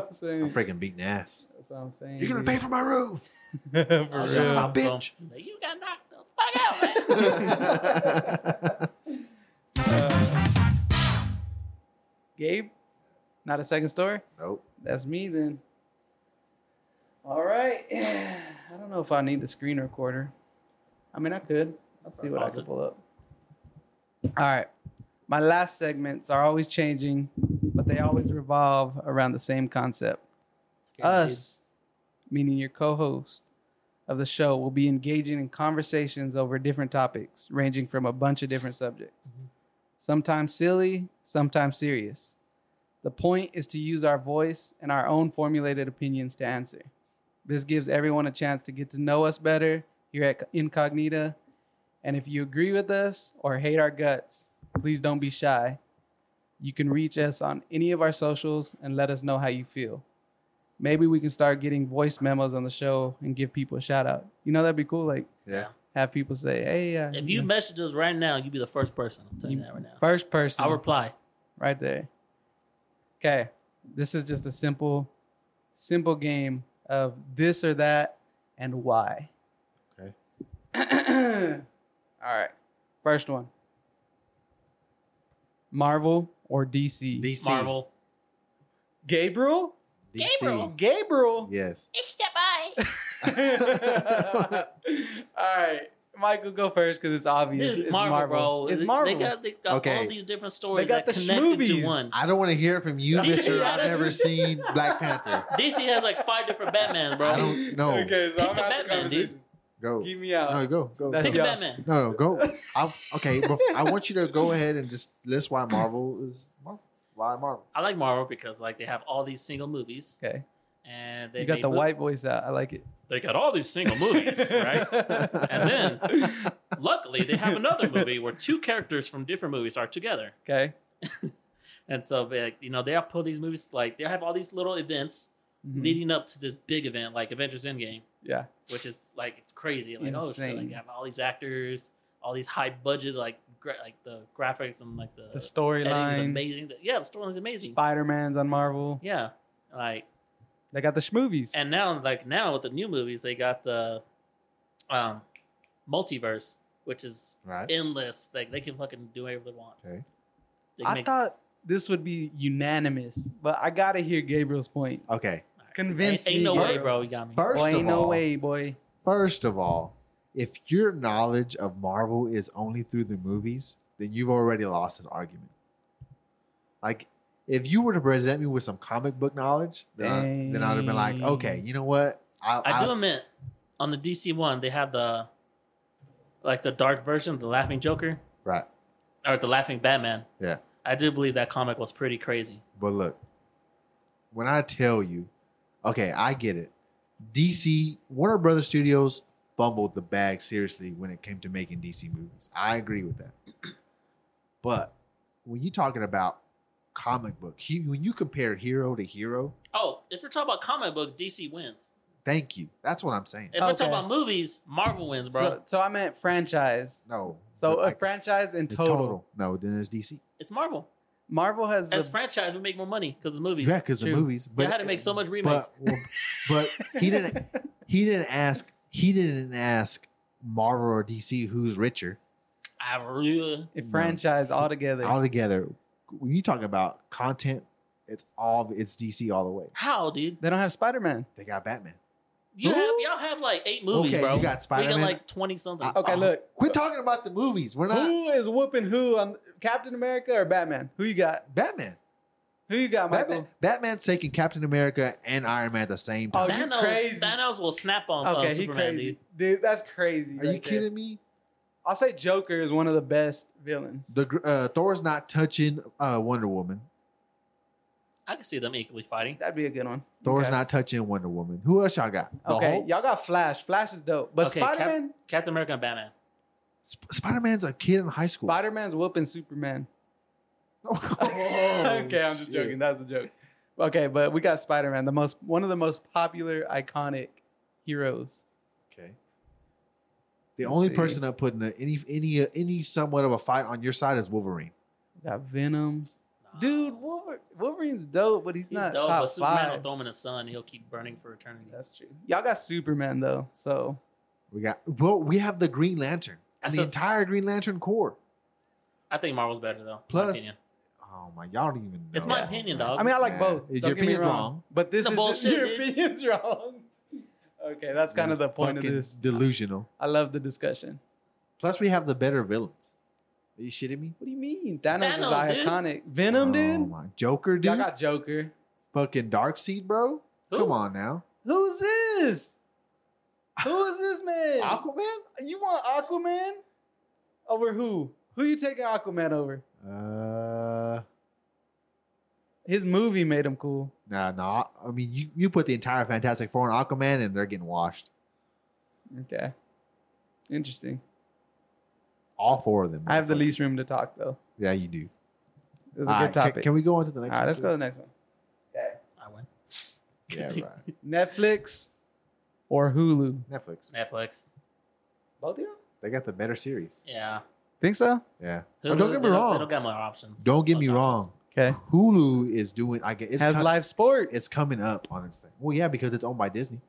*laughs* I'm saying. I'm freaking beating ass. That's what I'm saying. You're gonna dude. pay for my roof. *laughs* For Oh, son of real. a bitch. you got knocked the fuck out, man. Uh, *laughs* Gabe, not a second story. nope. That's me then. All right. *sighs* I don't know if I need the screen recorder. I mean, I could. I'll see what I Pause can pull up. All right. My last segments are always changing, but they always revolve around the same concept. Us, meaning your co host of the show, will be engaging in conversations over different topics, ranging from a bunch of different subjects. Mm-hmm. Sometimes silly, sometimes serious. The point is to use our voice and our own formulated opinions to answer. This gives everyone a chance to get to know us better here at Incognita. And if you agree with us or hate our guts, please don't be shy. You can reach us on any of our socials and let us know how you feel. Maybe we can start getting voice memos on the show and give people a shout out. You know, that'd be cool. Like, Yeah. have people say, hey, uh, If you message us right now, you'd be the first person. I'm telling you, that right now. first person, I'll reply. right there. Okay, this is just a simple, simple game of this or that and why. Okay. *clears throat* All right, first one. Marvel or DC? DC. Marvel. Gabriel? DC. Gabriel. Gabriel. Yes. It's the boy. *laughs* *laughs* All right, Michael, go first because it's obvious. It's Marvel, Marvel, bro. It's Marvel. They got, they got Okay. all these different stories they got that the connected schmoovies. to one. I don't want to hear from you, *laughs* Mister. I've never seen Black Panther. DC has like five different Batmans, bro. I don't know. Okay, so Pick I'm a out the Batman, conversation. dude. Go. Keep me out. No, go. Go. That's Pick go. a. Batman. No, no, go. I'll, okay, bef- I want you to go ahead and just list why Marvel is Marvel. Why Marvel? I like Marvel because like they have all these single movies Okay, and they you got the mov- white voice out. I like it. They got all these single movies, *laughs* right? And then luckily they have another movie where two characters from different movies are together. Okay. *laughs* And so like, you know, they have put these movies like they have all these little events Mhm. leading up to this big event like Avengers Endgame, Yeah. which is like it's crazy. Like oh shit, like you have all these actors, all these high budget like gra- like the graphics and like the, The editing is storyline. amazing. The- Yeah, the storyline is amazing. Spider Man's on Marvel. Yeah, like They got the schmovies. and now like now with the new movies they got the um multiverse, which is Right. endless. Like they can fucking do whatever they want. Okay. They I make- thought this would be unanimous, but I gotta hear Gabriel's point. Okay. Convince ain't, ain't me, no way, Gabriel. bro. You got me. First Boy, of ain't no all, way, boy. First of all, if your knowledge of Marvel is only through the movies, then you've already lost this argument. Like, if you were to present me with some comic book knowledge, then, I, then I would have been like, okay, you know what? I, I do admit, on the DC one, they have the like the dark version, the Laughing Joker, right. or the Laughing Batman. Yeah. I do believe that comic was pretty crazy. But look, when I tell you, okay, I get it. DC, Warner Brothers Studios fumbled the bag seriously when it came to making DC movies. I agree with that. *clears throat* But when you're talking about comic book, when you compare hero to hero, Oh, if you're talking about comic book, DC wins. Thank you. That's what I'm saying. If we're talking about movies, Marvel wins, bro. So, so I meant franchise. No. So but a like, franchise in the total. No, then it's DC. it's Marvel. Marvel has the As franchise, we make more money because of the movies. Yeah, because the True. movies. They But had to make so much remakes. But, well, but he didn't. *laughs* He didn't ask. He didn't ask Marvel or DC who's richer. I really, a No. franchise altogether. Altogether, when you talk about content, it's all it's DC all the way. how, dude? they don't have Spider Man. They got Batman. You Who? have y'all have like eight movies, Okay, bro. you got We Spider-Man. got like twenty something. I- Okay, oh, look. Quit talking about the movies. We're not Who is whooping who on Captain America or Batman? Who you got? Batman. Who you got, Michael? Batman. Batman's taking Captain America and Iron Man at the same Oh, time. you Thanos, crazy. Thanos will snap on Okay, uh, he Superman, crazy, dude. dude. That's crazy. Are you right there. kidding me? I'll say Joker is one of the best villains. The gr- uh, Thor's not touching uh, Wonder Woman. I can see them equally fighting. That'd be a good one. Thor's Okay. not touching Wonder Woman. Who else y'all got? The Okay, Hulk? y'all got Flash. Flash is dope, but Okay, Cap- Spider Man. Captain America and Batman. Sp- Spider Man's a kid in high school. Spider Man's whooping Superman. *laughs* Oh, *laughs* okay, I'm just shit. joking. That's a joke. Okay, but we got Spider Man, the most one of the most popular, iconic heroes. Okay. The Let's only see. person up putting a, any any uh, any somewhat of a fight on your side is Wolverine. We got Venom. Dude, Wolver- Wolverine's dope, but he's, He's not dope, top but Superman will five. throw him in the sun. He'll keep burning for eternity. That's true. Y'all got Superman though, so We got well, we have the Green Lantern and That's the a- entire Green Lantern Corps. I think Marvel's better though. Plus- my. Oh my, y'all don't even know. It's my opinion, dog. I mean, I like Yeah. both. Your Don't get me opinion's wrong. wrong. but this The is just bullshit, your dude. opinion's *laughs* wrong. Okay, that's kind of the point of this. Delusional. I love the discussion. Plus, we have the better villains. Are you shitting me? What do you mean? Thanos, Thanos, is dude. iconic. Venom, Oh dude. my Joker, dude. I got Joker. Fucking Darkseid, bro. Who? Come on now. Who's this? Who is this man? Aquaman. You want Aquaman over who? Who you taking Aquaman over? Uh, His movie made him cool. nah, nah. I mean, you you put the entire Fantastic Four on Aquaman, and they're getting washed. Okay, interesting. All four of them. I have the least room to talk though. Yeah, you do. It was a All good right, can- topic. Can, we go on to the next? right, one, let's go to please? the next one. Okay, I win. Yeah, *laughs* right. Netflix or Hulu? Netflix. Netflix. Both of you They got the better series. Yeah. think so? Yeah. Hulu, Oh, don't get me they wrong. They don't got more options. Don't get me Most wrong. Okay, Hulu is doing. I get it's has com- live sports. It's coming up on its thing. Well, yeah, because it's owned by Disney.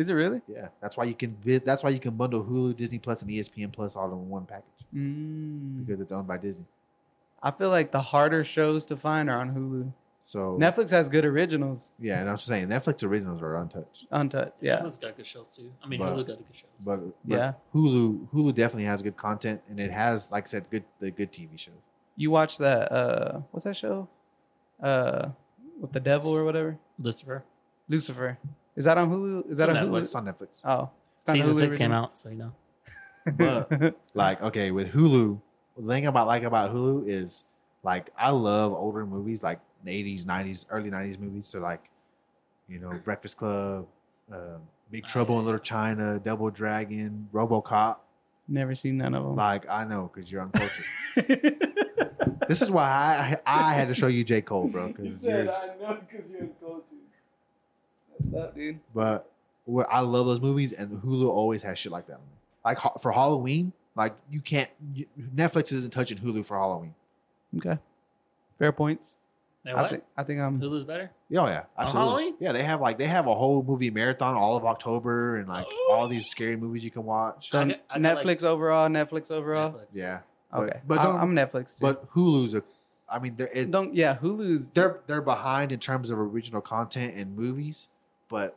Is it really? Yeah, that's why you can. That's why you can bundle Hulu, Disney Plus, and ESPN Plus all in one package Mm. because it's owned by Disney. I feel like the harder shows to find are on Hulu. So Netflix has good originals, Yeah, and I'm saying Netflix originals are untouched, untouched. Yeah, Hulu's got good shows too. I mean, But- Hulu got good shows. but, but Yeah. Hulu Hulu definitely has good content, and it has, like I said, good the good TV shows. you watch that? Uh, what's that show? Uh, with the devil or whatever. Lucifer. Lucifer. Is that on Hulu? Is that It's on on Hulu? It's on Netflix. Oh, it's not Season Hulu six came out, so you know. *laughs* But like, okay, with Hulu, the thing about like about Hulu is like I love older movies, like the '80s, '90s, early '90s movies. So like, you know, Breakfast Club, uh, Big Trouble in. Little China, Double Dragon, RoboCop. Never seen none of them. Like I know because you're uncultured. *laughs* this is why I I had to show you J Cole, bro. you Because said you're. I know because you're cultured. That's up, dude. But what I love those movies, and Hulu always has shit like that. Like for Halloween, like you can't. You, Netflix isn't touching Hulu for Halloween. Okay, fair points. Hey, I what? think I think I'm. Hulu's better? Oh yeah, absolutely. Halloween? Yeah, they have like they have a whole movie marathon all of October and like oh. all these scary movies you can watch. So I got- I got, like- Netflix overall, Netflix overall. Netflix. Yeah, but- Okay, but I- don't- I'm Netflix too. but Hulu's a. I mean, they're it, don't yeah, Hulu's they're they're behind in terms of original content and movies, but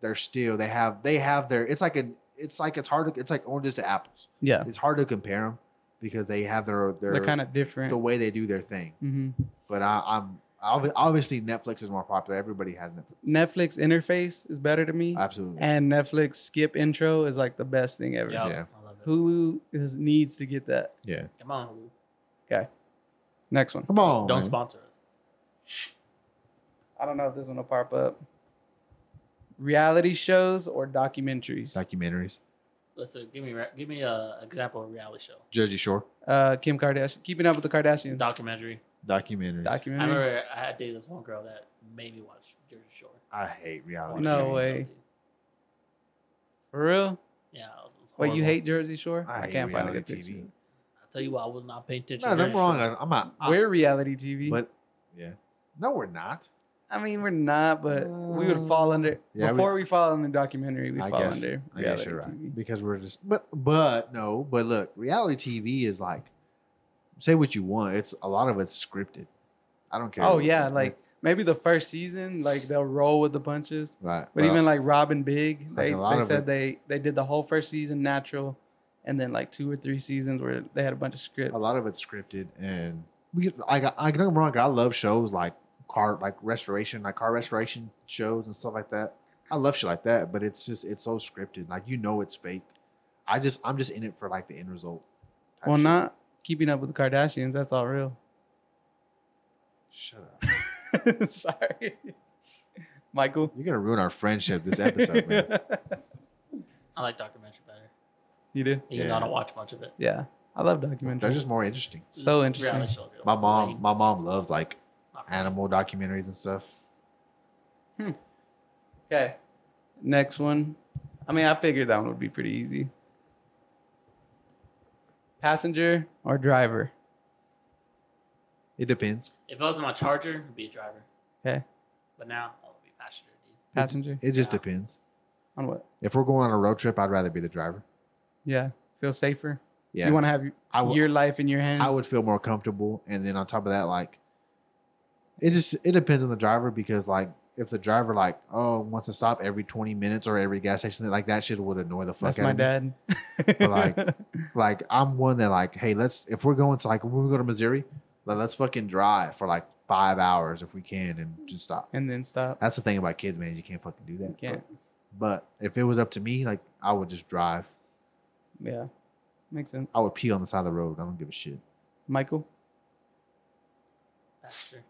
they're still they have they have their. It's like a. It's like it's hard to. It's like oranges to apples. yeah, It's hard to compare them because they have their their they're kind of different. the way they do their thing. hmm But I, I'm obviously Netflix is more popular. Everybody has Netflix. Netflix interface is better to me, Absolutely. and Netflix skip intro is like the best thing ever. Yeah, Yeah. I love it. Hulu is needs to get that. yeah. Come on, Hulu. Okay, next one. Come on. Don't man. sponsor us. I don't know if this one will pop up. Reality shows or documentaries? Documentaries. Let's uh, give me ra- give me a example of a reality show. Jersey Shore. uh, Kim Kardashian, Keeping Up with the Kardashians. Documentary. Documentaries. I Documentary. remember I had dated this one girl that made me watch Jersey Shore. I hate reality. No TV. way. For real? Yeah. It was, it was Wait, you hate Jersey Shore? I hate can't find a reality good picture. TV. I tell you what, I was not paying attention. No, to I'm that wrong. shit. I'm not. I- We're reality TV. But yeah, no, we're not. I mean, we're not, but we would fall under mm. Yeah, before we, fall under documentary. We I fall guess. under I guess you're right TV. because we're just. But but no. But look, reality TV is like, say what you want. It's a lot of it's scripted. I don't care. Oh yeah, like maybe the first season, like they'll roll with the punches. right. But even like Rob & Big, Like they, they said it- they they did the whole first season natural, and then like two or three seasons where they had a bunch of scripts. a lot of it's scripted, and we. I got. I don't get wrong. I love shows like car, like restoration, like car restoration shows and stuff like that. I love shit like that, but it's just it's so scripted. Like you know it's fake. I just I'm just in it for like the end result. well, shit. not keeping up with the Kardashians. That's all real. Shut up. *laughs* Sorry, Michael. You're gonna ruin our friendship this episode, man. *laughs* I like documentary better. you do? Even though Yeah. I don't watch much of it. Yeah, I love documentaries. They're just more interesting. so interesting. Reality shows are My mom, my mom loves like Not for me. Animal documentaries and stuff. Hmm. Okay, next one. I mean, I figured that one would be pretty easy. Passenger or driver? It depends. If I was in my Charger, it'd be a driver. Okay, But now I'll be passenger, dude. passenger It just Yeah. depends. on what? If we're going on a road trip, I'd rather be the driver. Yeah, feel safer. Yeah, You want to have I would- your life in your hands. I would feel more comfortable. And then on top of that, like it just it depends on the driver because like if the driver like oh wants to stop every twenty minutes or every gas station like that shit would annoy the fuck That's out my of me. dad. But, like, *laughs* Like I'm one that like hey let's if we're going to like when we go to Missouri like, let's fucking drive for like five hours if we can and just stop. and then stop. That's the thing about kids, man. You can't fucking do that. You can't. But if it was up to me, like I would just drive. Yeah, makes sense. I would pee on the side of the road. I don't give a shit. Michael, Passenger.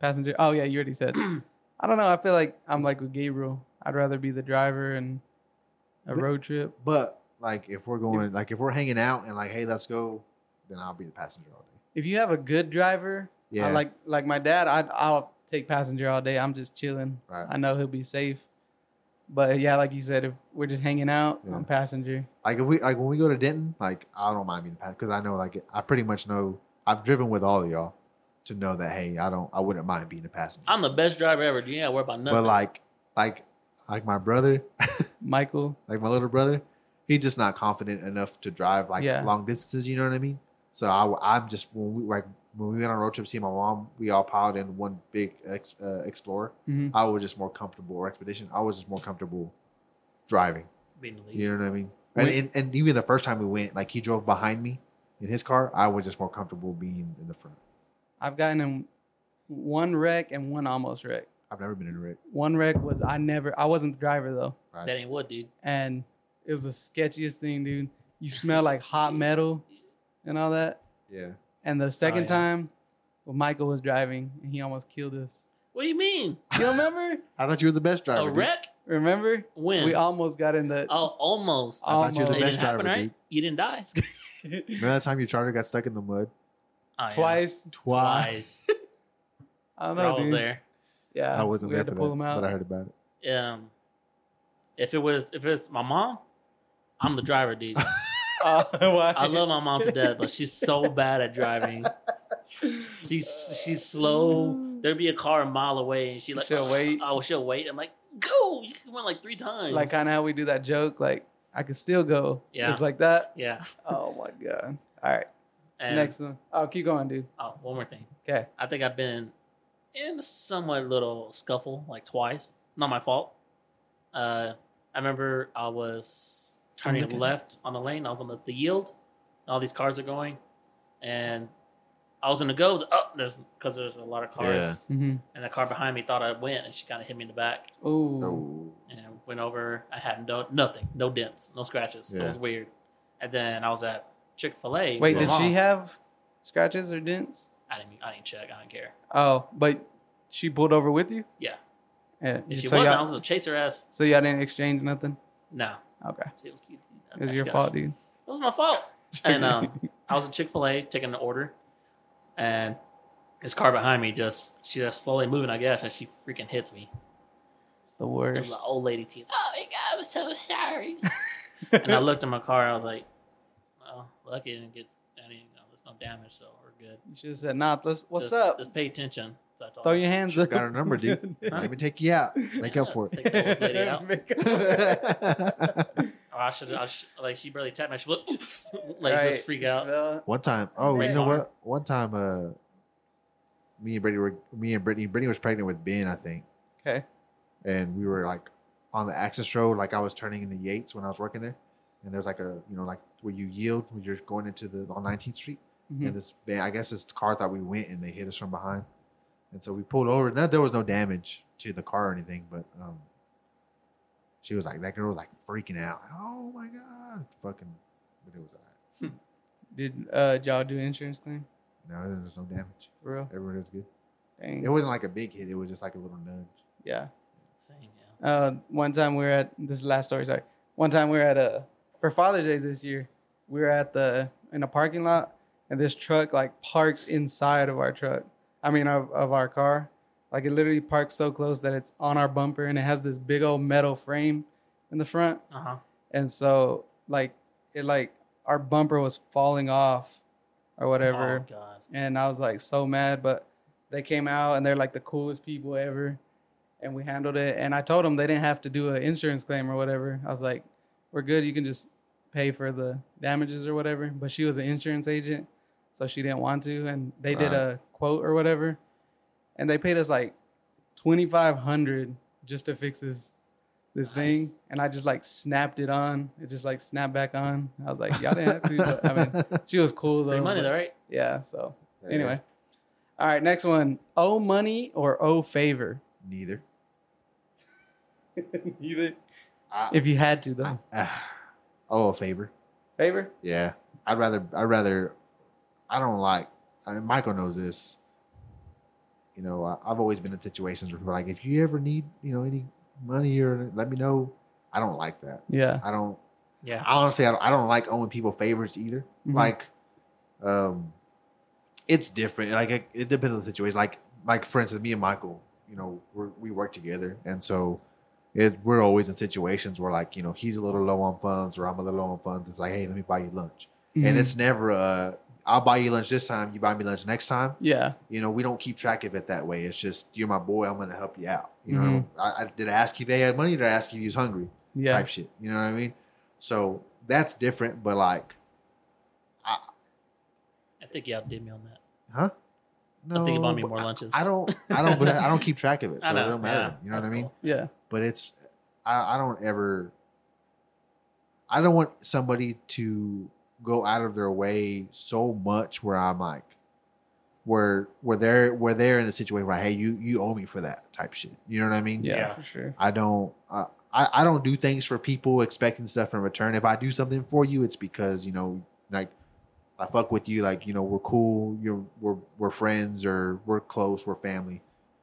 Passenger. Oh yeah, you already said. *clears throat* I don't know. I feel like I'm like with Gabriel. I'd rather be the driver and a But- road trip. But like if we're going, like if we're hanging out and like, hey, let's go, then I'll be the passenger all day. If you have a good driver, Yeah. I like like my dad, I I'll take passenger all day. I'm just chilling. Right. I know he'll be safe. But yeah, like you said, if we're just hanging out, Yeah. I'm passenger. Like if we like when we go to Denton, like I don't mind being the passenger because I know like I pretty much know I've driven with all of y'all to know that hey, I don't I wouldn't mind being a passenger. I'm the best driver ever. You ain't gotta worry about nothing. but like like like my brother, *laughs* Michael, like my little brother, he's just not confident enough to drive like Yeah. long distances. You know what I mean? So I I'm just when we like when we went on a road trip to see my mom, we all piled in one big ex, uh, Explorer. Mhm. I was just more comfortable or expedition. I was just more comfortable driving. being the lead. You know what I mean? And, and, and even the first time we went, like he drove behind me in his car, I was just more comfortable being in the front. I've gotten in one wreck and one almost wreck. I've never been in a wreck. One wreck was I never. I wasn't the driver though, Right? That ain't what, dude. and it was the sketchiest thing, dude. You smell like hot *laughs* metal and all that. yeah. And the second oh, yeah. time, well, Michael was driving and he almost killed us. What do you mean? *laughs* You remember? I thought you were the best driver. a dude. wreck? Remember? When? We almost got in the. oh, almost. I thought you were the it best didn't driver, happen, right? dude. You didn't die. Remember that time your charger got stuck in the mud? Oh, yeah. Twice. Twice. *laughs* I don't I know, was dude. there. Yeah, I wasn't we there had for to that, pull him out. but I heard about it. Um, if it was if it's my mom, I'm the driver, dude. Uh, *laughs* *laughs* why? I love my mom to death, but she's so bad at driving. She's she's slow. *sighs* There'd be a car a mile away, and she like She'll wait. Oh, she'll wait. I'm like, go. You went like three times. like kind of how we do that joke. Like I could still go. Yeah. It's like that. yeah. Oh my god. All right. And Next one. Oh, keep going, dude. Oh, one more thing. Okay. I think I've been in a somewhat little scuffle like twice. Not my fault. Uh, I remember I was turning looking. left on the lane. I was on the, the yield. And all these cars are going, and I was in the go. I was, oh, there's because there's a lot of cars, Yeah. Mm-hmm. and the car behind me thought I went, and she kind of hit me in the back, Ooh. Oh. and went over. I had no nothing, no dents, no scratches. It was weird. And then I was at Chick Fil A. Wait, did she have scratches or dents? I didn't. I didn't check. I don't care. Oh, but she pulled over with you. Yeah. Yeah. If she so wasn't, I was a chaser ass. so y'all didn't exchange nothing. No, Okay. it was cute. It was your fault, dude. It was my fault. *laughs* And um, I was in Chick Fil A taking an order, and this car behind me just she just slowly moving, I guess, and she freaking hits me. It's the It was worst. an old lady teeth. Oh my god, I'm so sorry. *laughs* and I looked in my car. I was like, "Well, lucky it didn't get any. You know, there's no damage, so we're good." You should have said, "Nah, let's. What's Just- up? Just pay attention. So I told Throw her. your hands Should've up." got her number, dude. Huh? *laughs* Let me take you out. Make up for Take the old lady out. Make it. *laughs* Or I should, I should, like she barely tapped me. She would *laughs* like Right. just freak out. One time, oh, Right you know what? One time, uh, me and Brittany were me and Brittany. Brittany was pregnant with Ben, I think, Okay. and we were like on the access road, like I was turning into Yates when I was working there, and there's like a you know like where you yield when you're going into the on 19th Street, Mhm. and this van, I guess this car thought we went, and they hit us from behind, and so we pulled over. And there was no damage to the car or anything, but um, she was like that girl was like freaking out. Oh my god, fucking, but it was alright. Did uh, y'all do insurance claim? No, there was no damage. For real? Everyone was good. Dang. It wasn't like a big hit. It was just like a little nudge. yeah. Same, yeah. Uh, one time we were at this is the last story. Sorry. One time we were at a for Father's Day this year. We were at the in a parking lot, and this truck like parks inside of our truck. I mean, of, of our car. Like it literally parks so close that it's on our bumper, and it has this big old metal frame in the front. Uh huh. And so like it like our bumper was falling off or whatever. Oh god. and I was like so mad. But they came out and they're like the coolest people ever, and we handled it. And I told them they didn't have to do an insurance claim or whatever. I was like, "We're good. You can just pay for the damages or whatever." But she was an insurance agent, so she didn't want to, and they did a quote or whatever, and they paid us like twenty five hundred just to fix this. This Nice. thing and I just like snapped it on. It just like snapped back on. I was like, y'all didn't have to. But, I mean, *laughs* she was cool though. Free money, though, right? yeah. So Yeah. anyway, all right. Next one: owe money or owe favor. neither. *laughs* Either. I, If you had to though, ah. Oh, a favor. favor. Yeah, I'd rather. I'd rather. I don't like. I mean, Michael knows this. You know, I, I've always been in situations where people are like, if you ever need, you know, any money or let me know. I don't like that. Yeah. I don't. Yeah. I honestly, I don't, I don't like owing people favors either. Mhm. Like, um, it's different. Like, it, it depends on the situation. Like, like for instance, me and Michael, you know, we're, we work together, and so it, we're always in situations where, like, you know, he's a little low on funds, or I'm a little low on funds. It's like, hey, let me buy you lunch, Mhm. and it's never uh, I'll buy you lunch this time, you buy me lunch next time. yeah. You know, we don't keep track of it that way. It's just you're my boy. I'm gonna help you out. You know, Mhm. I, I did I ask you if they had money? Did I ask you if you was hungry? Yeah. type shit. You know what I mean? So that's different, but like, I, I think you outdid me on that. huh? No, I think you bought me more lunches. I don't, I don't, but I don't keep track of it, *laughs* so I know. it don't matter. yeah, you know what I mean? cool. Yeah. But it's, I, I don't ever, I don't want somebody to go out of their way so much where I'm like, where where they're where they're in a situation where hey you you owe me for that type shit. You know what I mean? Yeah. Yeah. For sure. I don't uh, I, I don't do things for people expecting stuff in return. If I do something for you, it's because, you know, like I fuck with you, like, you know, we're cool, you're we're we're friends or we're close, we're family.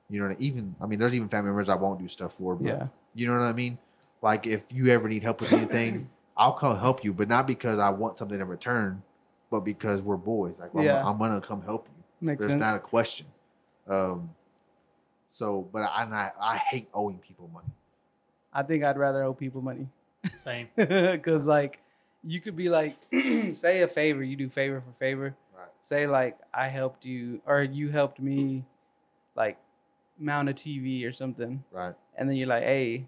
You know, I mean? even I mean there's even family members I won't do stuff for, but Yeah. you know what I mean? Like if you ever need help with anything, *coughs* I'll come help you, but not because I want something in return, but because we're boys. Like I'm- I'm, gonna come help you. Makes There's sense. not a question. Um so but I I, I hate owing people money. I think I'd rather owe people money Same. *laughs* because like you could be like *clears throat* say a favor, you do favor for favor. Right. Say like I helped you or you helped me, like mount a TV or something. Right. and then you're like, hey,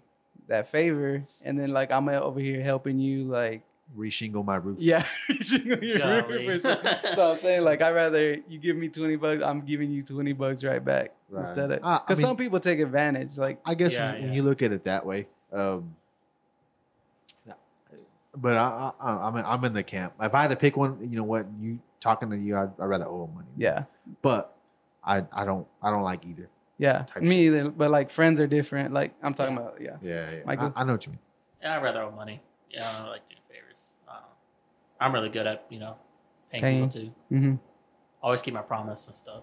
that favor, and then like I'm over here helping you, like, Reshingle my roof. yeah, *laughs* your roof or *laughs* so I'm saying like I'd rather you give me twenty bucks, I'm giving you twenty bucks right back Right. instead of Uh, I because mean- some people take advantage, like I guess Yeah, when, when you look at it that way, um, but I, I, I'm I'm in the camp. If I had to pick one, you know what? You talking to you, I'd, I'd rather owe money. yeah, but I I don't I don't like either. yeah, Type me either. But like friends are different. Like I'm talking about, yeah, Yeah, yeah. Michael? I, I know what you mean. Yeah, I'd rather owe money. Yeah, I don't like doing favors. Uh, I'm really good at, you know, paying, Paying. people too. mm-hmm. Always keep my promise and stuff.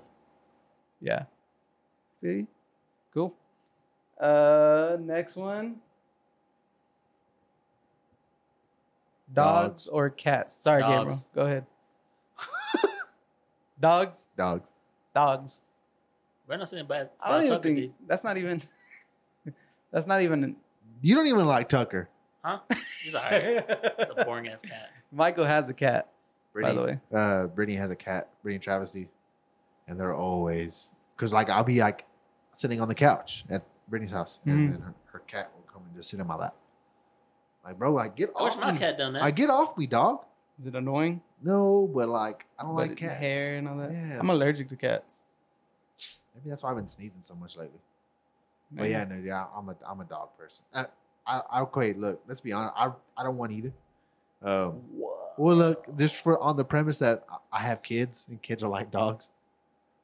yeah. See, cool. Uh, next one. Dogs, Dogs. or cats? Sorry, Gabriel. Go ahead. *laughs* Dogs, Dogs. dogs. We're not saying bad. I don't even talking, think that's not even. *laughs* That's not even. You don't even like Tucker. Huh? He's alright. *laughs* the boring ass cat. Michael has a cat. Brittany, the way. uh, Brittany has a cat. Brittany and Travesty, and they're always because like I'll be like sitting on the couch at Brittany's house, Mhm. and then her, her cat will come and just sit in my lap. Like, bro, like get I wish off my me. cat done that. I get off me, dog. Is it annoying? No, but like I don't But like cats. Hair and all that. Yeah. I'm allergic to cats. Maybe that's why I've been sneezing so much lately. But yeah, no, yeah, I'm a I'm a dog person. I, I, I okay. Look, let's be honest. I I don't want either. Um, well, look, just for on the premise that I- I have kids and kids are like dogs,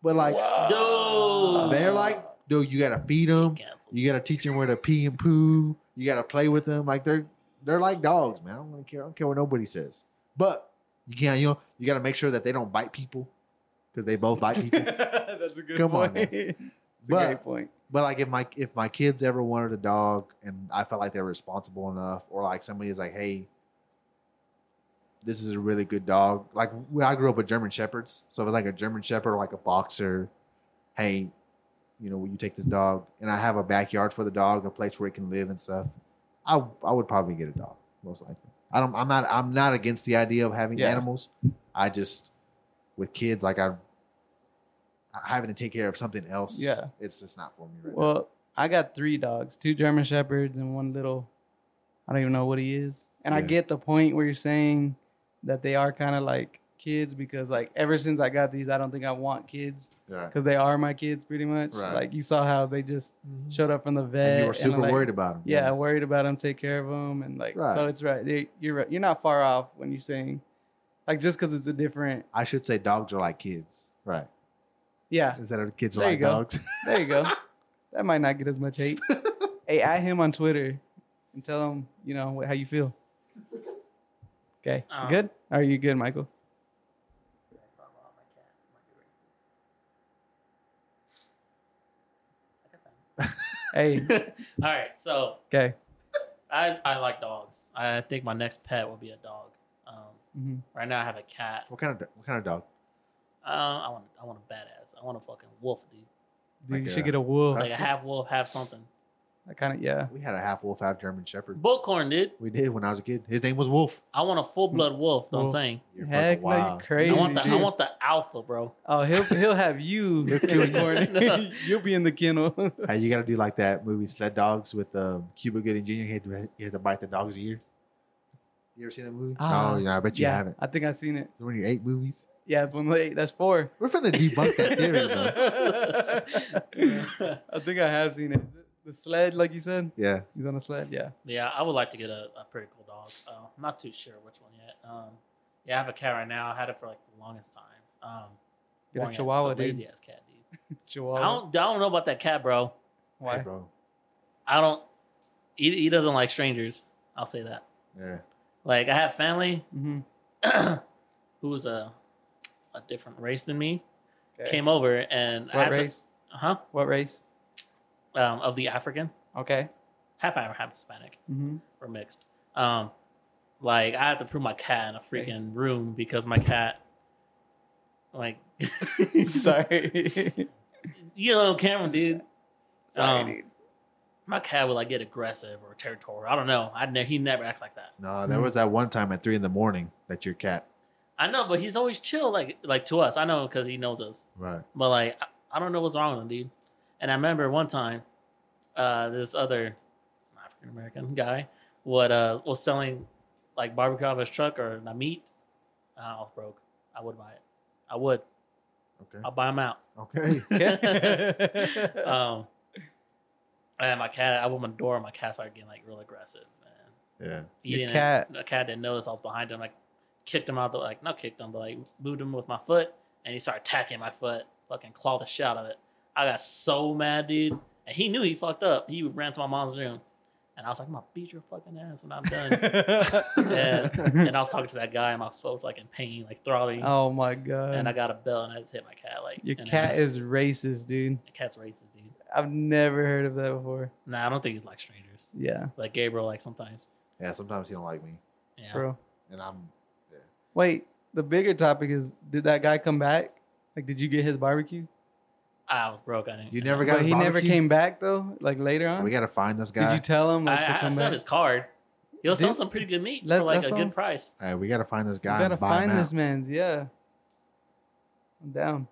but like Dude. they're like, dude, you gotta feed them. Canceled. You gotta teach them where to pee and poo. You gotta play with them. Like they're they're like dogs, man. I don't really care. I don't care what nobody says. But you can't. You know, you gotta make sure that they don't bite people because they both bite people. *laughs* That's a good Come on, point. *laughs* It's a But- great point. But like if my if my kids ever wanted a dog and I felt like they were responsible enough, or like somebody is like, hey, this is a really good dog. Like I grew up with German shepherds, so if it's like a German shepherd or like a boxer, hey, you know, will you take this dog? And I have a backyard for the dog, a place where it can live and stuff. I I would probably get a dog most likely. I don't. I'm not. I'm not against the idea of having Yeah. animals. I just with kids like I. Having to take care of something else, Yeah. it's just not for me right now. Well, I got three dogs, two German shepherds and one little. I don't even know what he is. And I get the point where you're saying that they are kind of like kids because like ever since I got these, I don't think I want kids Right. because they are my kids pretty much. Right. Like you saw how they just showed up from the vet. And you were super like, worried about them. Yeah, worried about them, take care of them, and like Right. so it's right. They, you're right. You're not far off when you're saying like just because it's a different. I should say dogs are like kids. Right. Yeah, Instead of kids are There like go. dogs. *laughs* there you go. that might not get as much hate. *laughs* hey, at him on Twitter and tell him you know how you feel. Okay, Um, good? Are you good, Michael? Hey, *laughs* All right, so okay. I I like dogs. I think my next pet will be a dog. Um, hmm right now I have a cat. what kind of what kind of dog? Uh, I want I want a badass. I want a fucking wolf, dude. Dude, Like you a- should get a wolf. Like a half wolf, half something. I kind of yeah. We had a half wolf, half German shepherd. Bullcorn, dude. We did when I was a kid. His name was Wolf. I want a full blood wolf. Know what I'm saying? You're Heck, fucking no, you wild. crazy. I want the I want the alpha, bro. Oh, he'll he'll have you *laughs* in the you. corner. No. *laughs* *laughs* You'll be in the kennel. Hey, you got to do like that movie Sled Dogs with um, Cuba Gooding Jr. He had, to, he had to bite the dog's ear. You ever seen that movie? Ah, oh, yeah, I bet you yeah, haven't. I think I've seen it. It's one of your eight movies. Yeah, it's one of the eight. That's four. We're finna debunk that theory, bro. I think I have seen it. Is it The sled, like you said, Yeah. he's on a sled. Yeah. yeah, I would like to get a, a pretty cool dog. Uh, I'm not too sure which one yet. Um, yeah, I have a cat right now. I had it for like the longest time. Um, Get a Chihuahua, it's dude. lazy ass cat, dude. *laughs* Chihuahua. I don't I don't know about that cat, bro. Why? Hey, bro. I don't. He, he doesn't like strangers. I'll say that. Yeah. Like I have family Mm-hmm. *clears throat* who's a a different race than me Okay. came over and I what had race? to, huh What race? Um, of the African Okay. half African half Hispanic Mm-hmm. or mixed. Um, like I had to prove my cat in a freaking room because my cat, like, *laughs* Sorry. *laughs* you know, camera, dude. Sorry, Um, dude. My cat would like get aggressive or territorial. I don't know. I ne- he never acts like that. No, there was that one time at three in the morning that your cat. I know, but he's always chill. Like like to us, I know because he knows us. Right. But like, I, I don't know what's wrong with him, dude. And I remember one time, uh, this other African American guy what uh was selling like barbecue out of his truck or the meat. Uh, I was broke. I would buy it. I would. Okay. I'll buy him out. Okay. *laughs* *laughs* um, and my cat, I opened my door, and my cat started getting like real aggressive. And Yeah. he Your didn't, cat- the cat didn't notice I was behind him. Like kicked him out the like not kicked him, but like moved him with my foot, and he started attacking my foot. Fucking clawed the shit out of it. I got so mad, dude. And he knew he fucked up. He ran to my mom's room, and I was like, "I'm gonna beat your fucking ass when I'm done." *laughs* and, and I was talking to that guy, and my foot was like in pain, like throbbing. oh my god. and I got a bell, and I just hit my cat. Like Your cat ass. is racist, dude. The cat's racist, dude. I've never heard of that before. Nah, I don't think he's like strangers. Yeah, Like Gabriel, like sometimes. Yeah. Sometimes he don't like me, Yeah. bro. and I'm. Wait, the bigger topic is: Did that guy come back? Like, did you get his barbecue? I was broke. I didn't. You never got. But his he never barbecue? came back though. Like later on, We got to find this guy. did you tell him I, like to I, I come still have back? his card. He was selling Dude, some pretty good meat let- for like that's a all- good price. All right, we got to find this You guy. gotta and buy him find out. this man's. Yeah, I'm down.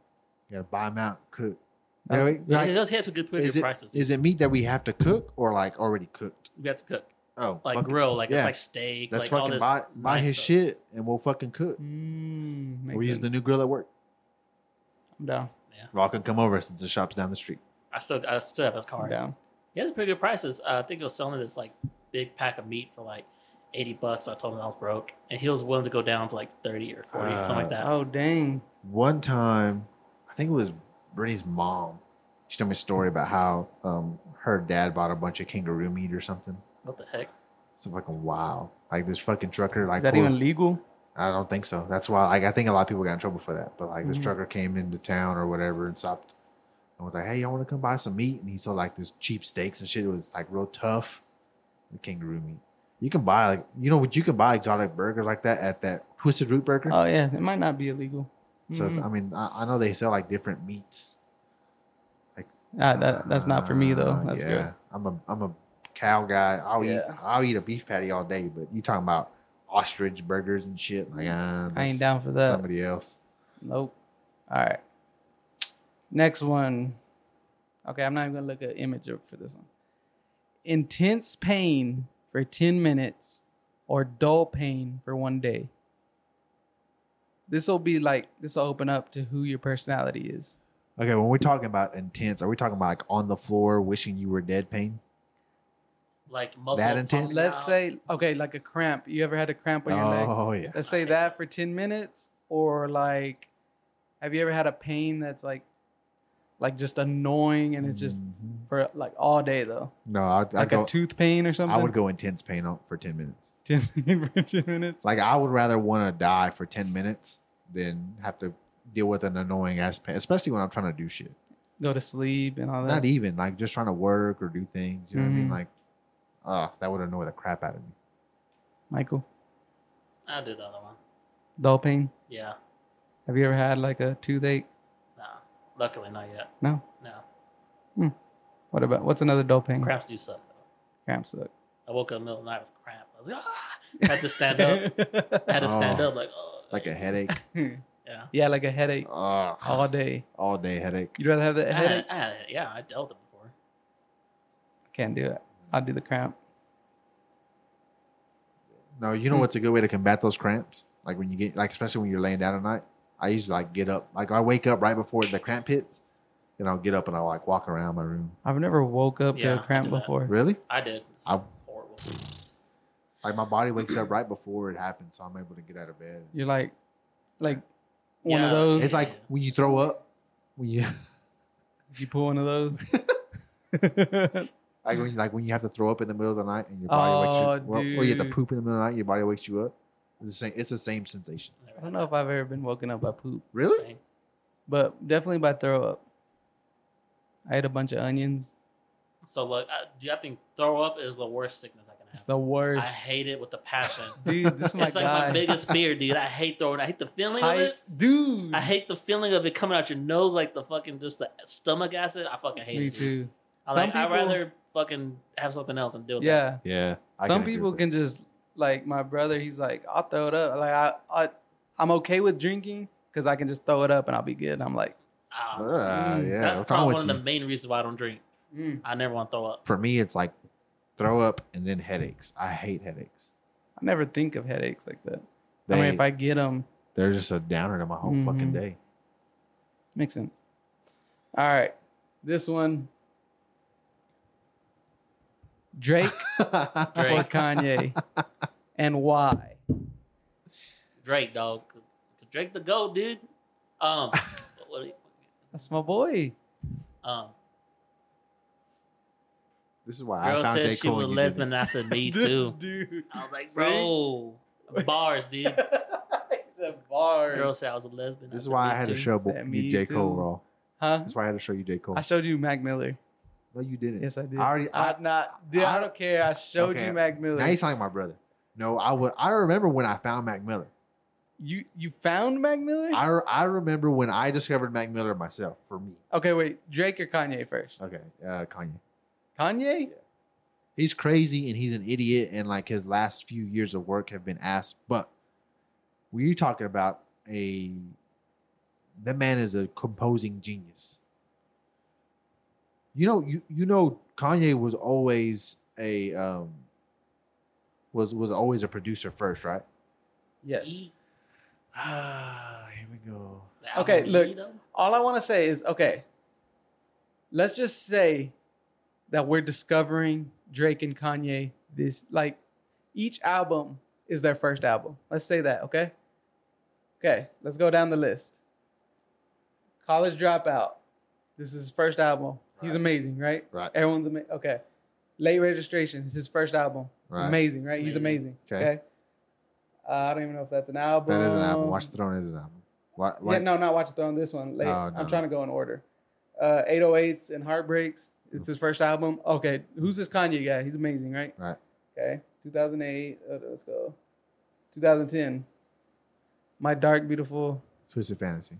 You got to buy him out. Cook. That's- Yeah, wait, Yeah, like, he does have some good, pretty is good it prices. is it meat that we have to cook or like already cooked? we have to cook Oh, like fuck it. grill, like yeah. it's like steak. Let's like all fucking this buy buy nice his stuff. shit and we'll fucking cook. Mm, makes we use sense. the new grill at work. I'm down. Rock can come over since the shop's down the street. I still, I still have his I'm card. down. He has pretty good prices. Uh, I think he was selling this like big pack of meat for like eighty bucks. So I told him I was broke, and he was willing to go down to like thirty or forty, something like that. Oh dang. One time, I think it was Brittany's mom. She told me a story about how um, her dad bought a bunch of kangaroo meat or something. What the heck? So fucking wow. Like this fucking trucker, like Is that pulled- even legal? I don't think so. That's why like I think a lot of people got in trouble for that. But like this Mhm. trucker came into town or whatever and stopped and was like, Hey, y'all want to come buy some meat? And he sold like this cheap steaks and shit. It was like real tough. The kangaroo meat. You can buy like you know what you can buy exotic burgers like that at that twisted root burger. Oh yeah, it might not be illegal. So Mhm. I mean I, I know they sell like different meats. Ah, that that's not for me though. Uh, That's yeah. I'm a I'm a cow guy. I'll Yeah. eat I'll eat a beef patty all day, but you talking about ostrich burgers and shit. Like uh. I ain't down for that. Somebody else. Nope. All right. Next one. Okay, I'm not even gonna look at image up for this one. Intense pain for 10 minutes or dull pain for one day. This will be like this will open up to who your personality is. Okay, when we're talking about intense, are we talking about like on the floor wishing you were dead pain? Like muscle. That intense? Let's out? say okay, like a cramp. You ever had a cramp on your leg? Oh yeah. Let's say that for 10 minutes or like have you ever had a pain that's like like just annoying and it's just Mhm. for like all day though? no. I I Like go. a tooth pain or something? I would go intense pain for ten minutes. *laughs* 10 for 10 minutes. Like I would rather want to die for ten minutes than have to deal with an annoying ass pain, especially when I'm trying to do shit. Go to sleep and all that. Not even like just trying to work or do things. You know what I mean? Mhm. Like, uh, that would annoy the crap out of me. Michael, I'll do the other one. dull pain. Yeah. Have you ever had like a toothache? Nah. Luckily, not yet. No. No. What about what's another dull pain? Cramps do suck though. Cramps suck. I woke up in the middle of the night with cramp. I was like, ah! Had to stand up. *laughs* Had to stand Oh. up like, oh. Like a headache. *laughs* Yeah. yeah, like a headache Ugh. all day. all day headache. You'd rather have the I headache? had, I had it. Yeah, I dealt with it before. Can't do it. I'll do the cramp. No, you know what's a good way to combat those cramps? Like when you get, like especially when you're laying down at night. I usually like get up, like I wake up right before the cramp hits, and I'll get up and I'll like walk around my room. I've never woke up Yeah, to a cramp do that. before. Really? I did. I've Horrible. like my body wakes up right before it happens, so I'm able to get out of bed. You're like, like one of those. It's like when you throw up, when you you pull one of those? *laughs* *laughs* like when you, like when you have to throw up in the middle of the night and your body Oh, wakes you, oh, well, or you have to dude. poop in the middle of the night, your body wakes you up. It's the same. It's the same sensation. I don't know if I've ever been woken up by poop, Really? Same. but definitely by throw up. I ate a bunch of onions. So look, I, do you I think throw up is the worst sickness I can have. It's have? the worst. I hate it with the passion. *laughs* Dude, this is my it's like guy. my biggest fear, dude. I hate throwing. I hate the feeling of it. Heights. Dude. I hate the feeling of it coming out your nose, like the fucking just the stomach acid. I fucking hate Me it. dude. too. I Some like. I'd people- rather fucking have something else and deal with that. Yeah. Yeah. I Some agree people with can just like my brother. He's like, I'll throw it up. Like I, I I'm okay with drinking because I can just throw it up and I'll be good. I'm like, Ah, that. Uh, Mm, yeah. that's what's wrong probably with one of the main reasons why I don't drink. mm, I never want to throw up. For me, it's like throw up and then headaches. I hate headaches. I never think of headaches like that. They, I mean, if I get them, they're just a downer to my whole fucking Mhm. day. makes sense. All right, this one, Drake or Drake. Kanye, *laughs* and why? Drake, dog. 'Cause Drake the goat, dude. Um, *laughs* what, you- That's my boy. um, this is why I girl found J. said she was and lesbian. and I said me *laughs* too. dude. I was like, bro, bars, dude. It's a bar. Girl said I was a lesbian. This is why I had to show you me J. Cole too. raw. Huh? That's why I had to show you J. Cole. I showed you Mac Miller. No, you didn't. Yes, I did. I already. I, I, not, dude, I, I- don't care. I showed Okay. you Mac Miller. now you sound like my brother. No, I would. I remember when I found Mac Miller. You you found Mac Miller? I, I remember when I discovered Mac Miller myself. For me, okay, wait. Drake or Kanye first? okay, uh, Kanye. Kanye? He's crazy and he's an idiot, and like his last few years of work have been ass. But we're talking about a that man is a composing genius. You know, you you know, Kanye was always a um was was always a producer first, right? Yes. Ah, here we go. Okay, look. All I want to say is okay. Let's just say that we're discovering Drake and Kanye this like each album is their first album. Let's say that, okay? Okay, let's go down the list. College Dropout. This is his first album. He's amazing, right? Right. Everyone's amazing. Okay. Late Registration is his first album. Right. Amazing, right? He's amazing. Okay. Okay. Uh, I don't even know if that's an album. That is an album. Watch the Throne is an album. Why, why, Yeah, no, not Watch the Throne. This one. Late. Oh, no. I'm trying to go in order. Uh, 808s and Heartbreaks. It's his first album. Okay, who's this Kanye guy? He's amazing, right? Right. Okay. 2008. Uh, let's go. 2010. My Dark Beautiful. Twisted Fantasy.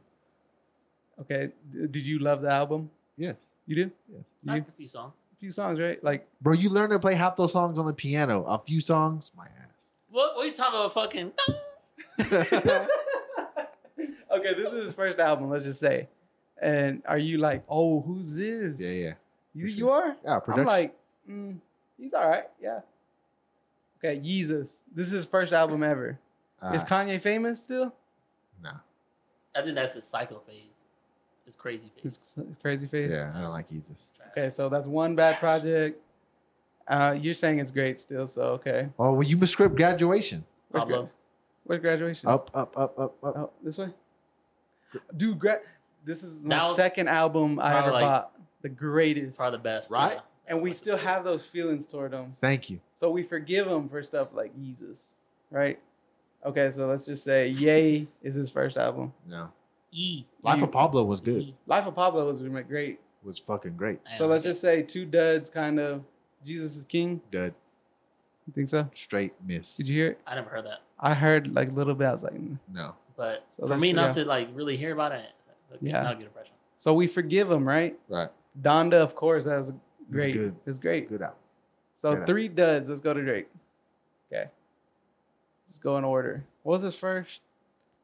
Okay. D- did you love the album? Yes. You do? Yes. You I do? a few songs. A few songs, right? Like Bro, you learn to play half those songs on the piano. A few songs, my ass. What, what are you talking about? Fucking. *laughs* *laughs* okay, this is his first album. Let's just say. And are you like, oh, who's this? yeah, yeah. You, for you are? Yeah, production. I'm like, mm, he's all right. Yeah. Okay, Yeezus. This is his first album ever. uh, is Kanye famous still? no. I think that's his cycle phase. His crazy phase. His, his crazy face. Yeah, I don't like Yeezus. Okay, so that's one bad project. Uh, you're saying it's great still, so okay. Oh, well, you miscript graduation. Where's, Pablo. gra- where's graduation? Up, up, up, up, up. Oh, this way. Dude, gra- this is my second album I ever like- bought. The greatest. Probably the best. Right? yeah. and we still have those feelings toward them. Thank you. So we forgive them for stuff like Yeezus, right? Okay, so let's just say Ye is his first album. No. E. Life of Pablo was good. E. Life of Pablo was great. Was fucking great. So let's just say two duds, kind of. Jesus is king. Dud. You think so? Straight miss. Did you hear it? I never heard that. I heard like a little bit. I was like, mm. No. But So for me not yeah. to like really hear about it, like, Yeah. not a good impression. so we forgive him, right? Right. Donda, of course, that's great. good. It's great. Good album. So Good three duds. Let's go to Drake. Okay. Let's go in order. What was his first?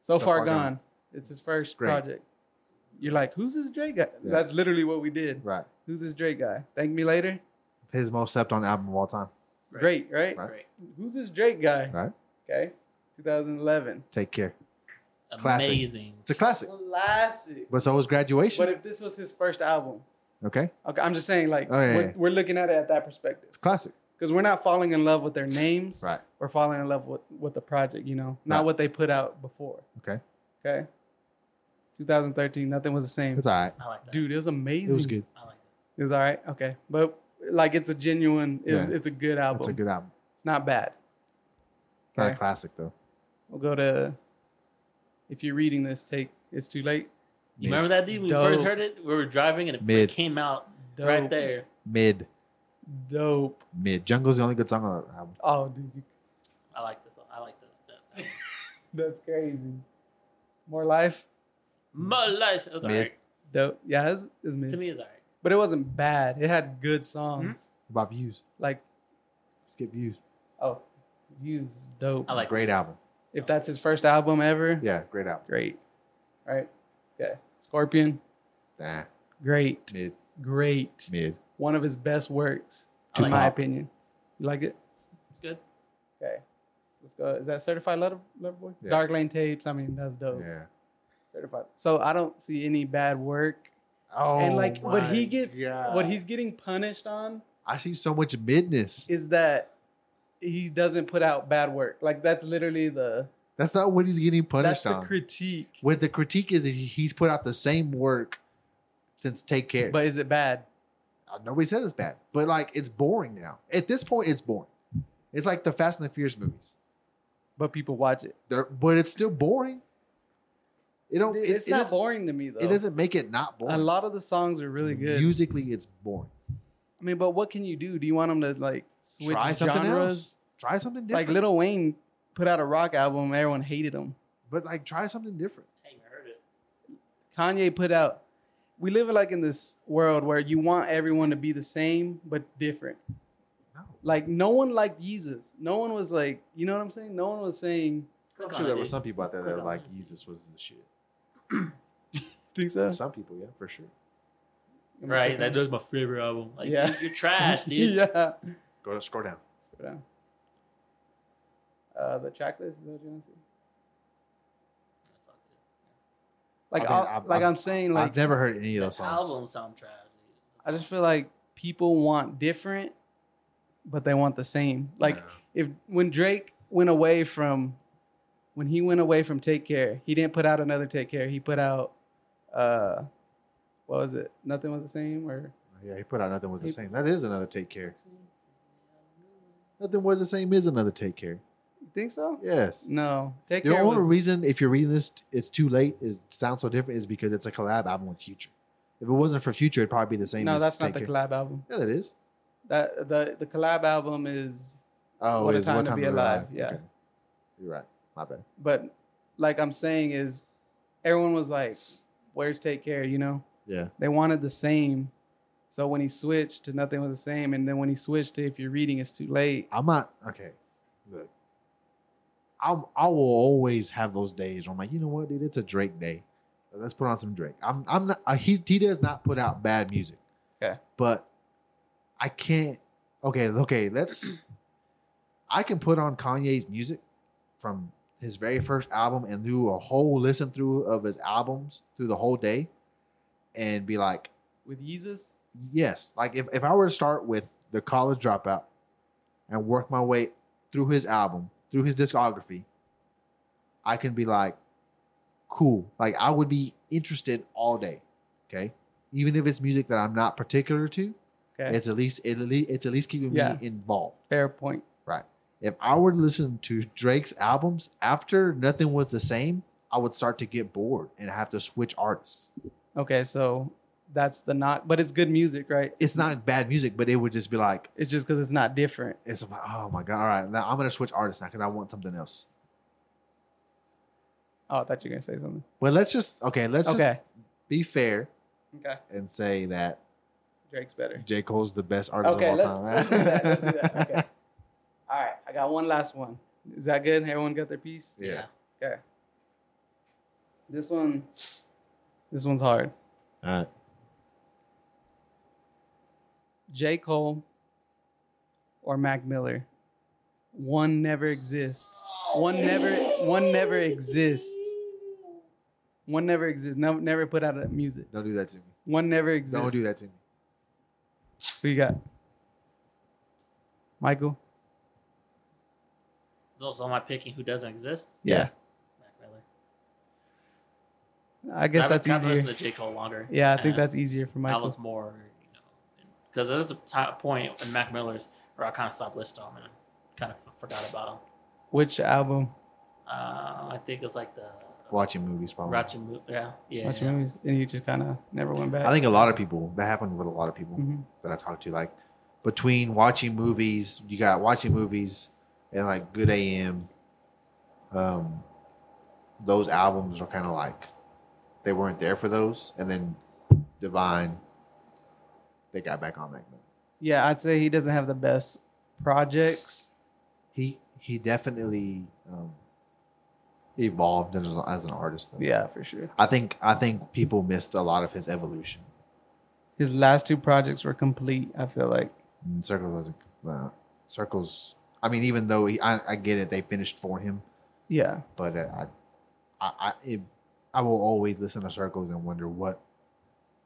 So, far, gone. It's his first Great. project. You're like, who's this Drake guy? Yeah. That's literally what we did. Right. Who's this Drake guy? Thank me later. His most slept on album of all time. Great, right? Right. Great. Who's this Drake guy? Right. Okay. 2011. Take care. Classic. Amazing. It's a classic. Classic. But so was graduation. But if this was his first album, okay. okay, I'm just saying, like, Oh, yeah, we're, yeah. we're looking at it at that perspective. It's classic. Because we're not falling in love with their names. Right. We're falling in love with, with the project, you know, not Right. what they put out before. Okay. Okay. 2013, nothing was the same. It's all right. I like that. Dude, it was amazing. It was good. I like It was all right. Okay. But like it's a genuine, it's, Yeah. it's a good album. It's a good album. It's not bad. Not a Okay. classic though. We'll go to, if you're reading this, take It's Too Late. You Mid. remember that dude? When we Dope. first heard it, we were driving and it Mid. came out Dope. right there. Mid. Dope. Mid. Jungle's the only good song on the album. Oh, dude. you- I like this. one. I like that. that- *laughs* That's crazy. More Life. My life. It was Mid. alright. Dope. Yeah, it's, it's mid. To me, it's alright. But it wasn't bad. It had good songs. Hmm? About views? Like, Skip views. oh, Views is dope. I like great this. album. if that's his first album ever, Yeah, great album. great. Right? Okay. Scorpion, Nah. great. Mid. Great. Mid. One of his best works, I in like my it. opinion. You like it? It's good. Okay. Let's go. Is that certified letter, letter boy? Yeah. Dark Lane tapes. I mean, that's dope. Yeah. Certified. So I don't see any bad work. Oh, and like what he gets, God. what he's getting punished on I see so much midness. is that he doesn't put out bad work. Like that's literally the That's not what he's getting that's punished the on. critique. what the critique is, is he's put out the same work since Take Care. But is it bad? Uh, Nobody says it's bad, but like it's boring now. At this point, it's boring. It's like the Fast and the Furious movies. But people watch it. They're, but it's still boring. It don't. Dude, it, it's it not boring to me though. It doesn't make it not boring. A lot of the songs are really good. Musically, it's boring. I mean, but what can you do? Do you want them to like switch Try something genres? else. Try something different. Like Lil Wayne put out a rock album, everyone hated him. but like try something different. I ain't heard it. Kanye put out. We live like in this world where you want everyone to be the same but different. No, Like no one liked Jesus. No one was like, you know what I'm saying? No one was saying. I'm sure there were some people out there that were like. Jesus was the shit. Think so? Some people, yeah, for sure. Right, that was my favorite album. Like, Yeah. dude, you're trash, *laughs* dude. yeah. Go to scroll down. Scroll down. Uh, the track list is what you want to see. That's all good. Like, I mean, all- I've- like I've- I'm saying, like I've never heard any of those songs. albums sound trash. I just feel like people want different, but they want the same. Like Yeah. if when Drake went away from when he went away from Take Care, he didn't put out another Take Care. He put out uh what was it? Nothing was the same or yeah, he put out nothing was the same. That is another take care. Nothing was the same is another take care. you think so? Yes. No. Take The Care The only was reason, if you're reading this, it's too late. Is sounds so different is because it's a collab album with Future. If it wasn't for Future, it'd probably be the same. No, that's not Take the Care. collab album. Yeah, that is. That the the collab album is Oh, What a is Time what to Be to Alive, yeah. Okay. You're right. My bad. but like I'm saying is everyone was like, Where's Take Care, you know? Yeah. They wanted the same. So when he switched to nothing was the same, and then when he switched to if you're reading, it's too late. I'm not okay. Look, I'm I will always have those days where I'm like, you know what, dude, it's a Drake day. Let's put on some Drake. I'm I'm not. Uh, he he does not put out bad music. Okay. But I can't. Okay, okay. Let's. *clears throat* I can put on Kanye's music from his very first album and do a whole listen through of his albums through the whole day, and be like, With Yeezus, yes. Like if, if i were to start with the college dropout and work my way through his album through his discography i can be like cool. Like i would be interested all day okay? Even if it's music that i'm not particular to okay, it's at least it, at least- it's at least keeping Yeah. me involved. Fair point. If i were to listen to drake's albums after nothing was the same i would start to get bored and have to switch artists Okay, so that's the not, but it's good music, right? it's not bad music but it would just be like It's just because it's not different. It's like, oh my god! All right, now I'm gonna switch artists now because I want something else. Oh, I thought you were gonna say something. Well, let's just okay. Let's just be fair okay, and say that Drake's better. J Cole's the best artist Okay, of let's, all let's time. do that. Let's do that. Okay. *laughs* All right, I got one last one. Is that good? Everyone got their piece. yeah. Okay. This one, this one's hard. All right. J. Cole or Mac Miller. One never exists. One never one never exists. One never exists. No, never put out a music. Don't do that to me. One never exists. Don't do that to me. Who you got? Michael? So, so am I picking who doesn't exist? Yeah. Mac Miller. I guess I've- that's I've listened easier. to J Cole longer. Yeah, I think that's easier for That Michael. was more, you know, because there was a point in Mac Miller's where I kind of stopped listening to him and kind of forgot about him. Which album? Uh, I think it was like the Watching movies, probably. Ratchet Mo- Yeah, yeah. Watch yeah. movies, and you just kind of never went back. I think a lot of people that happened with a lot of people Mhm. that I talked to. Like between watching movies, you got watching movies and like Good AM. Um, those albums are kind of like they weren't there for those, and then Divine, they got back on that. Yeah, I'd say he doesn't have the best projects. he he definitely um, evolved as, as an artist. Though. Yeah, for sure. I think I think people missed a lot of his evolution. His last two projects were complete. I feel like. And Circles wasn't. Uh, Circles. I mean, even though he, I, I get it, they finished for him, Yeah, but uh, I, I, I, it, I will always listen to Circles and wonder what,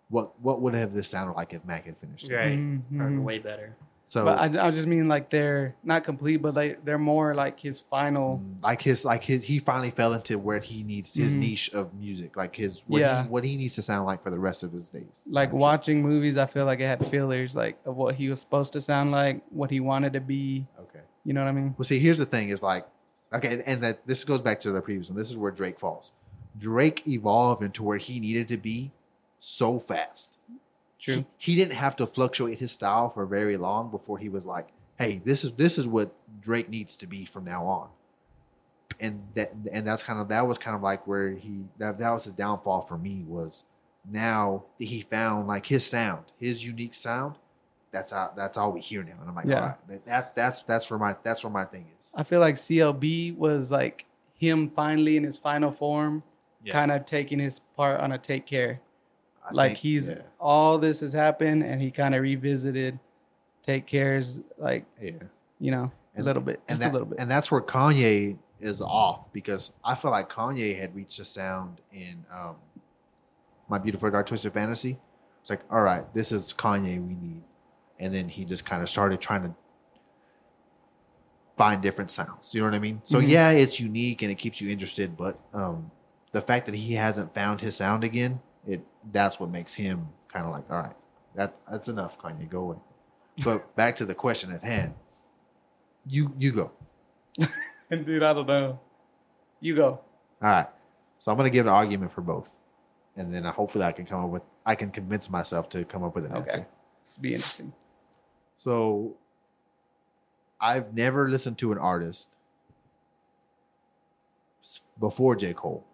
what, what would have this sounded like if Mac had finished. it. Right. Mhm. Way better. So, but I, I just mean like they're not complete, but like they're more like his final. mm, like his, like his, he finally fell into where he needs his Mhm. niche of music, like his, what, Yeah. he, what he needs to sound like for the rest of his days. Like Like, watching movies, I feel like it had fillers, like of what he was supposed to sound like, what he wanted to be. Okay. You know what I mean? Well, see, here's the thing: is like, okay, and, that this goes back to the previous one. This is where Drake falls. Drake evolved into where he needed to be so fast. True. He, he didn't have to fluctuate his style for very long before he was like, "Hey, this is this is what Drake needs to be from now on." and that and that's kind of that was kind of like where he that, that was his downfall for me was now that he found like his sound, his unique sound. That's how that's all we hear now, and I'm like, Yeah. all right, that- that's that's that's where my that's where my thing is. I feel like CLB was like him finally in his final form, Yeah. kind of taking his part on a take care. I like think- he's yeah, all this has happened and he kind of revisited take cares like yeah. you know a little bit and just that, a little bit and that's where Kanye is off because I feel like Kanye had reached a sound in um, my beautiful dark twisted fantasy. It's like, all right, this is Kanye we need, and then he just kind of started trying to find different sounds. You know what I mean? So Mhm. yeah, it's unique and it keeps you interested, but um, the fact that he hasn't found his sound again, it that's what makes him kind of like, all right, that that's enough, Kanye, go away. But *laughs* back to the question at hand. You you go. *laughs* dude i don't know you go All right. So I'm gonna give an argument for both, and then uh, hopefully I can come up with I can convince myself to come up with an okay answer. it's be interesting So I've never listened to an artist before J Cole,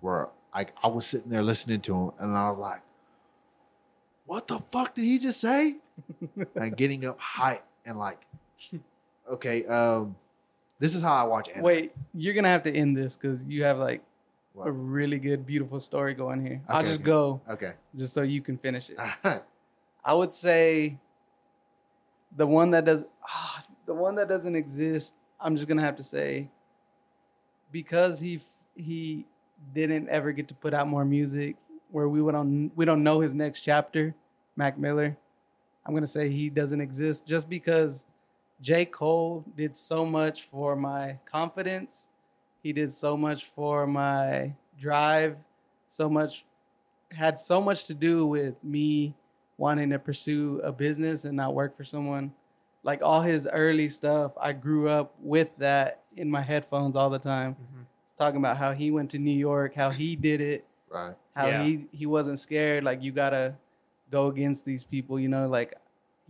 where I I was sitting there listening to him, and I was like, "What the fuck did he just say?" *laughs* and getting up hype and like, okay, um, this is how I watch anime. wait you're gonna have to end this because you have like What? a really good beautiful story going here i'll just okay. go okay, just so you can finish it right. *laughs* I would say the one that does ah, the one that doesn't exist. I'm just gonna have to say because he he didn't ever get to put out more music where we on we don't know his next chapter. Mac Miller. I'm gonna say he doesn't exist just because J Cole did so much for my confidence. He did so much for my drive. So much had so much to do with me wanting to pursue a business and not work for someone. Like all his early stuff, I grew up with that in my headphones all the time. Mm-hmm. It's talking about how he went to New York, how he did it, right. how Yeah. he he wasn't scared. Like you gotta go against these people, you know. Like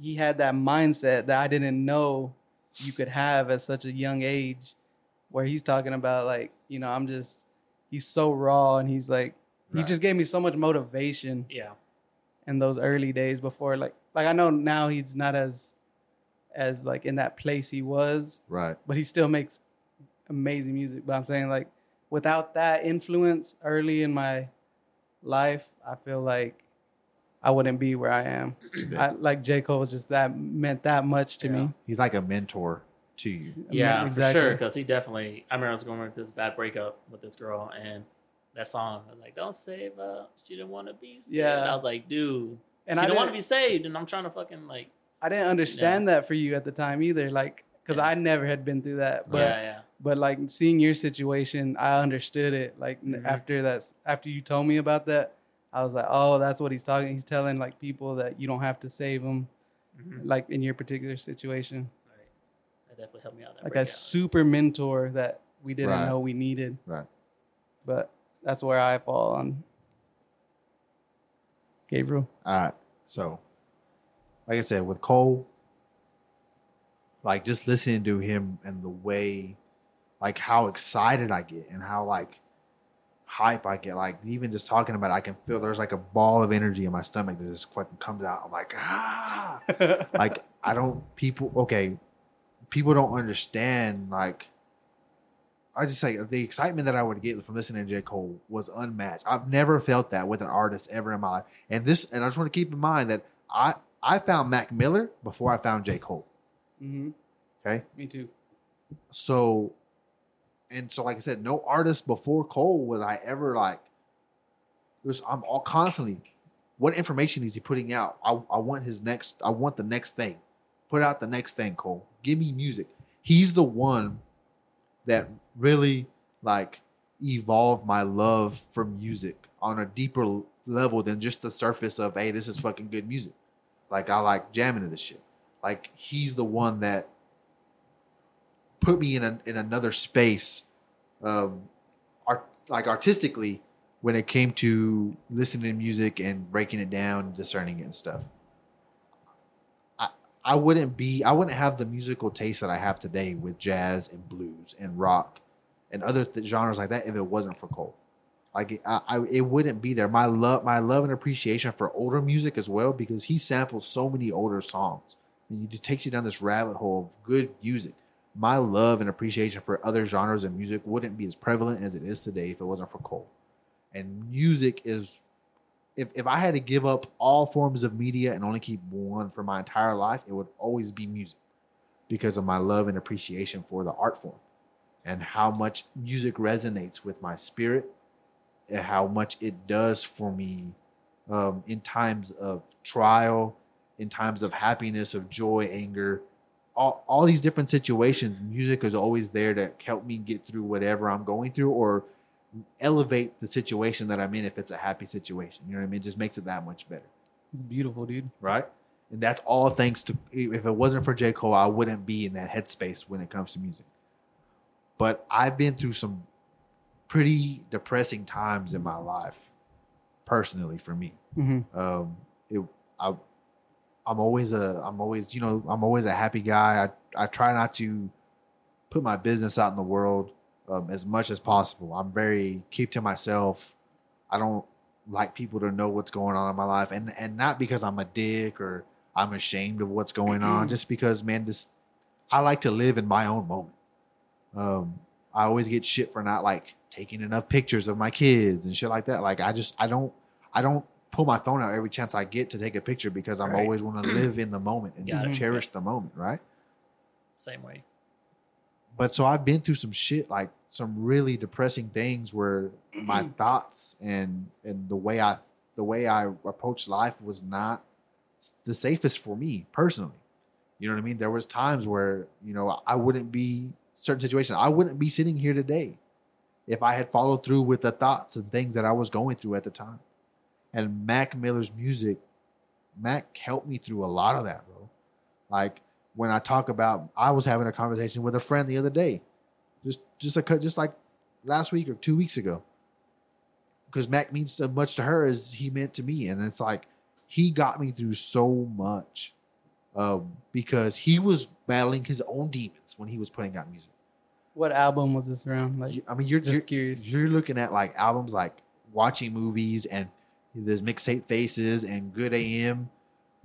he had that mindset that I didn't know you could have at such a young age, where he's talking about like you know I'm just he's so raw and he's like he just gave me so much motivation Yeah. In those early days before like like I know now he's not as as like in that place he was, Right. but he still makes amazing music. But I'm saying like without that influence early in my life, I feel like I wouldn't be where I am. I, like J Cole was just that meant that much to me. He's like a mentor to you. Yeah, exactly. for sure. Because he definitely. I remember I was going with this bad breakup with this girl, and that song I was like, "Don't save up." She didn't want to be. Saved. Yeah. I was like, dude, And she I don't want to be saved, and I'm trying to fucking like. I didn't understand that for you at the time either. Like because Yeah. I never had been through that, but. yeah, yeah. but like seeing your situation i understood it like n Mhm. after that after you told me about that i was like oh that's what he's talking he's telling like people that you don't have to save them Mhm. like in your particular situation Right. That definitely helped me out. That like a super mentor that we didn't Right. know we needed Right. but that's where i fall on gabriel All right. So, like I said, with Cole, like just listening to him and the way, like how excited I get and how like hype I get, like even just talking about it, I can feel there's like a ball of energy in my stomach that just fucking comes out. I'm like, ah, *laughs* like I don't people okay, people don't understand like I just say the excitement that I would get from listening to J. Cole was unmatched. I've never felt that with an artist ever in my life. And this and I just want to keep in mind that I I found Mac Miller before I found J. Cole. mm-hmm. Okay. me too So and so like I said, no artist before Cole was I ever like was I'm all constantly what information is he putting out? I, I want his next I want the next thing. Put out the next thing, Cole. Give me music. He's the one that really like evolve my love for music on a deeper level than just the surface of hey, this is fucking good music. Like I like jamming to this shit. Like he's the one that put me in a, in another space, um, art like artistically when it came to listening to music and breaking it down, discerning it and stuff. I I wouldn't be I wouldn't have the musical taste that I have today with jazz and blues and rock and other th- genres like that if it wasn't for Cole. Like it, I, I, it wouldn't be there. My love, my love and appreciation for older music as well, because he samples so many older songs, and just takes you down this rabbit hole of good music. My love and appreciation for other genres of music wouldn't be as prevalent as it is today if it wasn't for Cole. And music is, if if I had to give up all forms of media and only keep one for my entire life, it would always be music, because of my love and appreciation for the art form, and how much music resonates with my spirit and how much it does for me um, in times of trial, in times of happiness, of joy, anger, all, all these different situations. Music is always there to help me get through whatever I'm going through or elevate the situation that I'm in if it's a happy situation. You know what I mean? It just makes it that much better. It's beautiful, dude. Right. And that's all thanks to, if it wasn't for J. Cole, I wouldn't be in that headspace when it comes to music. But I've been through some pretty depressing times in my life, personally for me. Mm-hmm. Um, it, I, I'm always a, I'm always, you know, I'm always a happy guy. I, I try not to put my business out in the world um, as much as possible. I'm very keep to myself. I don't like people to know what's going on in my life, and and not because I'm a dick or I'm ashamed of what's going on, just because man, this I like to live in my own moment. Um, I always get shit for not like taking enough pictures of my kids and shit like that. Like I just I don't I don't pull my phone out every chance I get to take a picture because I'm Right. always want *clears throat* to live in the moment and Got it. cherish the moment, right? Same way. But so I've been through some shit like some really depressing things where my thoughts and and the way I the way I approached life was not the safest for me personally. You know what I mean? There was times where, you know, I wouldn't be certain situations. I wouldn't be sitting here today if I had followed through with the thoughts and things that I was going through at the time. And Mac Miller's music, Mac helped me through a lot of that, bro. Like when I talk about, I was having a conversation with a friend the other day, just just a just like last week or two weeks ago, because Mac means so much to her as he meant to me, and it's like he got me through so much, um, because he was battling his own demons when he was putting out music. What album was this around? Like, I mean, you're just you're, curious. you're looking at like albums like watching movies and there's mixtape faces and good AM.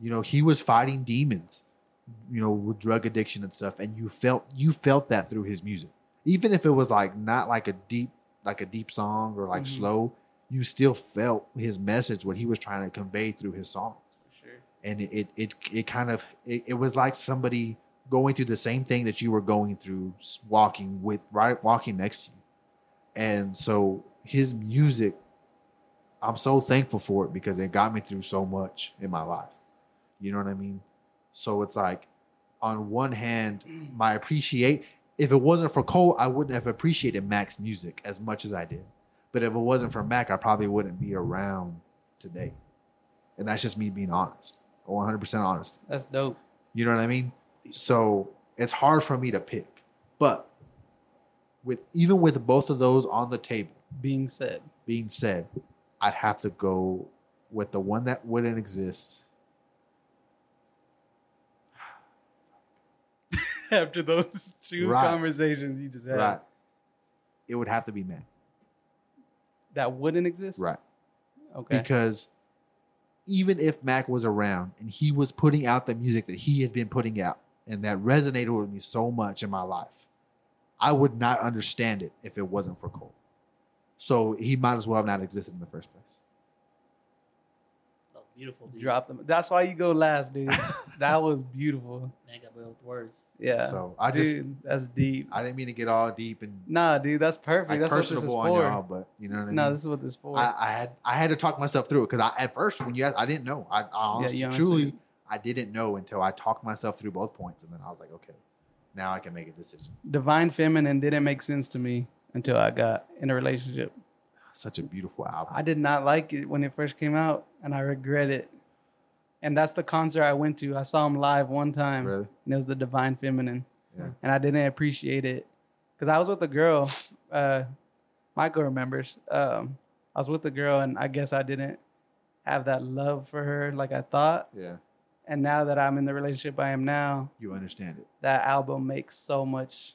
You know, he was fighting demons, you know, with drug addiction and stuff. And you felt you felt that through his music. Even if it was like not like a deep like a deep song or like Mhm. slow, you still felt his message, what he was trying to convey through his song sure. and it it it, it kind of it, it was like somebody going through the same thing that you were going through walking with right walking next to you. And so his music i'm so thankful for it because it got me through so much in my life. You know what i mean? So it's like on one hand mm. my appreciate if it wasn't for cole i wouldn't have appreciated mac's music as much as i did. But if it wasn't for mac i probably wouldn't be around today. And that's just me being honest 100% honest. That's dope. you know what i mean so it's hard for me to pick. But with even with both of those on the table Being said, being said i'd have to go with the one that wouldn't exist. *sighs* After those two Right. conversations you just had, right. It would have to be mac that wouldn't exist. right. Okay. because even if Mac was around and he was putting out the music that he had been putting out and that resonated with me so much in my life, I would not understand it if it wasn't for Cole. So he might as well have not existed in the first place. Oh, beautiful, dude. Drop them. That's why you go last, dude. *laughs* that was beautiful. Man, got me with words. Yeah. So I just that's deep. I didn't mean to get all deep and Nah, dude, that's perfect. like that's what this is personable on y'all, for. but you know what I mean. No, mean. this is what this is for. I, I had I had to talk myself through it because I at first when you asked, I didn't know. I, I honestly, you honestly truly didn't. I didn't know until I talked myself through both points, and then I was like, okay, now I can make a decision. Divine Feminine didn't make sense to me until I got in a relationship. Such a beautiful album. I did not like it when it first came out, and I regret it. And that's the concert I went to. I saw him live one time, really? and it was the Divine Feminine, Yeah. and I didn't appreciate it because I was with a girl. Uh, Michael remembers. Um, I was with a girl, and I guess I didn't have that love for her like I thought. Yeah. And now that I'm in the relationship I am now, You understand it. that album makes so much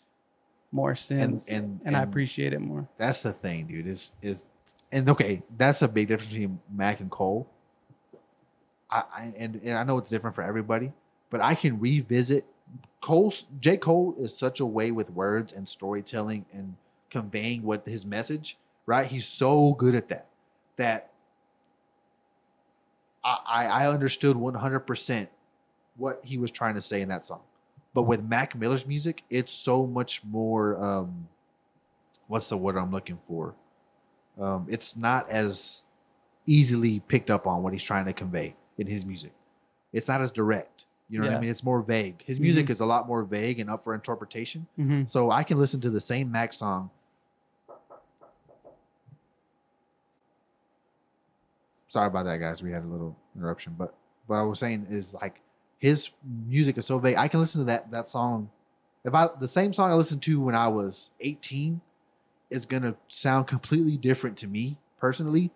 more sense, and, and- I and- appreciate it more. That's the thing, dude. Is is and okay, that's a big difference between Mac and Cole. I, I and, and I know it's different for everybody, but I can revisit Cole's J. Cole is such a way with words and storytelling and conveying what his message, right? He's so good at that that I I, understood 100% what he was trying to say in that song. But with Mac Miller's music, it's so much more um what's the word I'm looking for? Um, it's not as easily picked up on what he's trying to convey in his music. It's not as direct. You know what I mean? It's more vague. His music is a lot more vague and up for interpretation. hmm So I can listen to the same Mac song. Sorry about that, guys. We had a little interruption, but what I was saying is like his music is so vague. I can listen to that that song. If I the same song I listened to when I was 18 is gonna sound completely different to me personally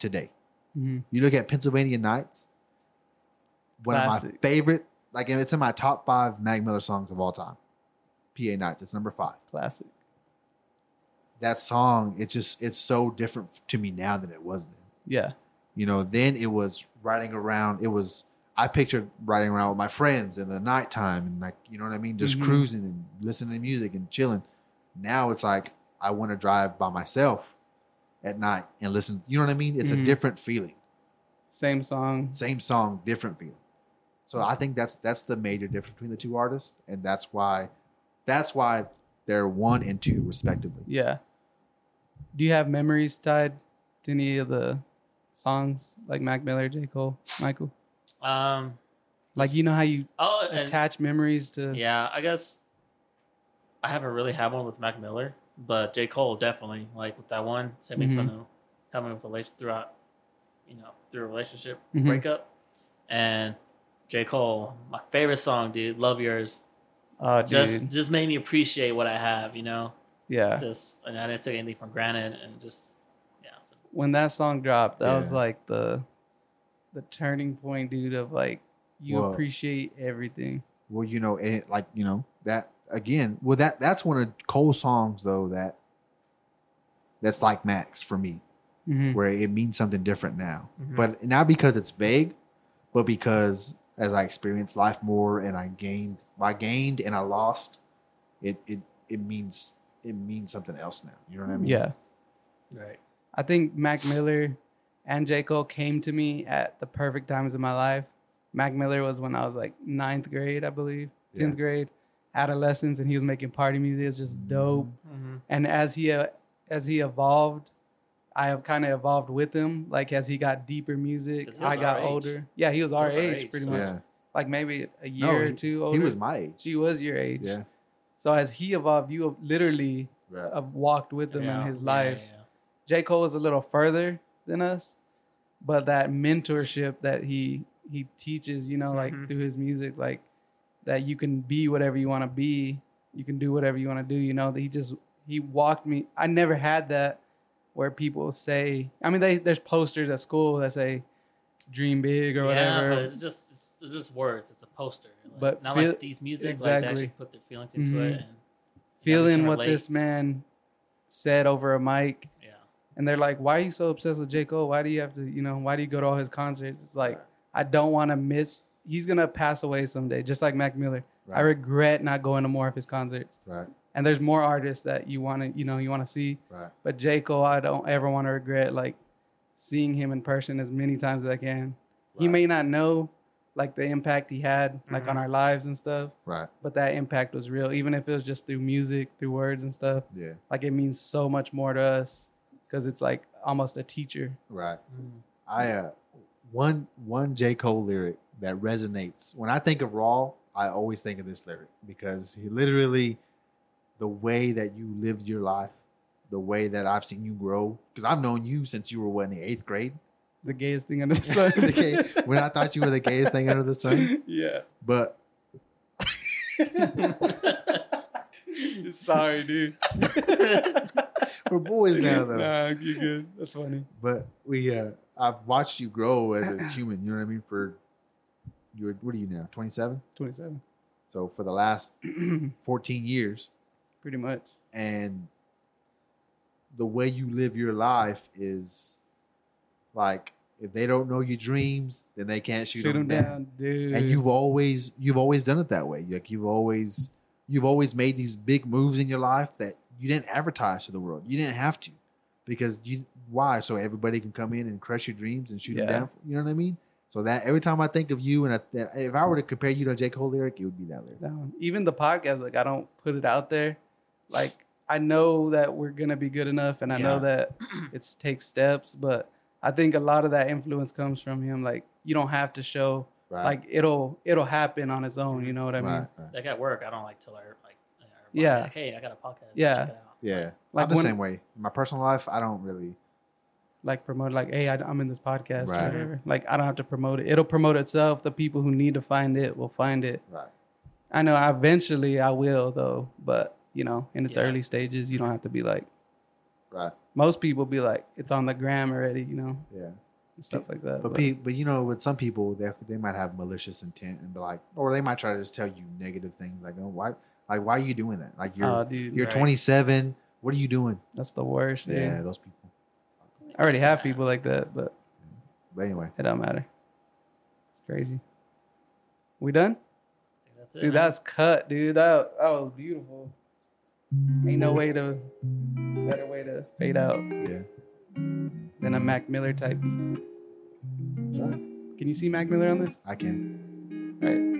today. hmm You look at Pennsylvania Nights, one of my favorite, like it's in my top five Mac Miller songs of all time. PA Nights, it's number five. Classic. That song, it just it's so different to me now than it was then. Yeah. You know, then it was riding around. It was I pictured riding around with my friends in the nighttime and like you know what I mean, just Mhm. cruising and listening to music and chilling. Now it's like I want to drive by myself at night and listen. You know what I mean? It's Mhm. a different feeling. Same song. same song, different feeling. So I think that's that's the major difference between the two artists, and that's why that's why they're one and two respectively. Yeah. Do you have memories tied to any of the songs like Mac Miller, J. Cole, Michael? Um. Like you know how you Oh, and attach memories to yeah, I guess I haven't really had one with Mac Miller, but J Cole definitely like with that one. Same me Mhm. from the me with the throughout, you know, through a relationship Mhm. breakup, and J Cole, my favorite song, dude, "Love Yours," Oh, just dude. just made me appreciate what I have, you know, yeah. just and I didn't take anything for granted, and just When that song dropped, that was like the the turning point, dude, of like you Well- appreciate everything. Well, you know, it, like you know that again. Well, that that's one of Cole's songs though that that's like Mac's for me, Mhm. where it means something different now. Mhm. But not because it's vague, but because as I experienced life more and I gained, I gained and I lost, it it it means it means something else now. You know what I mean? Yeah. right. I think Mac Miller and J. Cole came to me at the perfect times of my life. Mac Miller was when I was like ninth grade, I believe, Yeah. 10th grade, adolescence, and he was making party music. It's just dope. Mm-hmm. And as he uh, as he evolved, I have kind of evolved with him. Like as he got deeper music, I got our age. older. Yeah, he was our was our age, age, pretty so- much. Yeah. Like maybe a year No, or two older. He was my age. She was your age. Yeah. So as he evolved, you have literally Right. uh, walked with him Yeah, in his yeah, life. J. Cole is a little further than us, but that mentorship that he he teaches, you know, like Mhm. through his music, like that you can be whatever you want to be, you can do whatever you want to do. You know, that he just he walked me. I never had that where people say. I mean, they there's posters at school that say "dream big" or Yeah, whatever. but it's just it's just words. It's a poster. Like, But not feel- like these music. Like they actually put their feelings into Mhm. it. And Feeling what this man said over a mic, and they're like, "Why are you so obsessed with J. Cole? Why do you have to, you know, why do you go to all his concerts?" It's like I don't want to miss. He's gonna pass away someday, just like Mac Miller. I regret not going to more of his concerts. Right. And there's more artists that you want to, you know, you want to see. Right. But J. Cole, I don't ever want to regret like seeing him in person as many times as I can. He may not know like the impact he had like on Mhm. our lives and stuff, Right. but that impact was real. Even if it was just through music, through words and stuff, Yeah. like it means so much more to us because it's like almost a teacher. Right. Mm. I uh one one J Cole lyric that resonates when I think of Raw. I always think of this lyric because he literally the way that you lived your life, the way that I've seen you grow. Because I've known you since you were what in the eighth grade. The gayest thing under the sun. *laughs* The gay- when I thought you were the gayest thing under the sun, *laughs* Yeah. but *laughs* Sorry, dude. We're boys now though. Nah, you're good. That's funny. But we, uh I've watched you grow as a *clears throat* human. You know what I mean? For you're what are you now? Twenty seven. 27. So for the last *clears throat* 14 years, Pretty much. and the way you live your life is like if they don't know your dreams, then they can't shoot, Shoot them them down. down, dude. And you've always you've always done it that way. Like you've always you've always made these big moves in your life that you didn't advertise to the world. You didn't have to because you why so everybody can come in and crush your dreams and shoot Yeah. them down. You know what I mean? So that every time I think of you and I, if I were to compare you to a J Cole lyric, it would be that lyric. down. Even the podcast, like I don't put it out there. Like I know that we're gonna be good enough, and I know that *clears throat* it takes steps. But I think a lot of that influence comes from him. Like you don't have to show. Right. Like it'll it'll happen on its own. You know what I mean? right, right. Like at work, I don't like tell her like, everybody, Yeah. like, hey, I got a podcast. Yeah. check it out. Yeah. Like I'm the when- same way. In my personal life, I don't really Like promote. Like hey, I, I'm in this podcast Right. or whatever. Like I don't have to promote it. It'll promote itself. The people who need to find it will find it. right. I know eventually I will though, but you know, in its Yeah. early stages, you don't have to be like. Right. Most people be like, it's on the gram already, you know, Yeah. stuff like that. But pe- but you know, with some people, they they might have malicious intent and be like, or they might try to just tell you negative things like, oh, why, like, why are you doing that? Like, you're oh, dude, you're right. 27. What are you doing? that's the worst. Dude. Yeah, those people. I already have people like that, but But anyway, it don't matter. It's crazy. We done, that's it. dude? man. That's cut, dude. That that was beautiful. Ain't no way to better way to fade out yeah, than a Mac Miller type beat. that's right. Can you see Mac Miller on this? I can. All right.